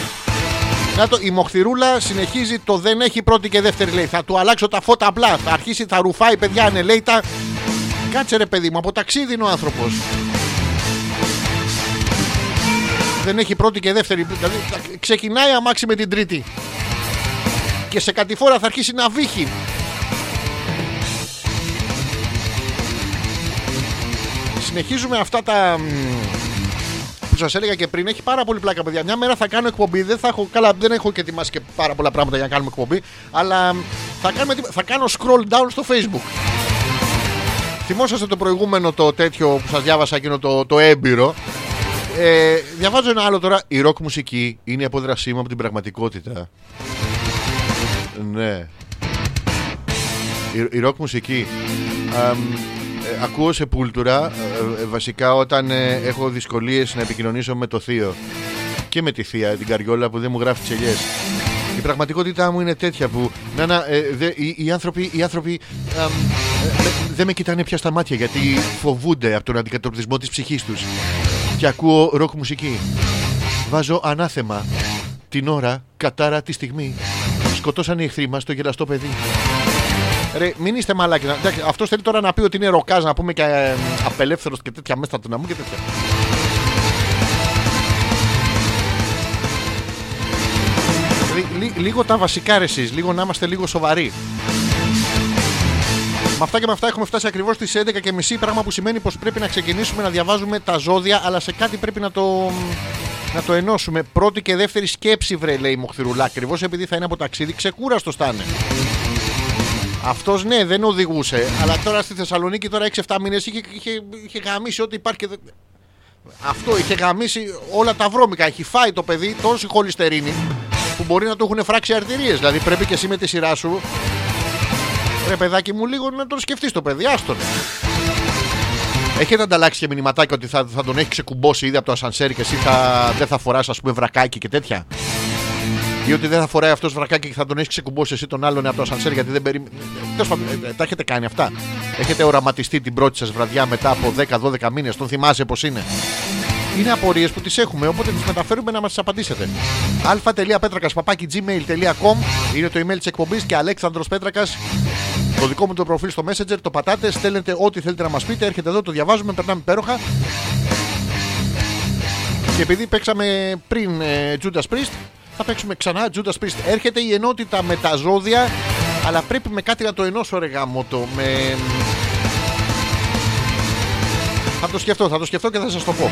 Speaker 1: Να το, η Μοχθηρούλα συνεχίζει το δεν έχει πρώτη και δεύτερη λέει. Θα του αλλάξω τα φώτα απλά. Θα αρχίσει, θα ρουφάει παιδιά ανελέητα. Κάτσε ρε παιδί μου, από ταξίδι είναι ο άνθρωπος. Δεν έχει πρώτη και δεύτερη. Δηλαδή θα- ξεκινάει αμάξι με την τρίτη. Και σε κατηφόρα θα αρχίσει να βύχει. Συνεχίζουμε αυτά τα μ, που σας έλεγα και πριν, έχει πάρα πολύ πλάκα, παιδιά. Μια μέρα θα κάνω εκπομπή. Δεν, θα έχω, καλά, δεν έχω και ετοιμάσει και πάρα πολλά πράγματα για να κάνουμε εκπομπή. Αλλά μ, θα, κάνουμε, τι- θα κάνω scroll down στο Facebook. Θυμόσαστε το προηγούμενο το τέτοιο που σας διάβασα εκείνο το, το έμπειρο. Ε, διαβάζω ένα άλλο τώρα. Η ροκ μουσική είναι η απόδρασή μου από την πραγματικότητα. Ναι. Η, η ροκ μουσική. Αμ, ε, ακούω σε πούλτουρα ε, ε, βασικά όταν ε, έχω δυσκολίες να επικοινωνήσω με το θείο και με τη θεία την καριόλα που δεν μου γράφει τις ελιές Η πραγματικότητά μου είναι τέτοια που να, να, ε, δε- οι, οι άνθρωποι, οι άνθρωποι αμ, ε, δε- δεν με κοιτάνε πια στα μάτια γιατί φοβούνται από τον αντικατοπτρισμό της ψυχής τους και ακούω ροκ μουσική. Βάζω ανάθεμα την ώρα, κατάρα τη στιγμή. Σκοτώσαν οι εχθροί μας το γελαστό παιδί. Ρε, μην είστε μαλάκι. Αυτός θέλει τώρα να πει ότι είναι ροκάζ, να πούμε και ε, απελεύθερο και τέτοια μέσα του να μου και τέτοια. Δηλαδή, λί- λίγο τα βασικά ρε εσείς, λίγο να είμαστε λίγο σοβαροί. Με αυτά και με αυτά έχουμε φτάσει ακριβώς στις 11.30 πράγμα που σημαίνει πως πρέπει να ξεκινήσουμε να διαβάζουμε τα ζώδια, αλλά σε κάτι πρέπει να το, να το ενώσουμε. Πρώτη και δεύτερη σκέψη, βρε, λέει η Μοχθηρουλά. Ακριβώς επειδή θα είναι από ταξίδι, ξεκούραστος θα είναι. Αυτός ναι, δεν οδηγούσε, αλλά τώρα στη Θεσσαλονίκη τώρα 6-7 μήνες είχε, είχε, είχε γαμίσει ό,τι υπάρχει. και δεν- Αυτό είχε γαμίσει όλα τα βρώμικα. Έχει φάει το παιδί τόση χολυστερίνη που μπορεί να του έχουν φράξει αρτηρίες. Δηλαδή πρέπει και εσύ με τη σειρά σου Ρε παιδάκι μου, λίγο να τον σκεφτείς το παιδί, άστον. Έχετε ανταλλάξει και μηνυματάκια ότι θα, θα τον έχει ξεκουμπώσει ήδη από το ασανσέρ και εσύ θα, δεν θα φοράς, ας πούμε, βρακάκι και τέτοια; Ή ότι δεν θα φοράει αυτός βρακάκι και θα τον έχεις ξεκουμπώσει εσύ τον άλλον από το ασανσέρ γιατί δεν περίμενε. Τέλος πάντων, ε, ε, τα έχετε κάνει αυτά. Έχετε οραματιστεί την πρώτη σας βραδιά μετά από 10-12 μήνες. Τον θυμάσαι πώς είναι. Είναι απορίες που τις έχουμε, οπότε τις μεταφέρουμε να μας τις απαντήσετε. αλφα.πέτρακα.gmail.com είναι το email της εκπομπής και Αλέξανδρος Πέτρακας το δικό μου το προφίλ στο Messenger, το πατάτε, στέλνετε ό,τι θέλετε να μας πείτε, έρχεται εδώ, το διαβάζουμε, περνάμε υπέροχα. Και επειδή παίξαμε πριν ε, Judas Priest, θα παίξουμε ξανά Judas Priest. Έρχεται η ενότητα με τα ζώδια, αλλά πρέπει με κάτι να το ενώσω ρε γάμο το. Με... Θα το σκεφτώ, θα το σκεφτώ και θα σας το πω.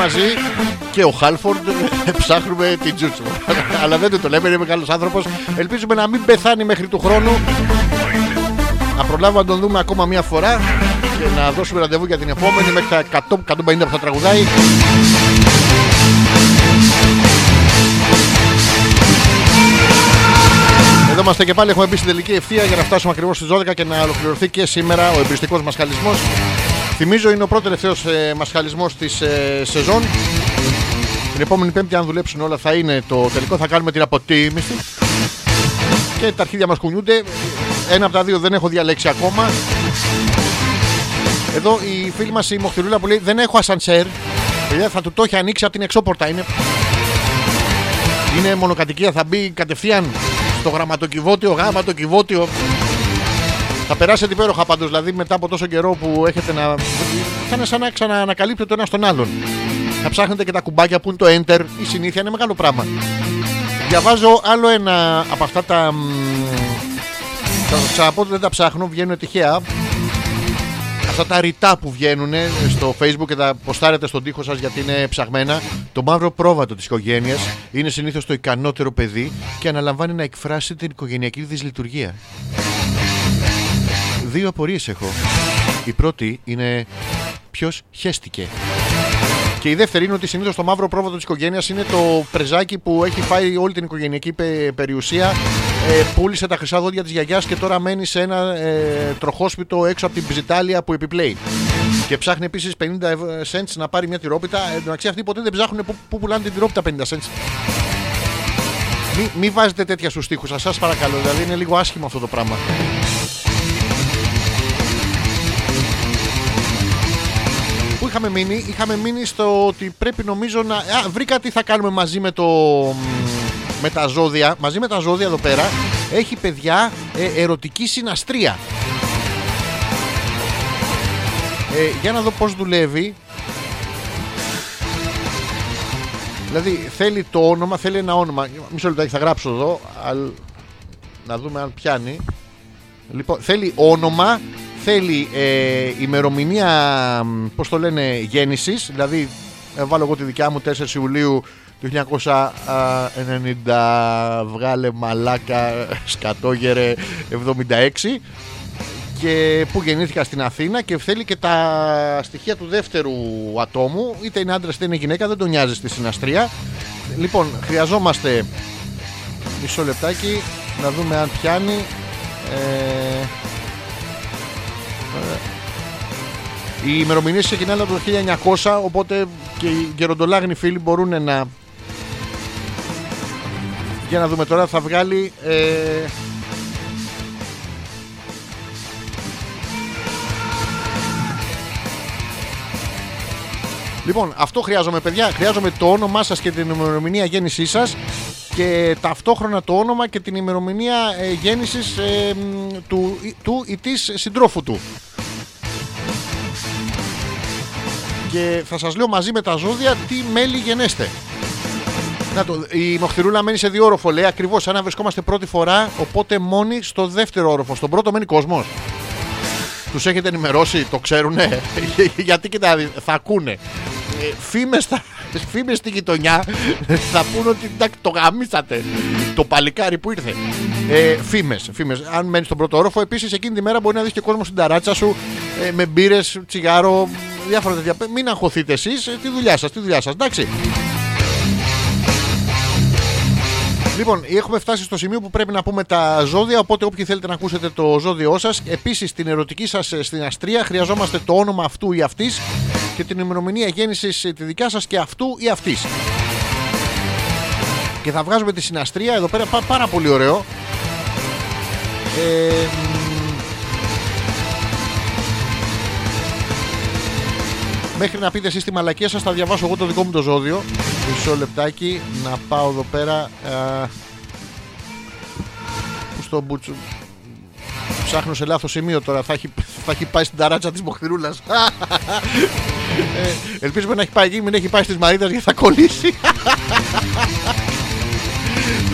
Speaker 1: Μαζί και ο Χάλφορντ ε, ψάχνουμε την Τζούτσου. Αλλά δεν του το λέμε, είναι μεγάλος άνθρωπος. Ελπίζουμε να μην πεθάνει μέχρι του χρόνου. Να προλάβουμε να τον δούμε ακόμα μία φορά και να δώσουμε ραντεβού για την επόμενη μέχρι τα 100, 150 που θα τραγουδάει. Εδώ είμαστε και πάλι. Έχουμε μπει στην τελική ευθεία για να φτάσουμε ακριβώς στις 12 και να ολοκληρωθεί και σήμερα ο εμπριστικός μασχαλισμό. Θυμίζω είναι ο πρώτος τελευταίος ε, μασχαλισμός της ε, σεζόν. Την επόμενη Πέμπτη, αν δουλέψουν όλα, θα είναι το τελικό. Θα κάνουμε την αποτίμηση. Και τα αρχίδια μας κουνιούνται. Ένα από τα δύο δεν έχω διαλέξει ακόμα. Εδώ η φίλη μας η Μοχτηρούλα που λέει δεν έχω ασανσέρ. Παιδιά θα του το έχει ανοίξει από την εξώπορτα. Είναι, είναι μονοκατοικία. Θα μπει κατευθείαν στο γραμματοκιβώτιο, γάματοκιβώτιο. Θα περάσετε υπέροχα πάντως. Δηλαδή μετά από τόσο καιρό που έχετε να. Θα είναι σαν να ξαναανακαλύπτετε το ένας στον άλλον. Θα ψάχνετε και τα κουμπάκια που είναι το enter. Η συνήθεια είναι μεγάλο πράγμα. Διαβάζω άλλο ένα από αυτά τα. μ, Θα το ξαναπώ ότι δεν τα ψάχνω, βγαίνουν τυχαία. Αυτά τα ρητά που βγαίνουν στο facebook και τα ποστάρετε στον τοίχο σας γιατί είναι ψαγμένα. Το μαύρο πρόβατο της οικογένειας είναι συνήθως το ικανότερο παιδί και αναλαμβάνει να εκφράσει την οικογενειακή δυσλειτουργία. Δύο απορίες έχω. Η πρώτη είναι ποιος χέστηκε. Και η δεύτερη είναι ότι συνήθως το μαύρο πρόβατο της οικογένειας είναι το πρεζάκι που έχει φάει όλη την οικογενειακή πε- περιουσία. Ε, πούλησε τα χρυσά δόντια της γιαγιάς και τώρα μένει σε ένα ε, τροχόσπιτο έξω από την ψιτάλια που επιπλέει. Και ψάχνει επίσης 50 ευ- cents να πάρει μια τυρόπιτα. Ε, εν τω μεταξύ αυτοί ποτέ δεν ψάχνουν πού, πού πουλάνε την τυρόπιτα 50 cents. Μη, μη βάζετε τέτοια στους τοίχου σας, παρακαλώ. Δηλαδή είναι λίγο άσχημο αυτό το πράγμα. Είχαμε μείνει, είχαμε μείνει στο ότι πρέπει νομίζω να. Α, βρήκα τι θα κάνουμε μαζί με το. μ, με τα ζώδια. Μαζί με τα ζώδια εδώ πέρα έχει παιδιά ε, ερωτική συναστρία. Ε, για να δω πώς δουλεύει. Δηλαδή θέλει το όνομα, θέλει ένα όνομα. Μισό λεπτάκι θα γράψω εδώ. αλ- Να δούμε αν πιάνει. Λοιπόν, θέλει όνομα, θέλει ε, ημερομηνία, μ, πώς το λένε, γέννησης. Δηλαδή, ε, βάλω εγώ τη δικιά μου 4 Ιουλίου του 1990, βγάλε μαλάκα, σκατόγερε 76 και που γεννήθηκα στην Αθήνα και θέλει και τα στοιχεία του δεύτερου ατόμου, είτε είναι άντρας είτε είναι γυναίκα, δεν τον νοιάζει στη συναστρία. Λοιπόν, χρειαζόμαστε μισό λεπτάκι να δούμε αν πιάνει. Ε, ε, οι ημερομηνίες ξεκινάνε από το 1900, οπότε και οι γεροντολάγνοι φίλοι μπορούν να. Για να δούμε τώρα, θα βγάλει. Ε, Λοιπόν, αυτό χρειάζομαι, παιδιά. Χρειάζομαι το όνομά σας και την ημερομηνία γέννησής σας και ταυτόχρονα το όνομα και την ημερομηνία ε, γέννησης του, του ή της συντρόφου του. Και θα σας λέω μαζί με τα ζώδια τι μέλη γενέστε. Να το, η Μοχθηρούλα μένει σε δύο όροφο, λέει ακριβώς σαν να βρισκόμαστε πρώτη φορά, οπότε μόνοι στο δεύτερο όροφο. Στον πρώτο μένει κόσμος. Τους έχετε ενημερώσει, το ξέρουνε; Γιατί κοιτά, θα ακούνε. Ε, φήμες, θα, φήμες στη γειτονιά θα πούνε ότι εντάξει, το γαμίσατε. Το παλικάρι που ήρθε. Ε, φήμες, φήμες. Αν μένεις στον πρώτο όροφο, επίσης εκείνη τη μέρα μπορεί να δεις και κόσμο στην ταράτσα σου ε, με μπύρες, τσιγάρο, διάφορα τέτοια. Μην αγχωθείτε εσείς, τη δουλειά σας, τη δουλειά σας, εντάξει. Λοιπόν, έχουμε φτάσει στο σημείο που πρέπει να πούμε τα ζώδια. Οπότε, όποιοι θέλετε να ακούσετε το ζώδιό σας, επίσης στην ερωτική σας στην αστρία, χρειαζόμαστε το όνομα αυτού ή αυτής και την ημερομηνία γέννησης τη δικιά σας και αυτού ή αυτής. Και θα βγάζουμε τη συναστρία εδώ πέρα, πά- πάρα πολύ ωραίο. Ε, μ, Μέχρι να πείτε εσείς τη μαλακία σας θα διαβάσω εγώ το δικό μου το ζώδιο Μισό λεπτάκι να πάω εδώ πέρα α, Πού στο μπούτσο Ψάχνω σε λάθος σημείο τώρα θα έχει, θα έχει πάει στην ταράτσα της Μοχθηρούλας ε, Ελπίζουμε να έχει πάει εκεί Μην έχει πάει στις Μαρίδας γιατί θα κολλήσει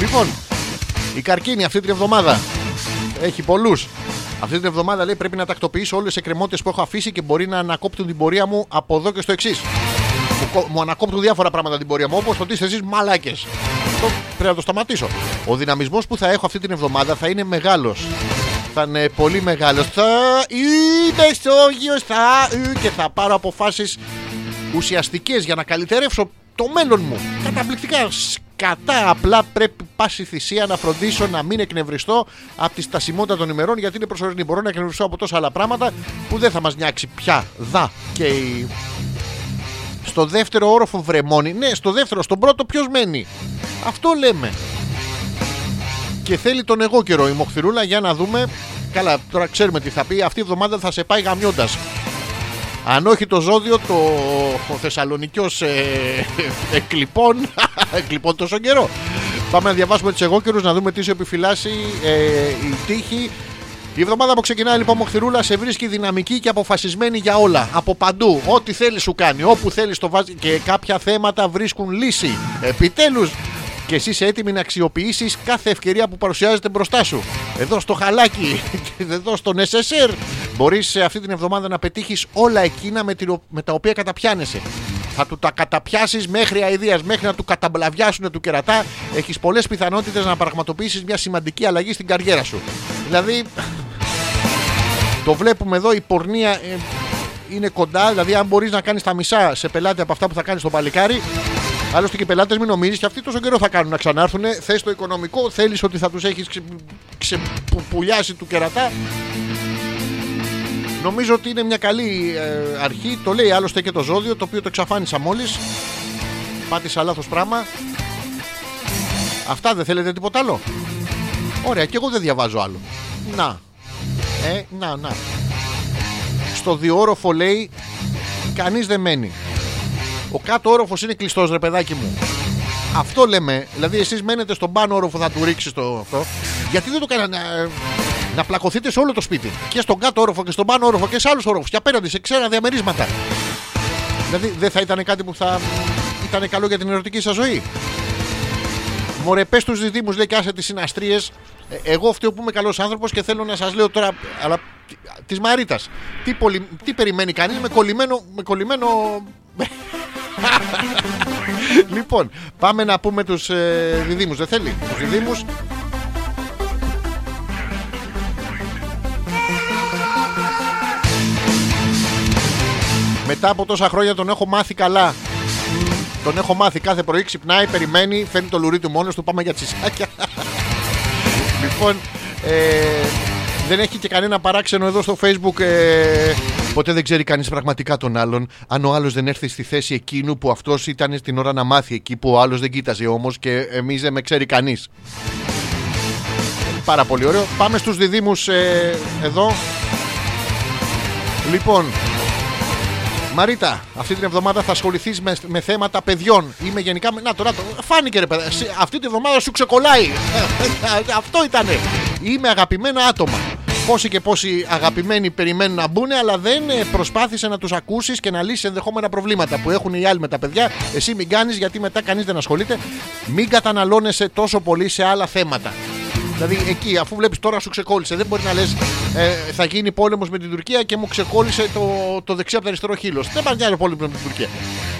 Speaker 1: Λοιπόν Η καρκίνη αυτή την εβδομάδα Έχει πολλούς αυτή την εβδομάδα λέει πρέπει να τακτοποιήσω όλες τις εκκρεμότητες που έχω αφήσει και μπορεί να ανακόπτουν την πορεία μου από εδώ και στο εξής. Μου, κο- μου ανακόπτουν διάφορα πράγματα την πορεία μου, όπως το ότι είστε εσείς μαλάκες. Αυτό πρέπει να το σταματήσω. Ο δυναμισμός που θα έχω αυτή την εβδομάδα θα είναι μεγάλος. Θα είναι πολύ μεγάλος. Θα είμαι σόγιο, θα. και θα πάρω αποφάσεις ουσιαστικές για να καλυτερεύσω το μέλλον μου. Καταπληκτικά. Σκατά. Απλά πρέπει πάση θυσία να φροντίσω να μην εκνευριστώ από τη στασιμότητα των ημερών γιατί είναι προσωρινή. Μπορώ να εκνευριστώ από τόσα άλλα πράγματα που δεν θα μας νιάξει πια. Δα και η στο δεύτερο όροφο βρεμόνι. Ναι, στο δεύτερο, στον πρώτο ποιος μένει. Αυτό λέμε. Και θέλει τον εγώ καιρό η Μοχθηρούλα για να δούμε. Καλά, τώρα ξέρουμε τι θα πει. Αυτή η εβδομάδα θα σε πάει γαμιώντας. Αν όχι το ζώδιο, το ο Θεσσαλονικιός ε, εκλειπών. εκλειπών τόσο καιρό. Πάμε να διαβάσουμε τους εγώ καιρούς, να δούμε τι σου επιφυλάσσει ε, η τύχη. Η εβδομάδα που ξεκινάει λοιπόν Μοχθηρούλα σε βρίσκει δυναμική και αποφασισμένη για όλα. Από παντού. Ό,τι θέλεις σου κάνει. Όπου θέλεις το βάζεις. Και κάποια θέματα βρίσκουν λύση. Επιτέλους. Και εσύ είσαι έτοιμη να αξιοποιήσεις κάθε ευκαιρία που παρουσιάζεται μπροστά σου. Εδώ στο χαλάκι, και εδώ στον SSR, μπορείς αυτή την εβδομάδα να πετύχεις όλα εκείνα με, την- με τα οποία καταπιάνεσαι. Θα του τα καταπιάσεις μέχρι αηδίας, μέχρι να του καταμπλαβιάσουν του κερατά. Έχεις πολλές πιθανότητες να πραγματοποιήσεις μια σημαντική αλλαγή στην καριέρα σου. Δηλαδή, το βλέπουμε εδώ, η πορνεία ε, είναι κοντά. Δηλαδή, αν μπορείς να κάνεις τα μισά σε πελάτη από αυτά που θα κάνεις στο παλικάρι. Άλλωστε και οι πελάτες μην νομίζεις και αυτοί τόσο καιρό θα κάνουν να ξανάρθουν. Θες το οικονομικό, θέλεις ότι θα τους έχεις ξε, ξεπουλιάσει του κερατά. Νομίζω ότι είναι μια καλή ε, αρχή. Το λέει άλλωστε και το ζώδιο, το οποίο το εξαφάνισα μόλις. Πάτησα λάθος πράγμα. Αυτά δεν θέλετε τίποτα άλλο; Ωραία, και εγώ δεν διαβάζω άλλο. Να. Ε, να, να. Στο διόροφο λέει κανείς δεν μένει. Ο κάτω όροφος είναι κλειστός, ρε παιδάκι μου. Αυτό λέμε. Δηλαδή, εσείς μένετε στον πάνω όροφο, θα του ρίξεις το αυτό. Γιατί δεν το κάνανε να, να πλακωθείτε σε όλο το σπίτι. Και στον κάτω όροφο και στον πάνω όροφο και σε άλλους όροφους. Και απέναντι σε ξένα διαμερίσματα. Δηλαδή, δεν θα ήταν κάτι που θα ήταν καλό για την ερωτική σας ζωή; Μωρέ, πες τους διδήμου, λέει και άσε τις συναστρίες. Εγώ φταίω που είμαι καλός άνθρωπος και θέλω να σας λέω τώρα. Αλλά της Μαρίτας. Τι, πολυ- τι περιμένει κανείς με κολλημένο. Με κολλημένο... λοιπόν, πάμε να πούμε τους ε, διδήμου. Δεν θέλει; Τους διδήμου. Μετά από τόσα χρόνια τον έχω μάθει καλά. Τον έχω μάθει κάθε πρωί, ξυπνάει, περιμένει, φέρνει το λουρί του μόνος του. Πάμε για τσισάκια. λοιπόν, ε, δεν έχει και κανένα παράξενο εδώ στο facebook. Ε, ποτέ δεν ξέρει κανείς πραγματικά τον άλλον. Αν ο άλλος δεν έρθει στη θέση εκείνου που αυτός ήταν την ώρα να μάθει, εκεί που ο άλλος δεν κοίταζε όμως και εμείς δεν με ξέρει κανείς. Πάρα πολύ ωραίο. Πάμε στους διδήμους ε, εδώ. Λοιπόν, Μαρίτα, αυτή την εβδομάδα θα ασχοληθείς με, με θέματα παιδιών. Είμαι γενικά. με- Να τώρα το. Φάνηκε ρε παιδά. Σε- Αυτή την εβδομάδα σου ξεκολλάει. Αυτό ήτανε. Είμαι αγαπημένα άτομα. Πόσοι και πόσοι αγαπημένοι περιμένουν να μπουν, αλλά δεν ε, προσπάθησε να τους ακούσεις και να λύσεις ενδεχόμενα προβλήματα που έχουν οι άλλοι με τα παιδιά. Εσύ μην κάνεις γιατί μετά κανείς δεν ασχολείται. Μην καταναλώνεσαι τόσο πολύ σε άλλα θέματα. Δηλαδή εκεί, αφού βλέπεις τώρα σου ξεκόλλησε, δεν μπορεί να λες ε, θα γίνει πόλεμος με την Τουρκία και μου ξεκόλλησε το, το δεξί από το αριστερό χείλο. Δεν μα νοιάζει ο πόλεμος με την Τουρκία.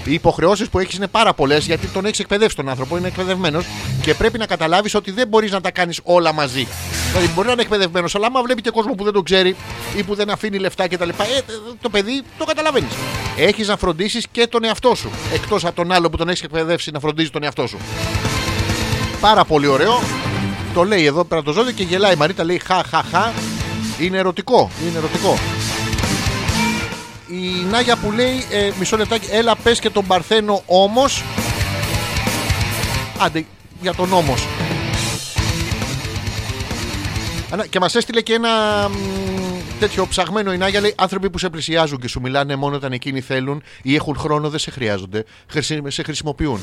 Speaker 1: Οι υποχρεώσεις που έχεις είναι πάρα πολλές γιατί τον έχεις εκπαιδεύσει τον άνθρωπο, είναι εκπαιδευμένος και πρέπει να καταλάβεις ότι δεν μπορείς να τα κάνεις όλα μαζί. Δηλαδή μπορεί να είναι εκπαιδευμένος, αλλά άμα βλέπει και κόσμο που δεν τον ξέρει ή που δεν αφήνει λεφτά κτλ. Ε, το παιδί το καταλαβαίνεις. Έχεις να φροντίσεις και τον εαυτό σου. Εκτός από τον άλλο που τον έχεις εκπαιδεύσει να φροντίζει τον εαυτό σου. Πάρα πολύ ωραίο. Το λέει εδώ πέρα το ζώδιο και γελάει η Μαρίτα. Λέει χα χα χα. Είναι ερωτικό. Είναι ερωτικό. Η Νάγια που λέει ε, μισό λεπτάκι, έλα πες και τον Παρθένο όμως Άντε για τον όμως Ανα- Και μας έστειλε και ένα μ, τέτοιο ψαγμένο η Νάγια λέει άνθρωποι που σε πλησιάζουν και σου μιλάνε μόνο όταν εκείνοι θέλουν ή έχουν χρόνο δεν σε χρειάζονται, χρησι- σε χρησιμοποιούν.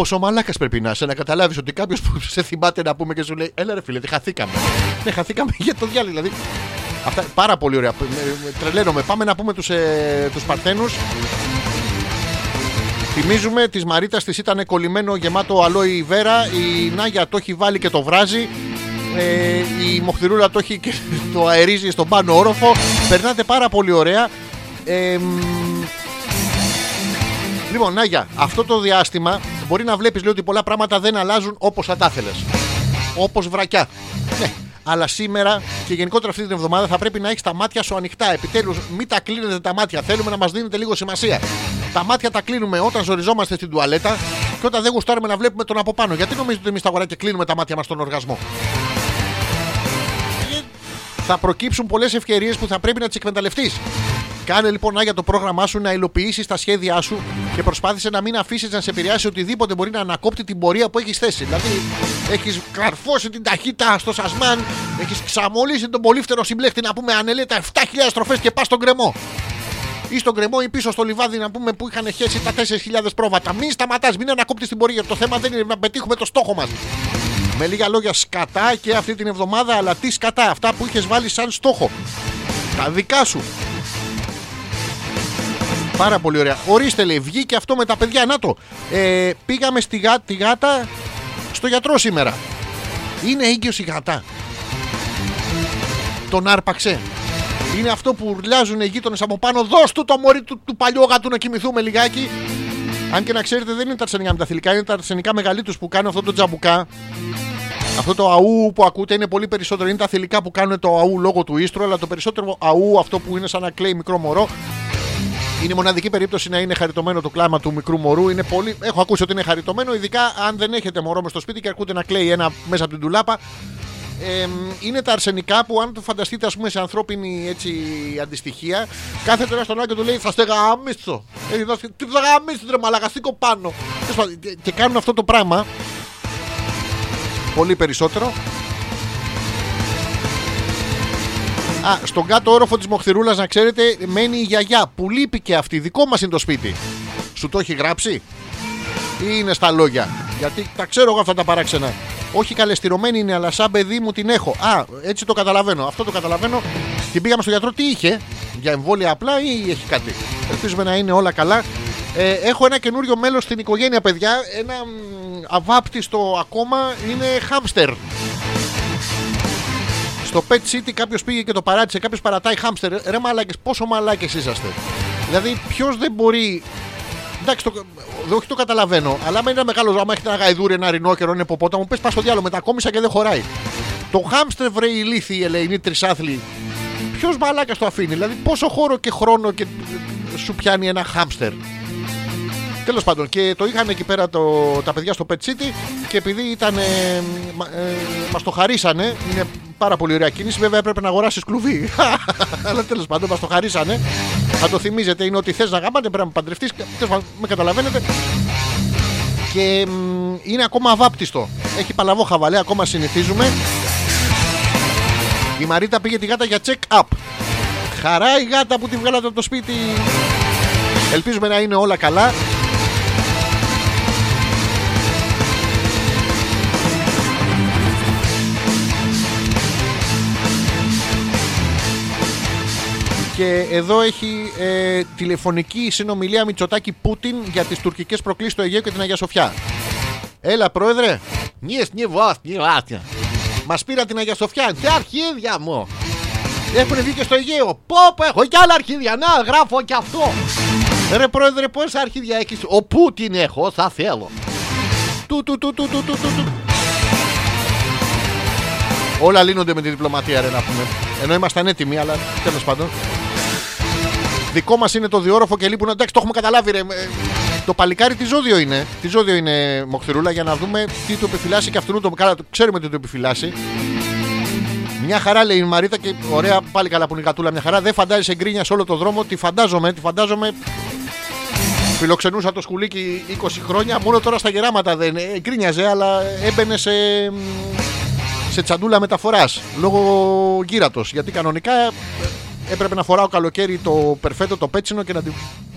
Speaker 1: Πόσο μαλάκας πρέπει να είσαι να καταλάβεις ότι κάποιος που σε θυμάται να πούμε και σου λέει Έλα ρε φίλε, τι χαθήκαμε. ναι, χαθήκαμε για το διάλειμμα. Δηλαδή. Αυτά πάρα πολύ ωραία. Με- με- Τρελαίνομαι. Πάμε να πούμε τους ε, τους Παρθένους. Θυμίζουμε της Μαρίτας της ήταν κολλημένο γεμάτο αλόι βέρα. Η Νάγια το έχει βάλει και το βράζει. Ε, η Μοχθηρούλα το έχει και το αερίζει στον πάνω όροφο. Περνάτε πάρα πολύ ωραία. Ε, μ, Λοιπόν, Νάγια, αυτό το διάστημα μπορεί να βλέπεις ότι πολλά πράγματα δεν αλλάζουν όπως θα τα ήθελες. Όπως βρακιά. Ναι. Αλλά σήμερα και γενικότερα αυτή την εβδομάδα θα πρέπει να έχεις τα μάτια σου ανοιχτά. Επιτέλους, μην τα κλείνετε τα μάτια. Θέλουμε να μας δίνετε λίγο σημασία. Τα μάτια τα κλείνουμε όταν ζοριζόμαστε στην τουαλέτα και όταν δεν γουστάρουμε να βλέπουμε τον από πάνω. Γιατί νομίζετε ότι εμείς τα αγοράκια κλείνουμε τα μάτια μας στον οργασμό; Ε, Θα προκύψουν πολλές ευκαιρίες που θα πρέπει να τις εκμεταλλευτείς. Κάνε λοιπόν για το πρόγραμμά σου να υλοποιήσεις τα σχέδιά σου και προσπάθησε να μην αφήσεις να σε επηρεάσει οτιδήποτε μπορεί να ανακόπτει την πορεία που έχεις θέσει. Δηλαδή, έχεις καρφώσει την ταχύτητα στο σασμάν, έχεις ξαμολύσει τον πολύφτερο συμπλέχτη να πούμε ανελέτα 7.000 στροφέ και πας στον κρεμό. Ή στον κρεμό ή πίσω στο λιβάδι να πούμε που είχαν χέσει τα 4.000 πρόβατα. Μην σταματάς, μην ανακόπτεις την πορεία. Το θέμα δεν είναι να πετύχουμε το στόχο μας. Με λίγα λόγια, σκατά και αυτή την εβδομάδα, αλλά τι σκατά, αυτά που είχες βάλει σαν στόχο. Τα δικά σου. Πάρα πολύ ωραία. Ορίστε λέει, βγήκε αυτό με τα παιδιά. Να το. Ε, πήγαμε στη γά, τη γάτα στο γιατρό σήμερα. Είναι έγκυος η γάτα. Τον άρπαξε. Είναι αυτό που ουρλιάζουν οι γείτονες από πάνω. Δώσ' του το μωρί του, του παλιού γάτου να κοιμηθούμε λιγάκι. Αν και να ξέρετε, δεν είναι τα αρσενικά με τα θηλυκά, είναι τα αρσενικά μεγαλύτερους που κάνουν αυτό το τζαμπουκά. Αυτό το αού που ακούτε είναι πολύ περισσότερο. Είναι τα θηλυκά που κάνουν το αού λόγω του ίστρου, αλλά το περισσότερο αού, αυτό που είναι σαν να κλαίει μικρό μωρό, είναι μοναδική περίπτωση να είναι χαριτωμένο το κλάμα του μικρού μωρού. Είναι πολύ... Έχω ακούσει ότι είναι χαριτωμένο, ειδικά αν δεν έχετε μωρό μες στο σπίτι και ακούτε να κλαίει ένα μέσα από την τουλάπα. Ε, είναι τα αρσενικά που αν το φανταστείτε ας πούμε σε ανθρώπινη έτσι, αντιστοιχεία κάθεται ένας στον άλλο και του λέει θα στεγαμίσω ε, θα στε- τι θα γαμίσεις ρε μαλακα σήκω πάνω Τέλος πάντων, και- και κάνουν αυτό το πράγμα πολύ περισσότερο Α, στον κάτω όροφο της Μοχθηρούλας, να ξέρετε, μένει η γιαγιά που λείπει και αυτή. Δικό μας είναι το σπίτι. Σου το έχει γράψει, ή είναι στα λόγια; Γιατί τα ξέρω εγώ αυτά τα παράξενα. Όχι καλεστηρωμένη είναι, αλλά σαν παιδί μου την έχω. Α, έτσι το καταλαβαίνω. Αυτό το καταλαβαίνω. Την πήγαμε στο γιατρό, τι είχε, για εμβόλια απλά ή έχει κάτι; Ελπίζουμε να είναι όλα καλά. Ε, έχω ένα καινούριο μέλος στην οικογένεια, παιδιά. Ένα μ, αβάπτιστο ακόμα είναι χάμστερ. Στο Pet City κάποιος πήγε και το παράτησε, κάποιος παρατάει χάμστερ. Ρε μαλάκες, πόσο μαλάκες είσαστε. Δηλαδή, ποιος δεν μπορεί. Εντάξει, το... δεν- όχι το καταλαβαίνω, αλλά άμα είναι ένα μεγάλο άμα έχετε ένα γαϊδούρι, ένα ρινόκερο, ένα υποπόταμο, πες πας στο διάλογο, μετακόμισα και δεν χωράει. Το χάμστερ βρε ηλίθιοι οι Ελεηνοί τρισάθλοι. Ποιος μαλάκα το αφήνει, δηλαδή πόσο χώρο και χρόνο και σου πιάνει ένα χάμστερ. Τέλος πάντων, και το είχαν εκεί πέρα το, τα παιδιά στο Pet City και επειδή ήταν. Ε, μα ε, μας το χαρίσανε, είναι πάρα πολύ ωραία κίνηση. Βέβαια έπρεπε να αγοράσεις κλουβί. Αλλά τέλος πάντων, μας το χαρίσανε. Θα το θυμίζετε, είναι ότι θες να γάμπατε, πρέπει να παντρευτείς. Τέλος πάντων, με καταλαβαίνετε. Και μ, είναι ακόμα αβάπτιστο. Έχει παλαβό χαβαλέ, ακόμα συνηθίζουμε. Η Μαρίτα πήγε τη γάτα για check-up. Χαρά η γάτα που τη βγάλατε από το σπίτι. Ελπίζουμε να είναι όλα καλά. Και εδώ έχει ε, τηλεφωνική συνομιλία Μητσοτάκη Πούτιν για τις τουρκικές προκλήσεις στο Αιγαίο και την Αγία Σοφιά. Έλα, πρόεδρε. Νιες, νιε βος, νιε βάσια. Μας πήρα την Αγία Σοφιά. Τι αρχίδια μου. Έχουν βγει και στο Αιγαίο. Πω, πω, έχω κι άλλα αρχίδια. Να, γράφω κι αυτό. Ρε, πρόεδρε, πόσα αρχίδια έχεις; Ο Πούτιν έχω, θα θέλω. Του, του, του, του, του, του, του, του. Όλα λύνονται με τη διπλωματία, ρε, να πούμε. Ενώ ήμασταν έτοιμοι, αλλά τέλος πάντων. Δικό μας είναι το διόροφο και λείπουν. Εντάξει, το έχουμε καταλάβει, ρε. Ε, Το παλικάρι τι ζώδιο είναι; Τι ζώδιο είναι, Μοχθηρούλα, για να δούμε τι του επιφυλάσσει και αυτού το. Καλά, το ξέρουμε τι του επιφυλάσσει. Μια χαρά λέει η Μαρίτα και ωραία, πάλι καλά που είναι η γατούλα. Μια χαρά. Δεν φαντάζεσαι γκρίνια σε όλο το δρόμο. Τη φαντάζομαι, τη φαντάζομαι. Φιλοξενούσα το σκουλίκι 20 χρόνια. Μόνο τώρα στα γεράματα δεν ε, γκρίνιαζε, αλλά έμπαινε σε, σε τσαντούλα μεταφοράς λόγω γύρατος. Γιατί κανονικά ε, έπρεπε να φοράω καλοκαίρι το περφέτο, το πέτσινο και να την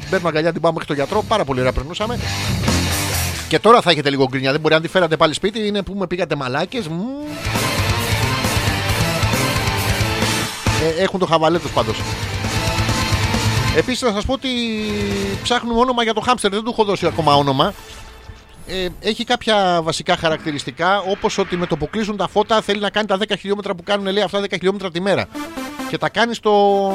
Speaker 1: παίρνω αγκαλιά την πάμε μέχρι το γιατρό. Πάρα πολύ ωραία περνούσαμε. Και τώρα θα έχετε λίγο γκρίνια. Δεν μπορεί να τη φέρατε πάλι σπίτι. Είναι που με πήγατε μαλάκες. Ε, έχουν το χαβαλέ τους πάντως. Επίσης, να σας πω ότι ψάχνουμε όνομα για το χάμστερ. Δεν του έχω δώσει ακόμα όνομα. Ε, έχει κάποια βασικά χαρακτηριστικά, όπως ότι με το που κλείσουν τα φώτα θέλει να κάνει τα 10 χιλιόμετρα που κάνουν λέει αυτά 10 χιλιόμετρα τη μέρα. Και τα κάνει στο,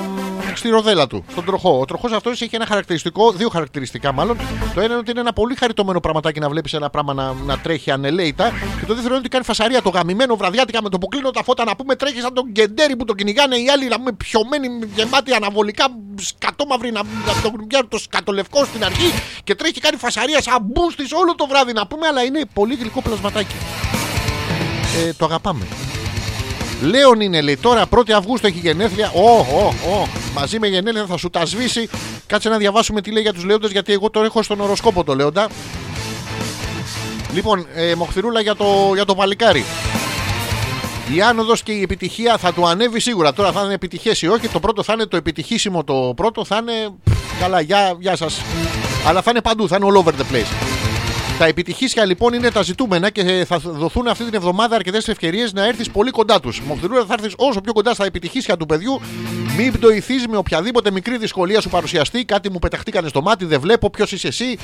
Speaker 1: στη ροδέλα του, στον τροχό. Ο τροχός αυτός έχει ένα χαρακτηριστικό, δύο χαρακτηριστικά μάλλον. Το ένα είναι ότι είναι ένα πολύ χαριτωμένο πραγματάκι να βλέπεις ένα πράγμα να, να τρέχει ανελαίητα. Και το δεύτερο είναι ότι κάνει φασαρία το γαμημένο βραδιάτικα με το που κλείνω τα φώτα να πούμε τρέχει σαν τον γκεντέρι που το κυνηγάνε οι άλλοι να πούμε πιωμένοι, γεμάτοι αναβολικά, σκατόμαυροι να, να τον πιάνουν το σκατολευκό στην αρχή και τρέχει και κάνει φασαρία σαν μπούστη όλο το βράδυ να πούμε, αλλά είναι πολύ γλυκό πλασματάκι. Ε, το αγαπάμε. Λέων είναι λέει τώρα 1η Αυγούστου έχει γενέθλια. Ω, ω, ω. Μαζί με γενέθλια θα σου τα σβήσει. Κάτσε να διαβάσουμε τι λέει για τους Λέοντες γιατί εγώ το έχω στον οροσκόπο το Λέοντα. Λοιπόν, ε, μοχθηρούλα για το, για το παλικάρι. Η άνοδος και η επιτυχία θα του ανέβει σίγουρα. Τώρα θα είναι επιτυχές ή όχι. Το πρώτο θα είναι το επιτυχήσιμο. Το πρώτο θα είναι. Καλά, γεια, γεια σας. Αλλά θα είναι παντού, θα είναι all over the place. Τα επιτυχήσια λοιπόν είναι τα ζητούμενα και θα δοθούν αυτή την εβδομάδα αρκετές ευκαιρίες να έρθεις πολύ κοντά τους. Μοχθηρούλα θα έρθεις όσο πιο κοντά στα επιτυχήσια του παιδιού. Μην πτωηθείς με οποιαδήποτε μικρή δυσκολία σου παρουσιαστεί. Κάτι μου πεταχτήκανε στο μάτι, δεν βλέπω ποιος είσαι εσύ.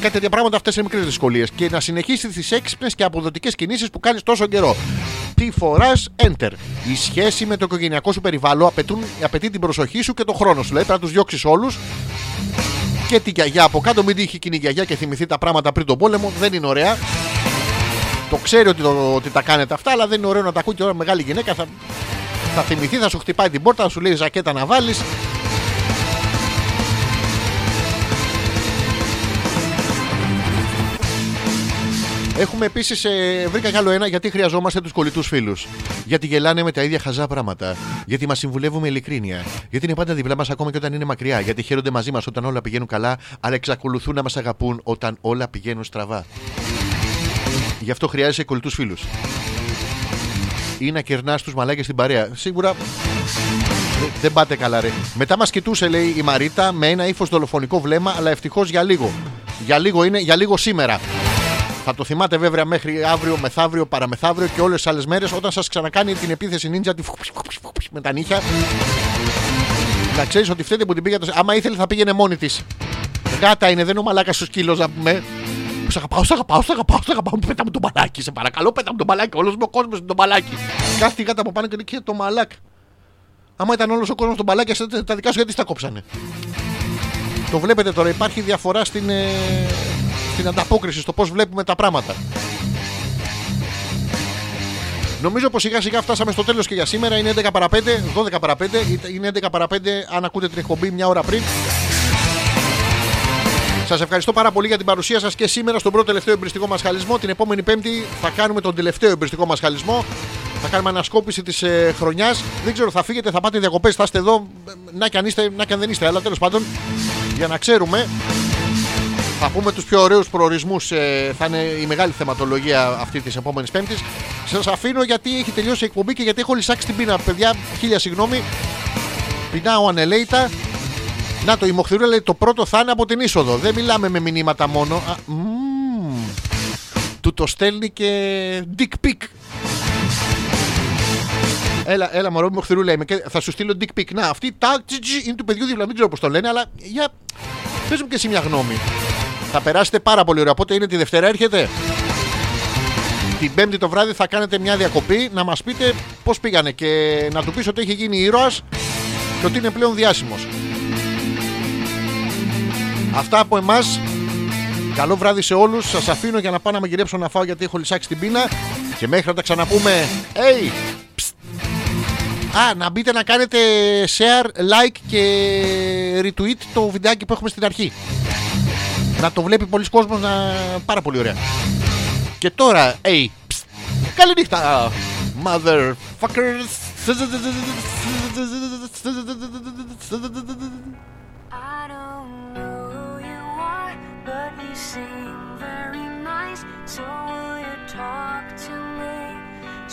Speaker 1: Κάτι τέτοια πράγματα αυτές είναι μικρές δυσκολίες. Και να συνεχίσεις τις έξυπνες και αποδοτικές κινήσεις που κάνεις τόσο καιρό. Τι φοράς, enter. Η σχέση με το οικογενειακό σου περιβάλλον απαιτούν, απαιτεί την προσοχή σου και τον χρόνο σου. Δηλαδή πρέπει να τους διώξεις όλους και τη γιαγιά από κάτω. Μην τύχει εκείνη η γιαγιά και θυμηθεί τα πράγματα πριν τον πόλεμο. Δεν είναι ωραία. Το ξέρει ότι, το, ότι τα κάνετε αυτά, αλλά δεν είναι ωραίο να τα ακούει και ώρα μεγάλη γυναίκα. Θα, θα θυμηθεί, θα σου χτυπάει την πόρτα, θα σου λέει ζακέτα να βάλεις. Έχουμε επίσης, ε, βρήκα κι άλλο ένα, γιατί χρειαζόμαστε τους κολλητούς φίλους. Γιατί γελάνε με τα ίδια χαζά πράγματα. Γιατί μας συμβουλεύουν με ειλικρίνεια. Γιατί είναι πάντα δίπλα μας ακόμα και όταν είναι μακριά. Γιατί χαίρονται μαζί μας όταν όλα πηγαίνουν καλά, αλλά εξακολουθούν να μας αγαπούν όταν όλα πηγαίνουν στραβά. Γι' αυτό χρειάζεσαι κολλητούς φίλους. Ή να κερνάς τους μαλάκες στην παρέα. Σίγουρα δε- δεν πάτε καλά, ρε. Μετά μας κοιτούσε, λέει η Μαρίτα, με ένα ύφος δολοφονικό βλέμμα, αλλά ευτυχώς για λίγο. Για λίγο είναι, για λίγο σήμερα. Θα το θυμάται βέβαια μέχρι αύριο, μεθαύριο, παραμεθαύριο και όλες τις άλλες μέρες όταν σας ξανακάνει την επίθεση νίντζα τη φουπ, φουπ, φουπ, με τα νύχια. Να ξέρεις ότι φταίτε που την πήγατε. Άμα ήθελε θα πήγαινε μόνη της. Γάτα είναι, δεν είναι ο μαλάκας σου σκύλος να πούμε. Σ' αγαπάω, σ' αγαπάω, σ' αγαπάω, σ' αγαπάω. Πέτα μου το μπαλάκι, σε παρακαλώ, πέτα μου το μπαλάκι. Όλος ο κόσμος είναι το μπαλάκι. Κάθε γάτα από πάνω και λέει και το μαλάκι. Άμα ήταν όλος ο κόσμος τον μπαλάκι, εσένα τα δικά σου γιατί στα κόψανε. Το βλέπετε τώρα, υπάρχει διαφορά στην, ε, στην ανταπόκριση, στο πώς βλέπουμε τα πράγματα. Νομίζω πως σιγά σιγά φτάσαμε στο τέλος και για σήμερα. Είναι 11 παρα 5, 12 παρα 5. Είναι 11 παρα 5 αν ακούτε την εκπομπή μια ώρα πριν. Σας ευχαριστώ πάρα πολύ για την παρουσία σας και σήμερα στον πρώτο τελευταίο εμπριστικό μας χαλισμό. Την επόμενη Πέμπτη θα κάνουμε τον τελευταίο εμπριστικό μας χαλισμό. Θα κάνουμε ανασκόπηση της ε, χρονιάς. Δεν ξέρω, θα φύγετε, θα πάτε διακοπές, θα είστε εδώ. Να και αν είστε, να και αν δεν είστε. Αλλά τέλος πάντων, για να ξέρουμε, θα πούμε τους πιο ωραίους προορισμούς. Ε, θα είναι η μεγάλη θεματολογία αυτή της επόμενης Πέμπτης. Σας αφήνω γιατί έχει τελειώσει η εκπομπή και γιατί έχω λησάξει την πείνα. Παιδιά, χίλια συγγνώμη. Πεινάω ανελέητα. Να το, η Μοχθηρούλα λέει το πρώτο θα είναι από την είσοδο. Δεν μιλάμε με μηνύματα μόνο. Α, μμμ. Του το στέλνει και dick pic. Έλα, έλα, μωρό μου, Μοχθηρούλα είμαι. και Θα σου στείλω dick pic. Να, αυτή τα τζιτζι, είναι του παιδιού δίπλα. Δεν ξέρω πώς το λένε, αλλά για. Πες μου και εσύ μια γνώμη. Θα περάσετε πάρα πολύ ωραία. Πότε είναι τη Δευτέρα, έρχεται. Την Πέμπτη το βράδυ θα κάνετε μια διακοπή να μας πείτε πώς πήγανε και να του πεις ότι έχει γίνει ήρωας και ότι είναι πλέον διάσημος. Αυτά από εμάς. Καλό βράδυ σε όλους. Σας αφήνω για να πάω να μαγειρέψω να φάω γιατί έχω λυσάξει την πείνα. Και μέχρι να τα ξαναπούμε. Hey! Ψτ. Α, να μπείτε να κάνετε share, like και retweet το βιντεάκι που έχουμε στην αρχή να το βλέπει πολλοί κόσμος να... πάρα πολύ ωραία. Και τώρα, hey, ψ, καληνύχτα, motherfuckers.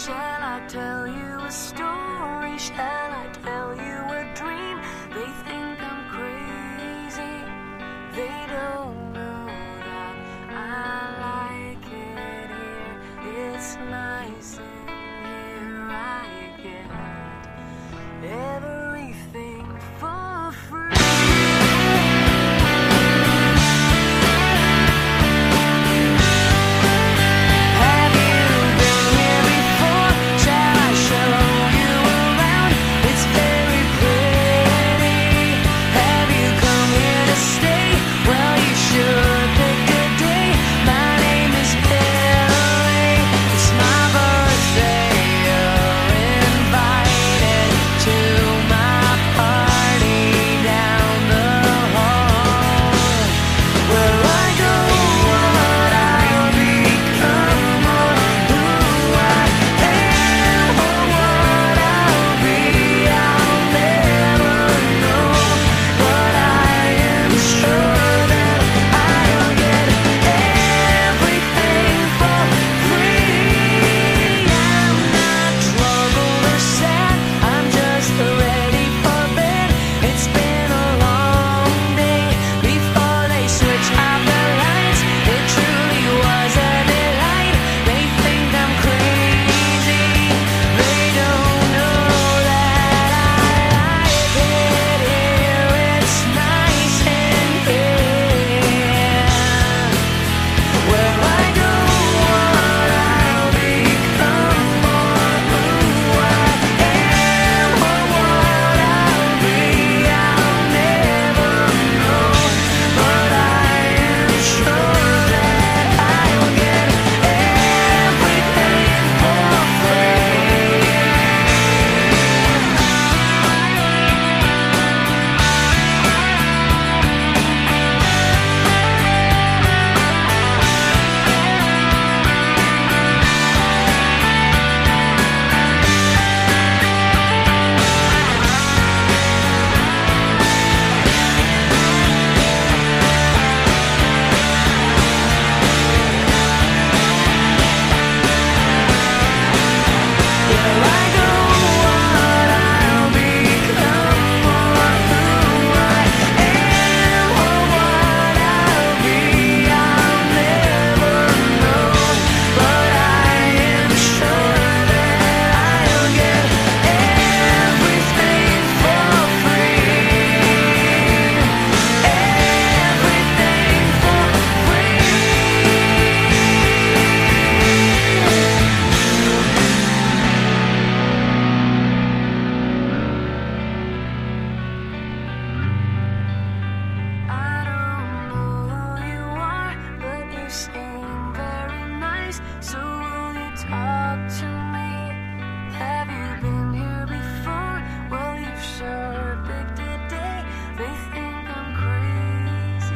Speaker 4: Shall I tell you a story? Shall I tell you a dream? They think I'm crazy. They don't. I like it here. It's nice in here. I get everything for free.